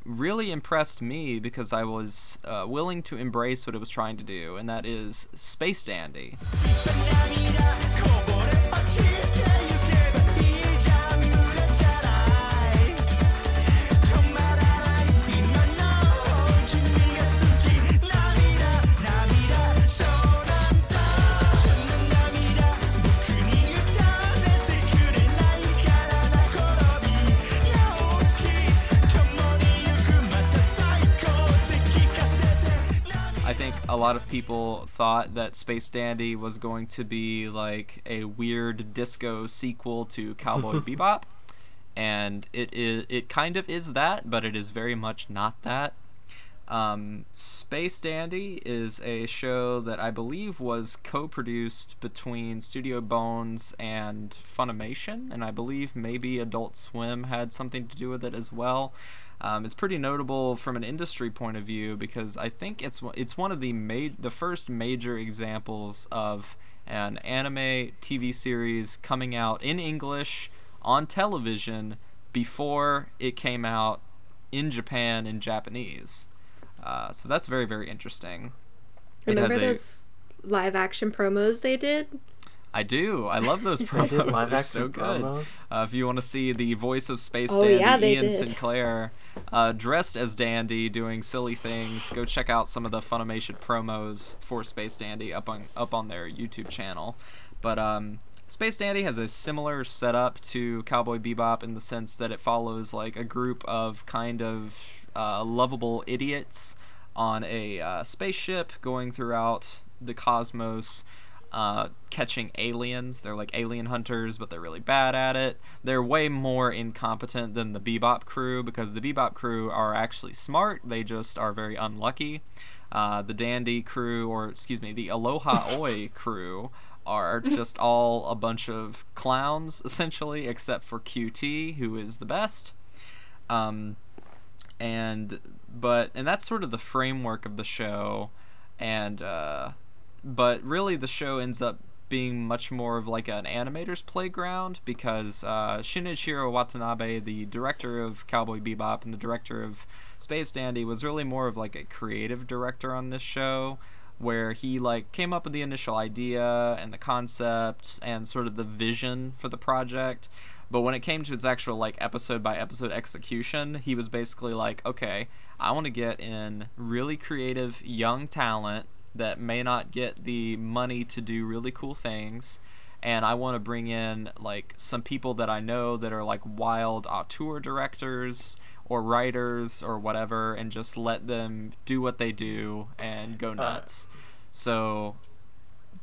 really impressed me because I was uh, willing to embrace what it was trying to do, and that is Space Dandy. Lot of people thought that Space Dandy was going to be like a weird disco sequel to Cowboy Bebop, and it is it kind of is that, but it is very much not that. Um, Space Dandy is a show that I believe was co-produced between Studio Bones and Funimation, and I believe maybe Adult Swim had something to do with it as well. Um, it's pretty notable from an industry point of view because I think it's one- it's one of the ma- the first major examples of an anime TV series coming out in English on television before it came out in Japan in Japanese. Uh, so that's very very interesting. Remember has a- those live action promos they did? I do. I love those promos. did They're so good. Uh, if you want to see the voice of Space Oh, Dandy, yeah, Ian did. Sinclair, uh, dressed as Dandy, doing silly things, go check out some of the Funimation promos for Space Dandy up on up on their YouTube channel. But um, Space Dandy has a similar setup to Cowboy Bebop in the sense that it follows like a group of kind of uh, lovable idiots on a uh, spaceship going throughout the cosmos uh, catching aliens. They're like alien hunters, but they're really bad at it. They're way more incompetent than the Bebop crew because the Bebop crew are actually smart. They just are very unlucky. Uh, the Dandy crew, or excuse me, the Aloha Oe crew, are just all a bunch of clowns essentially, except for QT, who is the best. Um, and but and that's sort of the framework of the show and uh but really the show ends up being much more of like an animator's playground because uh, Shinichiro Watanabe, the director of Cowboy Bebop and the director of Space Dandy, was really more of like a creative director on this show, where he like came up with the initial idea and the concept and sort of the vision for the project. But when it came to its actual like episode by episode execution, he was basically like, okay, I want to get in really creative young talent that may not get the money to do really cool things and I want to bring in like some people that I know that are like wild auteur directors or writers or whatever and just let them do what they do and go uh, nuts. so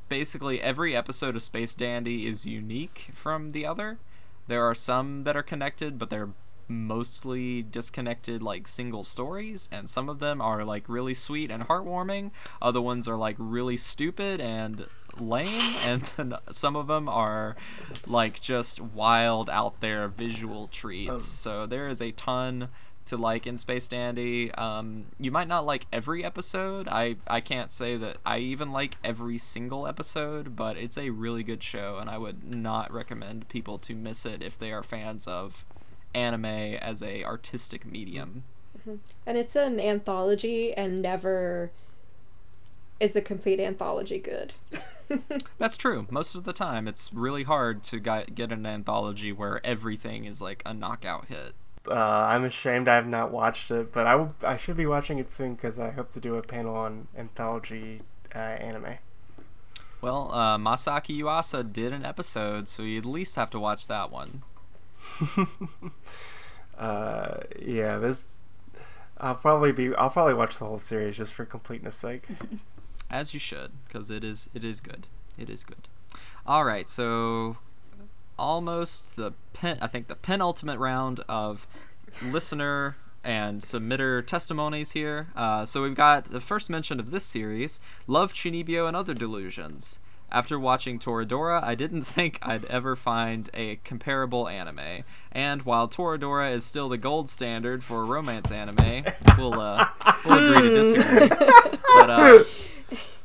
basically every episode of Space Dandy is unique from the other. There are some that are connected, but they're mostly disconnected like single stories and some of them are like really sweet and heartwarming other ones are like really stupid and lame and some of them are like just wild out there visual treats Um. so there is a ton to like in Space Dandy. Um, you might not like every episode. I I can't say that I even like every single episode, but it's a really good show, and I would not recommend people to miss it if they are fans of anime as a artistic medium. And it's an anthology and never is a complete anthology good. That's true. Most of the time, it's really hard to gi- get an anthology where everything is like a knockout hit. Uh, I'm ashamed I have not watched it, but I I should be watching it soon because I hope to do a panel on anthology uh, anime. Well, uh, Masaki Yuasa did an episode, so you at least have to watch that one. Uh, yeah, this. I'll probably be. I'll probably watch the whole series just for completeness sake. as you should because it is it is good it is good all right so almost the pen i think the penultimate round of listener and submitter testimonies here uh, so we've got the first mention of this series love Chunibyo and other delusions after watching Toradora, I didn't think I'd ever find a comparable anime. And while Toradora is still the gold standard for romance anime, we'll, uh, we'll agree to disagree. But uh,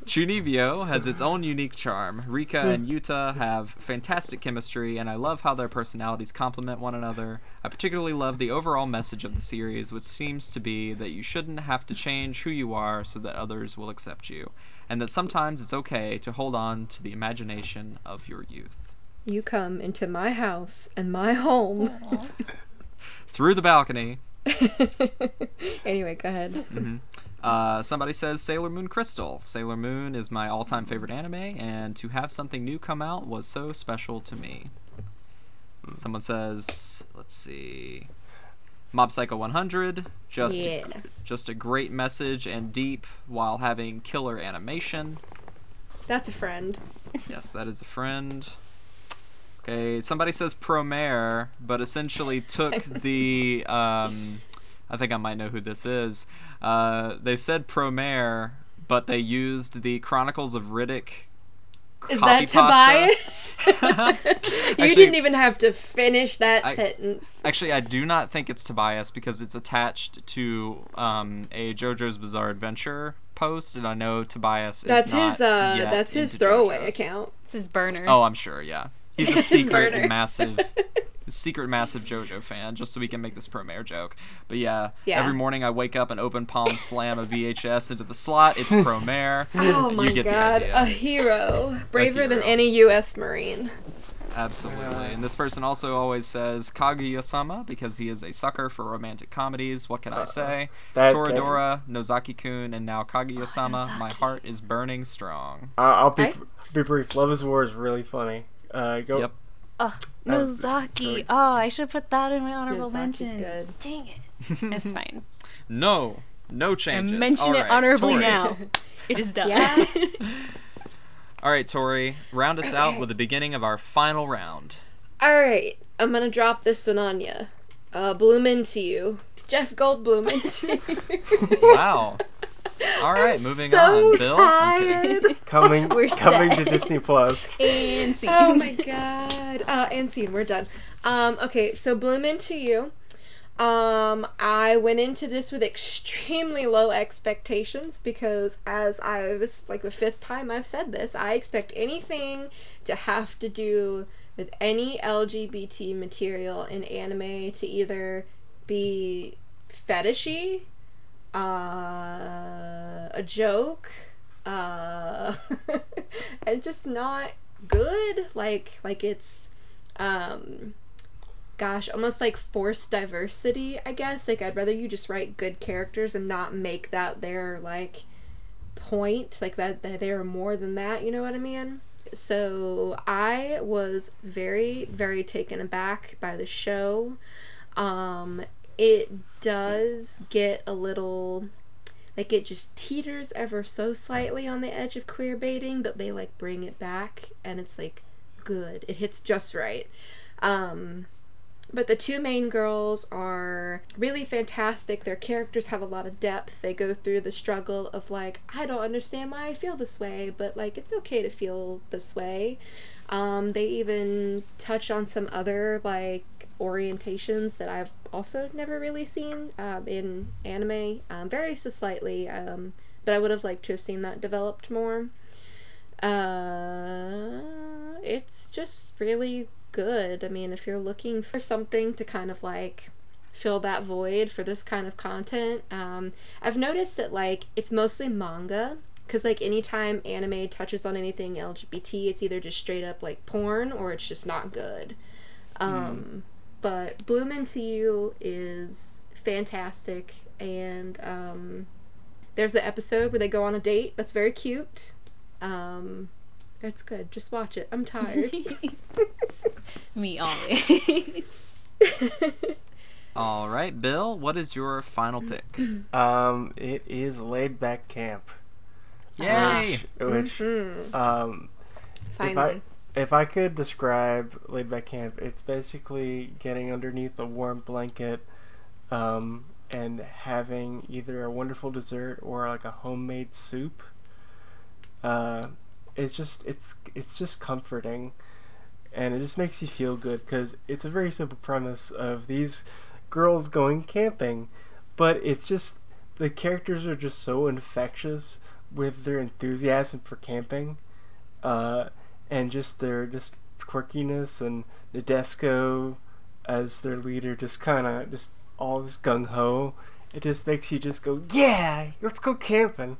Chunibyo has its own unique charm. Rika and Yuta have fantastic chemistry, and I love how their personalities complement one another. I particularly love the overall message of the series, which seems to be that you shouldn't have to change who you are so that others will accept you, and that sometimes it's okay to hold on to the imagination of your youth. You come into my house and my home. Through the balcony, anyway, go ahead. Uh, somebody says Sailor Moon Crystal. Sailor Moon is my all time favorite anime, and to have something new come out was so special to me. Someone says, let's see. Mob Psycho 100, just Yeah. just a great message and deep while having killer animation. That's a friend. Yes, that is a friend. Okay, somebody says Promare, but essentially took the. Um, I think I might know who this is. Uh, they said Promare, but they used the Chronicles of Riddick. Is that pasta. Tobias? you Actually- didn't even have to finish that I- sentence. Actually, I do not think it's Tobias because it's attached to um, a JoJo's Bizarre Adventure post, and I know Tobias is That's not his. Uh, yet that's his throwaway JoJo's. account. This is Burner. Oh, I'm sure. Yeah, he's a secret Burner. massive, secret massive JoJo fan, just so we can make this Promare joke. But yeah, Yeah. every morning I wake up and open palm slam a VHS into the slot. It's Promare. Oh my you get god, a hero, braver than hero. any U.S. Marine. Absolutely. And this person also always says Kaguya-sama because he is a sucker for romantic comedies. What can I say? that- Toradora, Nozaki-kun, and now Kaguya-sama. My heart is burning strong. Uh, I'll be I- be brief. Love is War is really funny. Uh, go. Yep. Oh, Nozaki. really- Oh, I should put that in my honorable Nozaki's mention. good. Dang it. it's fine. No, no changes. I mention All it right, honorably Tori. now. It is done. Yeah. All right, Tori, round us out with the beginning of our final round. All right, I'm gonna drop this one on you. Uh, bloom into you, Jeff Goldblum into you. Wow. All right, I'm moving so on. Bill. I'm tired. Coming We're coming to. Disney Plus. and scene. oh my god. Uh, and scene, we're done. Um, okay, so bloom into you. Um, I went into this with extremely low expectations because, as I was like the fifth time I've said this, I expect anything to have to do with any LGBT material in anime to either be fetishy, uh, a joke, uh, and just not good. Like, like it's, um, gosh, almost like forced diversity, I guess. Like, I'd rather you just write good characters and not make that their, like, point. Like, that, that they are more than that, you know what I mean? So, I was very, very taken aback by the show. Um, it does get a little. Like, it just teeters ever so slightly on the edge of queer baiting, but they, like, bring it back, and it's, like, good. It hits just right. Um, but the two main girls are really fantastic. Their characters have a lot of depth. They go through the struggle of like, I don't understand why I feel this way, but like it's okay to feel this way. Um, they even touch on some other like orientations that I've also never really seen um, in anime, um, very so slightly. Um, but I would have liked to have seen that developed more. Uh, it's just really good. I mean, if you're looking for something to kind of like fill that void for this kind of content, um, I've noticed that like it's mostly manga. Because, like, anytime anime touches on anything LGBT, it's either just straight up like porn or it's just not good. Um, But Bloom Into You is fantastic. And um, there's an episode where they go on a date that's very cute. Um, it's good. Just watch it. I'm tired. Me always. All right, Bill, what is your final pick? Um, it is Laid Back Camp. Yay! Which, which Mhm. um, Finally. If I could describe Laid Back Camp, it's basically getting underneath a warm blanket, um, and having either a wonderful dessert or like a homemade soup. Uh, it's just it's it's just comforting, and it just makes you feel good because it's a very simple premise of these girls going camping, but it's just the characters are just so infectious with their enthusiasm for camping, uh, and just their just quirkiness and Nadeshiko as their leader just kind of just all this gung ho. It just makes you just go, yeah, let's go camping.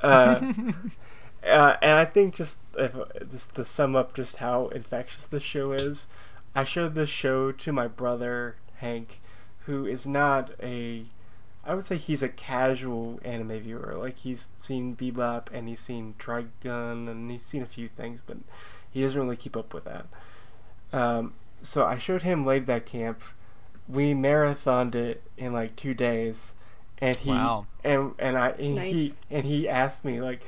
Uh, uh, and I think just if just to sum up just how infectious this show is, I showed this show to my brother Hank, who is not a, I would say he's a casual anime viewer. Like he's seen Bebop and he's seen Trigun and he's seen a few things, but he doesn't really keep up with that. Um, so I showed him Laid Back Camp, we marathoned it in like two days, and he Wow. and and I and he and he asked me like,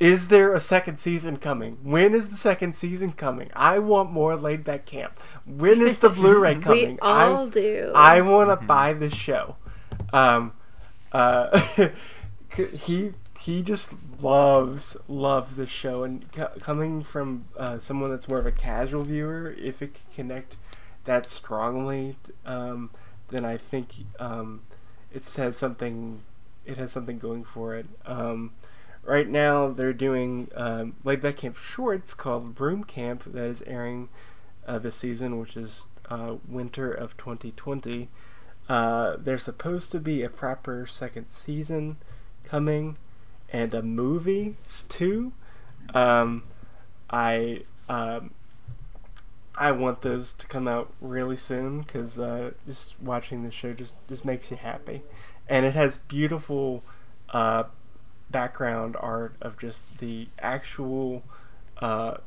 "Is there a second season coming? When is the second season coming? I want more laid back camp. When is the Blu-ray coming? We all I'm- do. I want to buy the show." Um, uh, he he just loves loves the show, and co- coming from uh, someone that's more of a casual viewer, if it can connect that strongly, um, then I think um, it has something. It has something going for it. Um, right now, they're doing um, laid back camp shorts called Room Camp that is airing uh, this season, which is uh, winter of 2020. Uh, there's supposed to be a proper second season coming, and a movie too. Um, I um, I want those to come out really soon because uh, just watching the show just just makes you happy, and it has beautiful uh, background art of just the actual uh,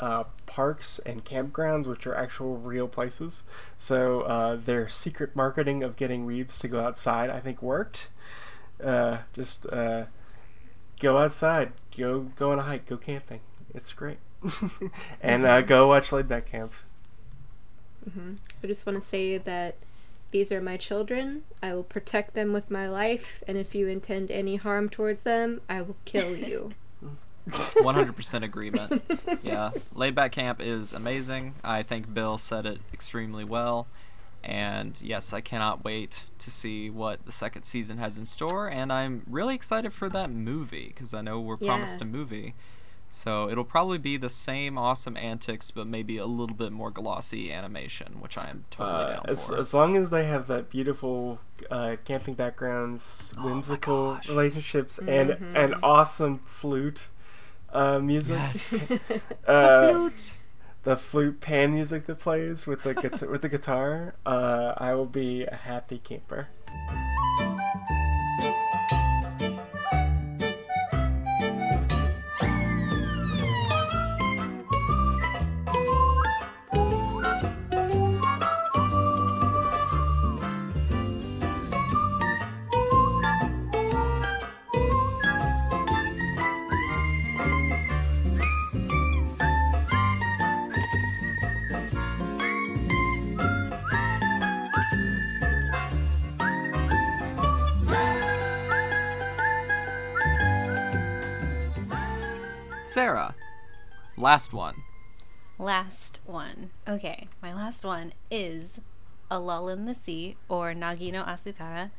uh, parks and campgrounds, which are actual real places. So uh, their secret marketing of getting Reeves to go outside, I think, worked. Uh, just uh, go outside, go go on a hike, go camping. It's great, and uh, go watch Laid Back Camp. I just want to say that these are my children. I will protect them with my life, and if you intend any harm towards them, I will kill you. 100% agreement. Yeah, Laid Back Camp is amazing. I think Bill said it extremely well. And yes, I cannot wait to see what the second season has in store. And I'm really excited for that movie because I know we're promised a movie. So it'll probably be the same awesome antics, but maybe a little bit more glossy animation, which I am totally Uh, down as, for. as long as they have that beautiful uh, camping backgrounds, Oh my whimsical gosh. relationships, and an awesome flute uh, music. yes. uh, Flute. the flute pan music that plays with the guitar, with the guitar, uh, I will be a happy camper. Sarah, last one. Last one. Okay, my last one is A Lull in the Sea or Nagi no Asukara.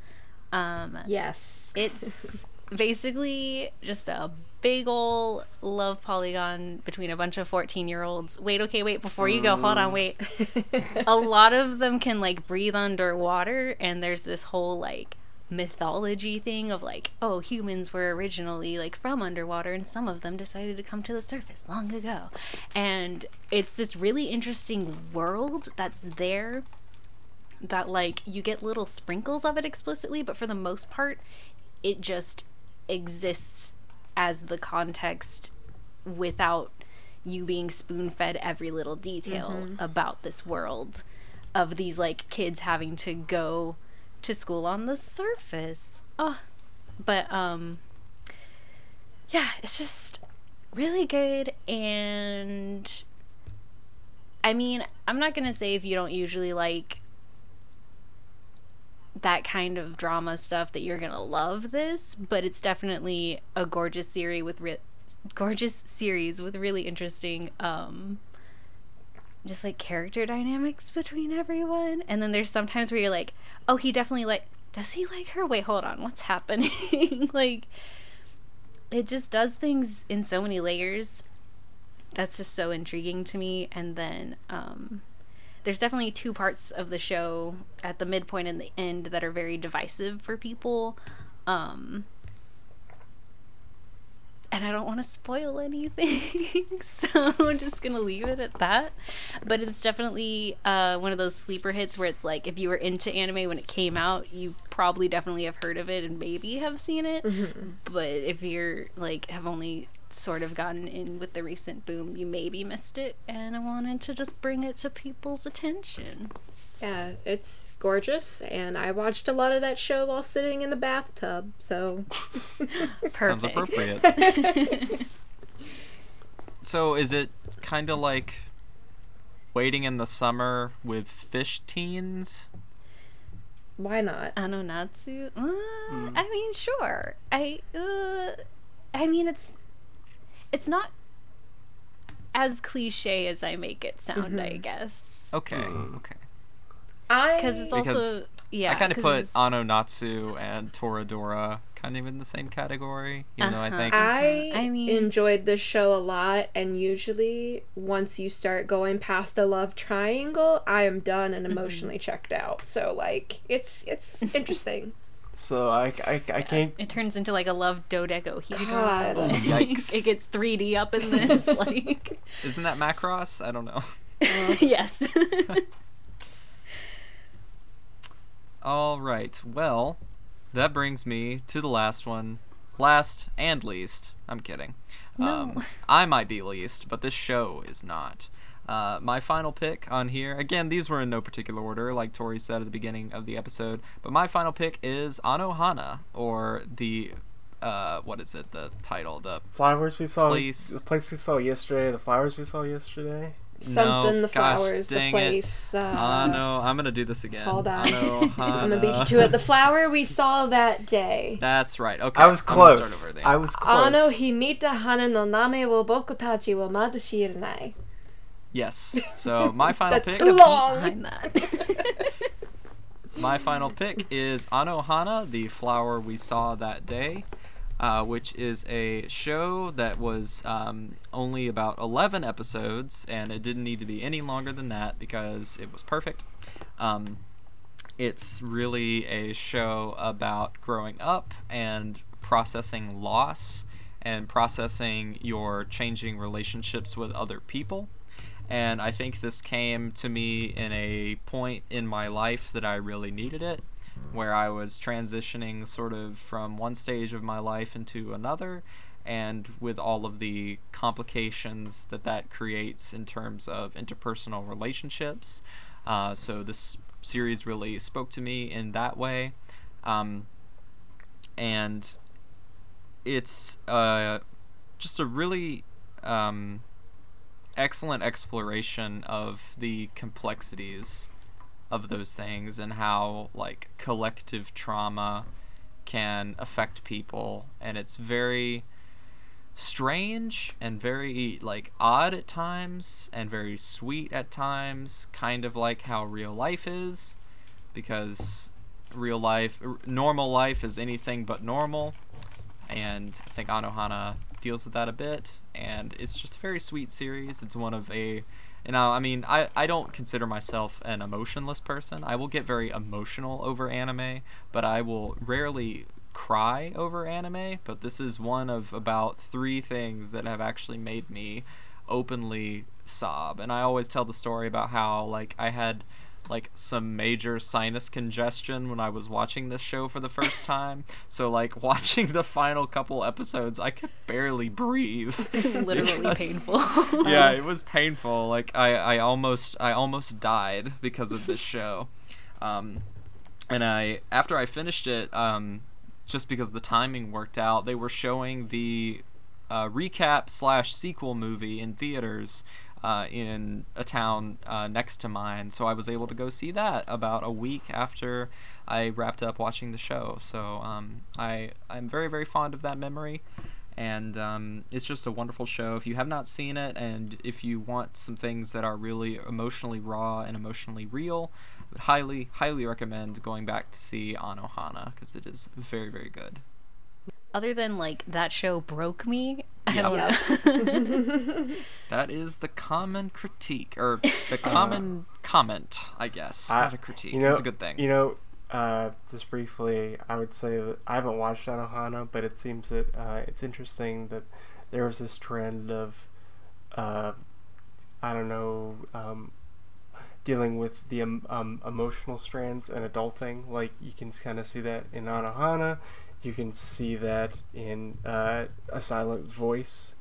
Um, yes. it's basically just a big ol' love polygon between a bunch of 14 year olds. Wait, okay, wait, before you go, hold on, wait. a lot of them can like breathe underwater, and there's this whole like mythology thing of like, oh, humans were originally like from underwater, and some of them decided to come to the surface long ago. And it's this really interesting world that's there that like you get little sprinkles of it explicitly, but for the most part, it just exists as the context without you being spoon fed every little detail mm-hmm. about this world of these like kids having to go to school on the surface. Oh, but um, yeah, it's just really good and I mean, I'm not gonna say if you don't usually like that kind of drama stuff that you're gonna love this, but it's definitely a gorgeous series with re- gorgeous series with really interesting um just like character dynamics between everyone. And then there's sometimes where you're like, oh, he definitely like does he like her? Wait, hold on, what's happening? like it just does things in so many layers that's just so intriguing to me and then um there's definitely two parts of the show at the midpoint and the end that are very divisive for people um and I don't want to spoil anything, so I'm just gonna leave it at that. But it's definitely uh, one of those sleeper hits where it's like if you were into anime when it came out, you probably definitely have heard of it and maybe have seen it. But if you're like have only sort of gotten in with the recent boom, you maybe missed it. And I wanted to just bring it to people's attention. Yeah, it's gorgeous, and I watched a lot of that show while sitting in the bathtub. So perfect. Sounds appropriate. so is it kind of like waiting in the summer with fish teens? why not? Anonatsu? Uh, I mean, sure. I uh, I mean, it's it's not as cliche as I make it sound. I guess Okay, Hmm. okay. I because it's Because also yeah. I kind of put it's- Anonatsu and Toradora kind of in the same category, even though I Uh-huh. think I, I mean- enjoyed this show a lot, and usually once you start going past the love triangle, I am done and emotionally checked out. So like, it's it's interesting. So I, I, I can't. it turns into like a love dodecahedron. God. like, Yikes. it gets 3D up in this. like, isn't that Macross? I don't know. yes. All right. Well, that brings me to the last one. Last and least. I'm kidding. Um, No. I might be least, but this show is not. Uh, my final pick on here, again, these were in no particular order, like Tori said at the beginning of the episode, but my final pick is Anohana, or the, uh, what is it, the title? The Flowers we saw. Place. The place we saw yesterday. The flowers we saw yesterday. Something, the gosh, flowers, the dang it. place. Uh, ah, Ano, I'm gonna do this again. Hold on. Anohana. I'm gonna beat you to it. The flower we saw that day. That's right. Okay. I was I'm start close. over then. I was close. Ano himita hana no name wo boku tachi wo mada shiranai. Yes. So my final That's pick. too long. Behind that. My final pick is Anohana, the flower we saw that day, uh, which is a show that was um, only about 11 episodes, and it didn't need to be any longer than that because it was perfect. Um, it's really a show about growing up and processing loss and processing your changing relationships with other people and I think this came to me in a point in my life that I really needed it, where I was transitioning sort of from one stage of my life into another, and with all of the complications that that creates in terms of interpersonal relationships. Uh, so this series really spoke to me in that way, um, and it's uh, just a really um, excellent exploration of the complexities of those things and how like collective trauma can affect people. And it's very strange and very like odd at times and very sweet at times kind of like how real life is because real life normal life is anything but normal. And I think Anohana deals with that a bit, and it's just a very sweet series. It's one of a, you uh, know, I mean, I, I don't consider myself an emotionless person. I will get very emotional over anime, but I will rarely cry over anime. But this is one of about three things that have actually made me openly sob. And I always tell the story about how, like, I had like some major sinus congestion when I was watching this show for the first time. So like watching the final couple episodes, I could barely breathe. Literally Because- painful. yeah, it was painful. Like I, I almost I almost died because of this show. Um, and I after I finished it, um, just because the timing worked out, they were showing the uh, recap slash sequel movie in theaters uh, in a town uh, next to mine. So I was able to go see that about a week after I wrapped up watching the show. So um, I I'm very very fond of that memory. And um, it's just a wonderful show. If you have not seen it, and if you want some things that are really emotionally raw and emotionally real, I would highly, highly recommend going back to see Anohana because it is very, very good. Other than like that show broke me. I Yeah. don't know. That is the common critique, or the common comment, I guess. I- Not a critique. You know, it's a good thing. You know, uh, just briefly, I would say that I haven't watched Anohana, but it seems that uh, it's interesting that there was this trend of, uh, I don't know, um, dealing with the um, um, emotional strands and adulting. Like you can kind of see that in Anohana. You can see that in uh, A Silent Voice.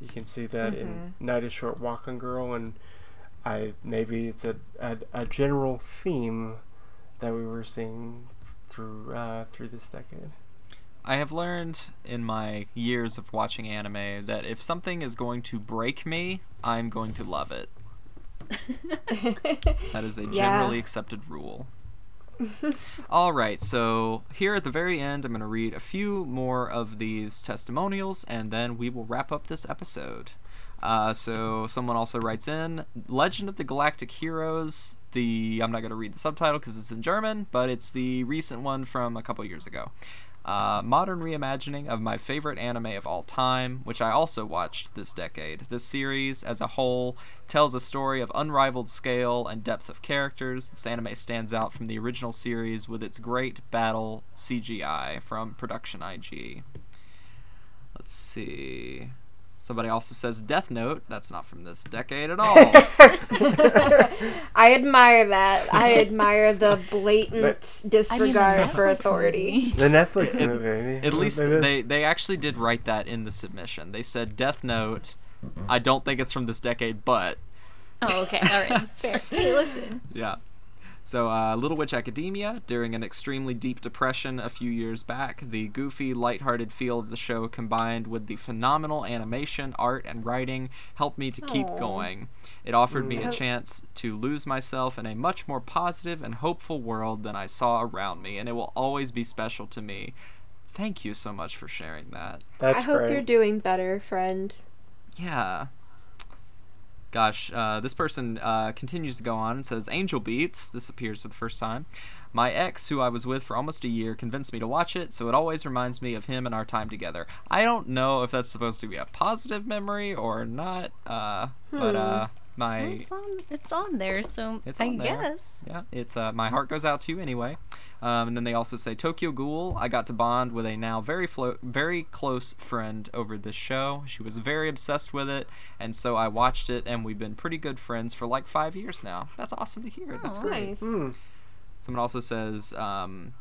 You can see that in Night is Short, Walking Girl, and I maybe it's a, a, a general theme that we were seeing through uh, through this decade. I have learned in my years of watching anime that if something is going to break me, I'm going to love it. That is a Yeah. generally accepted rule. All right, so here at the very end, I'm going to read a few more of these testimonials and then we will wrap up this episode. Uh, so someone also writes in Legend of the Galactic Heroes. The I'm not going to read the subtitle because it's in German, but it's the recent one from a couple years ago. Uh, modern reimagining of my favorite anime of all time, which I also watched this decade. This series, as a whole, tells a story of unrivaled scale and depth of characters. This anime stands out from the original series with its great battle CGI from Production IG. Let's see. Somebody also says Death Note. That's not from this decade at all. I admire that. I admire the blatant I mean, disregard for authority. movie. The Netflix movie. At least they they actually did write that in the submission. They said Death Note. I don't think it's from this decade, but Oh, okay. All right. That's fair. Hey, listen. yeah. So, uh, Little Witch Academia, during an extremely deep depression a few years back, the goofy, lighthearted feel of the show combined with the phenomenal animation, art, and writing helped me to keep Aw. going. It offered me a Mm. chance to lose myself in a much more positive and hopeful world than I saw around me, and it will always be special to me. Thank you so much for sharing that. That's I hope great. you're doing better, friend. Yeah. Gosh, uh, this person uh, continues to go on and says, Angel Beats, this appears for the first time. My ex, who I was with for almost a year, convinced me to watch it, so it always reminds me of him and our time together. I don't know if that's supposed to be a positive memory or not, uh, but my It's on. It's on there. So It's I on there. guess. yeah, it's uh, my heart goes out to you anyway. Um, and then they also say Tokyo Ghoul. I got to bond with a now very flo- very close friend over this show. She was very obsessed with it, and so I watched it, and we've been pretty good friends for like five years now. That's awesome to hear. That's Aw. great. Nice. Hmm. Someone also says um,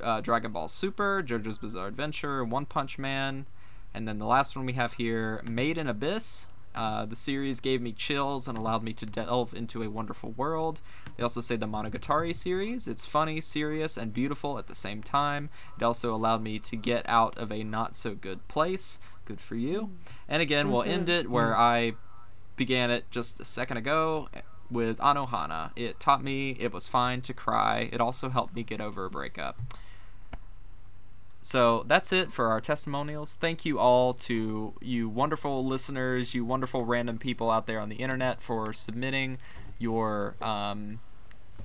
uh, Dragon Ball Super, JoJo's Bizarre Adventure, One Punch Man, and then the last one we have here, Made in Abyss. Uh, the series gave me chills and allowed me to delve into a wonderful world. They also say the Monogatari series. It's funny, serious, and beautiful at the same time. It also allowed me to get out of a not so good place. Good for you. And again, we'll end it where I began it just a second ago with Anohana. It taught me it was fine to cry. It also helped me get over a breakup. So that's it for our testimonials. Thank you all to you wonderful listeners, you wonderful random people out there on the internet for submitting your um,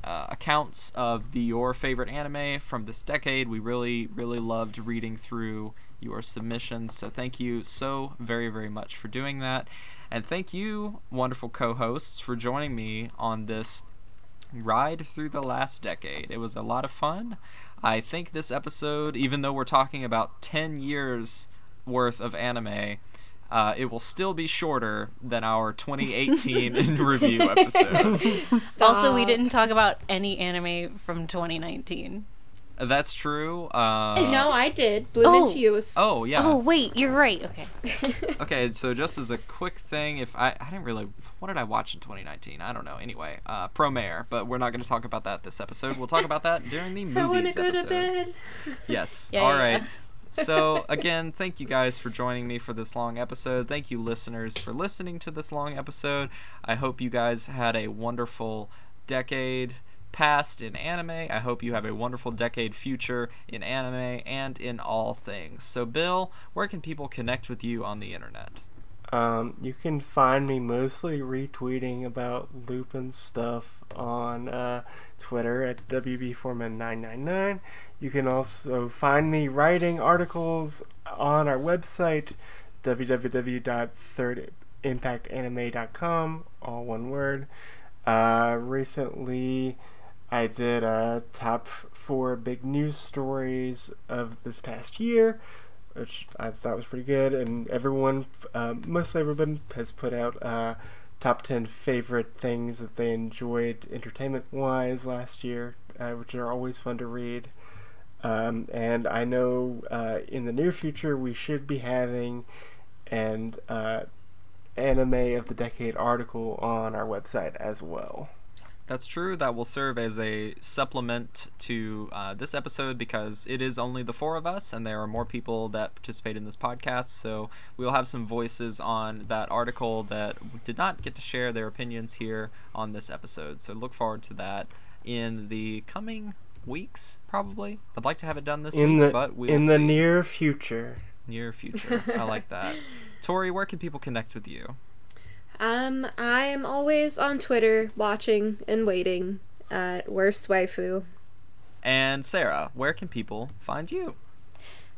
uh, accounts of the your favorite anime from this decade. We really, really loved reading through your submissions. So thank you so very, very much for doing that. And thank you, wonderful co hosts, for joining me on this ride through the last decade. It was a lot of fun. I think this episode, even though we're talking about 10 years worth of anime, uh, it will still be shorter than our 2018 in review episode. Also, we didn't talk about any anime from 2019. That's true. Uh, no, I did. Bloom Oh. into you was. Oh yeah. Oh wait, you're right. Okay. Okay, so just as a quick thing, if I I didn't really what did I watch in 2019? I don't know. Anyway, uh, Promare, but we're not going to talk about that this episode. We'll talk about that during the I want movies to go episode. to bed. Yes. Yeah, All yeah, right. yeah. so again, thank you guys for joining me for this long episode. Thank you, listeners, for listening to this long episode. I hope you guys had a wonderful decade past in anime. I hope you have a wonderful decade future in anime and in all things. So, Bill, where can people connect with you on the internet? Um, you can find me mostly retweeting about Lupin stuff on uh, Twitter at WBForeman999. You can also find me writing articles on our website, www.thirdimpactanime.com, all one word. Uh, recently, I did a top four big news stories of this past year which I thought was pretty good. And everyone, uh, mostly everyone, has put out uh, top 10 favorite things that they enjoyed entertainment wise last year, uh, which are always fun to read. Um, and I know uh, in the near future we should be having an uh, anime of the decade article on our website as well. That's true. That will serve as a supplement to uh, this episode because it is only the four of us, and there are more people that participate in this podcast. So we'll have some voices on that article that did not get to share their opinions here on this episode. So look forward to that in the coming weeks, probably. I'd like to have it done this In week, the but we'll in the near future. near future. I like that. Tori, where can people connect with you? Um, I am always on Twitter watching and waiting at Worst Waifu. And Sarah, where can people find you?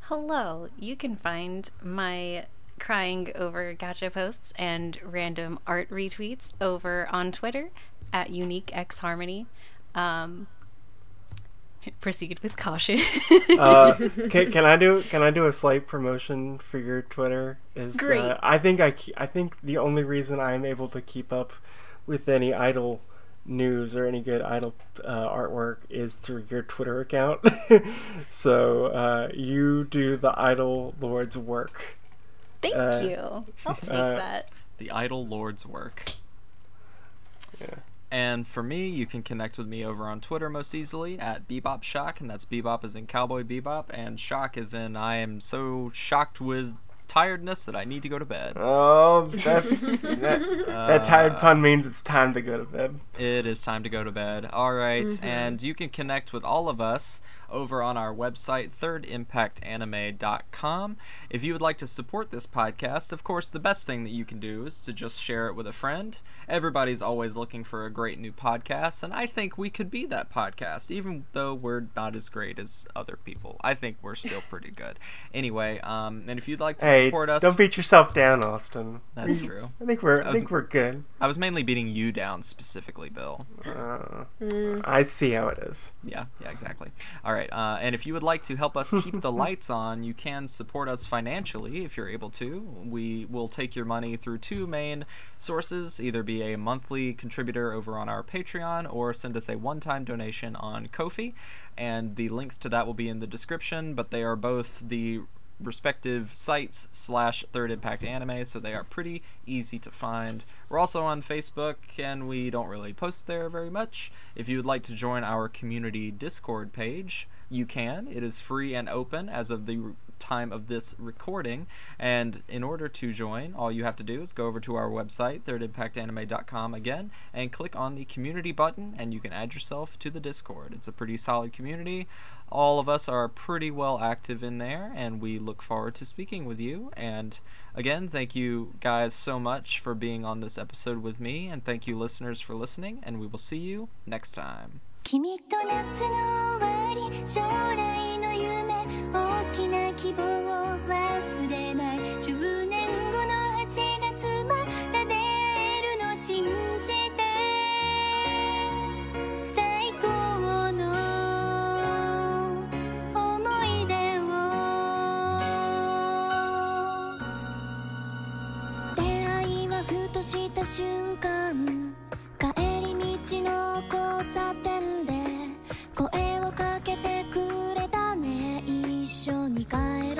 Hello. You can find my crying over gacha posts and random art retweets over on Twitter at UniqueXHarmony. Um, proceed with caution. Uh, can, can I do can I do a slight promotion for your Twitter? Is Great. that I think I I think the only reason I'm able to keep up with any idol news or any good idol uh, artwork is through your Twitter account. so uh, you do the idol lord's work. Thank Uh, you. I'll take uh, that. The Idol Lord's work. Yeah. And for me, you can connect with me over on Twitter most easily at Bebop Shock, and that's Bebop is in Cowboy Bebop, and Shock is in I am so shocked with tiredness that I need to go to bed. Oh, that that, that tired pun means it's time to go to bed. It is time to go to bed. All right, mm-hmm. and you can connect with all of us over on our website, thirdimpactanime.com. If you would like to support this podcast, of course, the best thing that you can do is to just share it with a friend. Everybody's always looking for a great new podcast, and I think we could be that podcast, even though we're not as great as other people. I think we're still pretty good. Anyway, um, and if you'd like to Hey, support us, don't beat yourself down, Austin. that's true. I think we're I was- think we're good. I was mainly beating you down specifically, Bill. Uh, I see how it is. Yeah, yeah, exactly. All right, uh, and if you would like to help us keep the lights on, you can support us financially if you're able to. We will take your money through two main sources either be a monthly contributor over on our Patreon or send us a one time donation on Ko-fi. And the links to that will be in the description, but they are both the respective sites slash third impact anime so they are pretty easy to find we're also on facebook and we don't really post there very much if you would like to join our community discord page you can. It is free and open as of the time of this recording. And in order to join all you have to do is go over to our website thirdimpactanime.com again and click on the community button and you can add yourself to the discord. It's a pretty solid community. All of us are pretty well active in there and we look forward to speaking with you. And again thank you guys so much for being on this episode with me and thank you listeners for listening and we will see you next time 君と夏の終わり将来の夢大きな希望を忘れない。10年後の8月また出会えるの信じて。最高の思い出を。出会いはふとした瞬間。の交差点で声をかけてくれたね。一緒に帰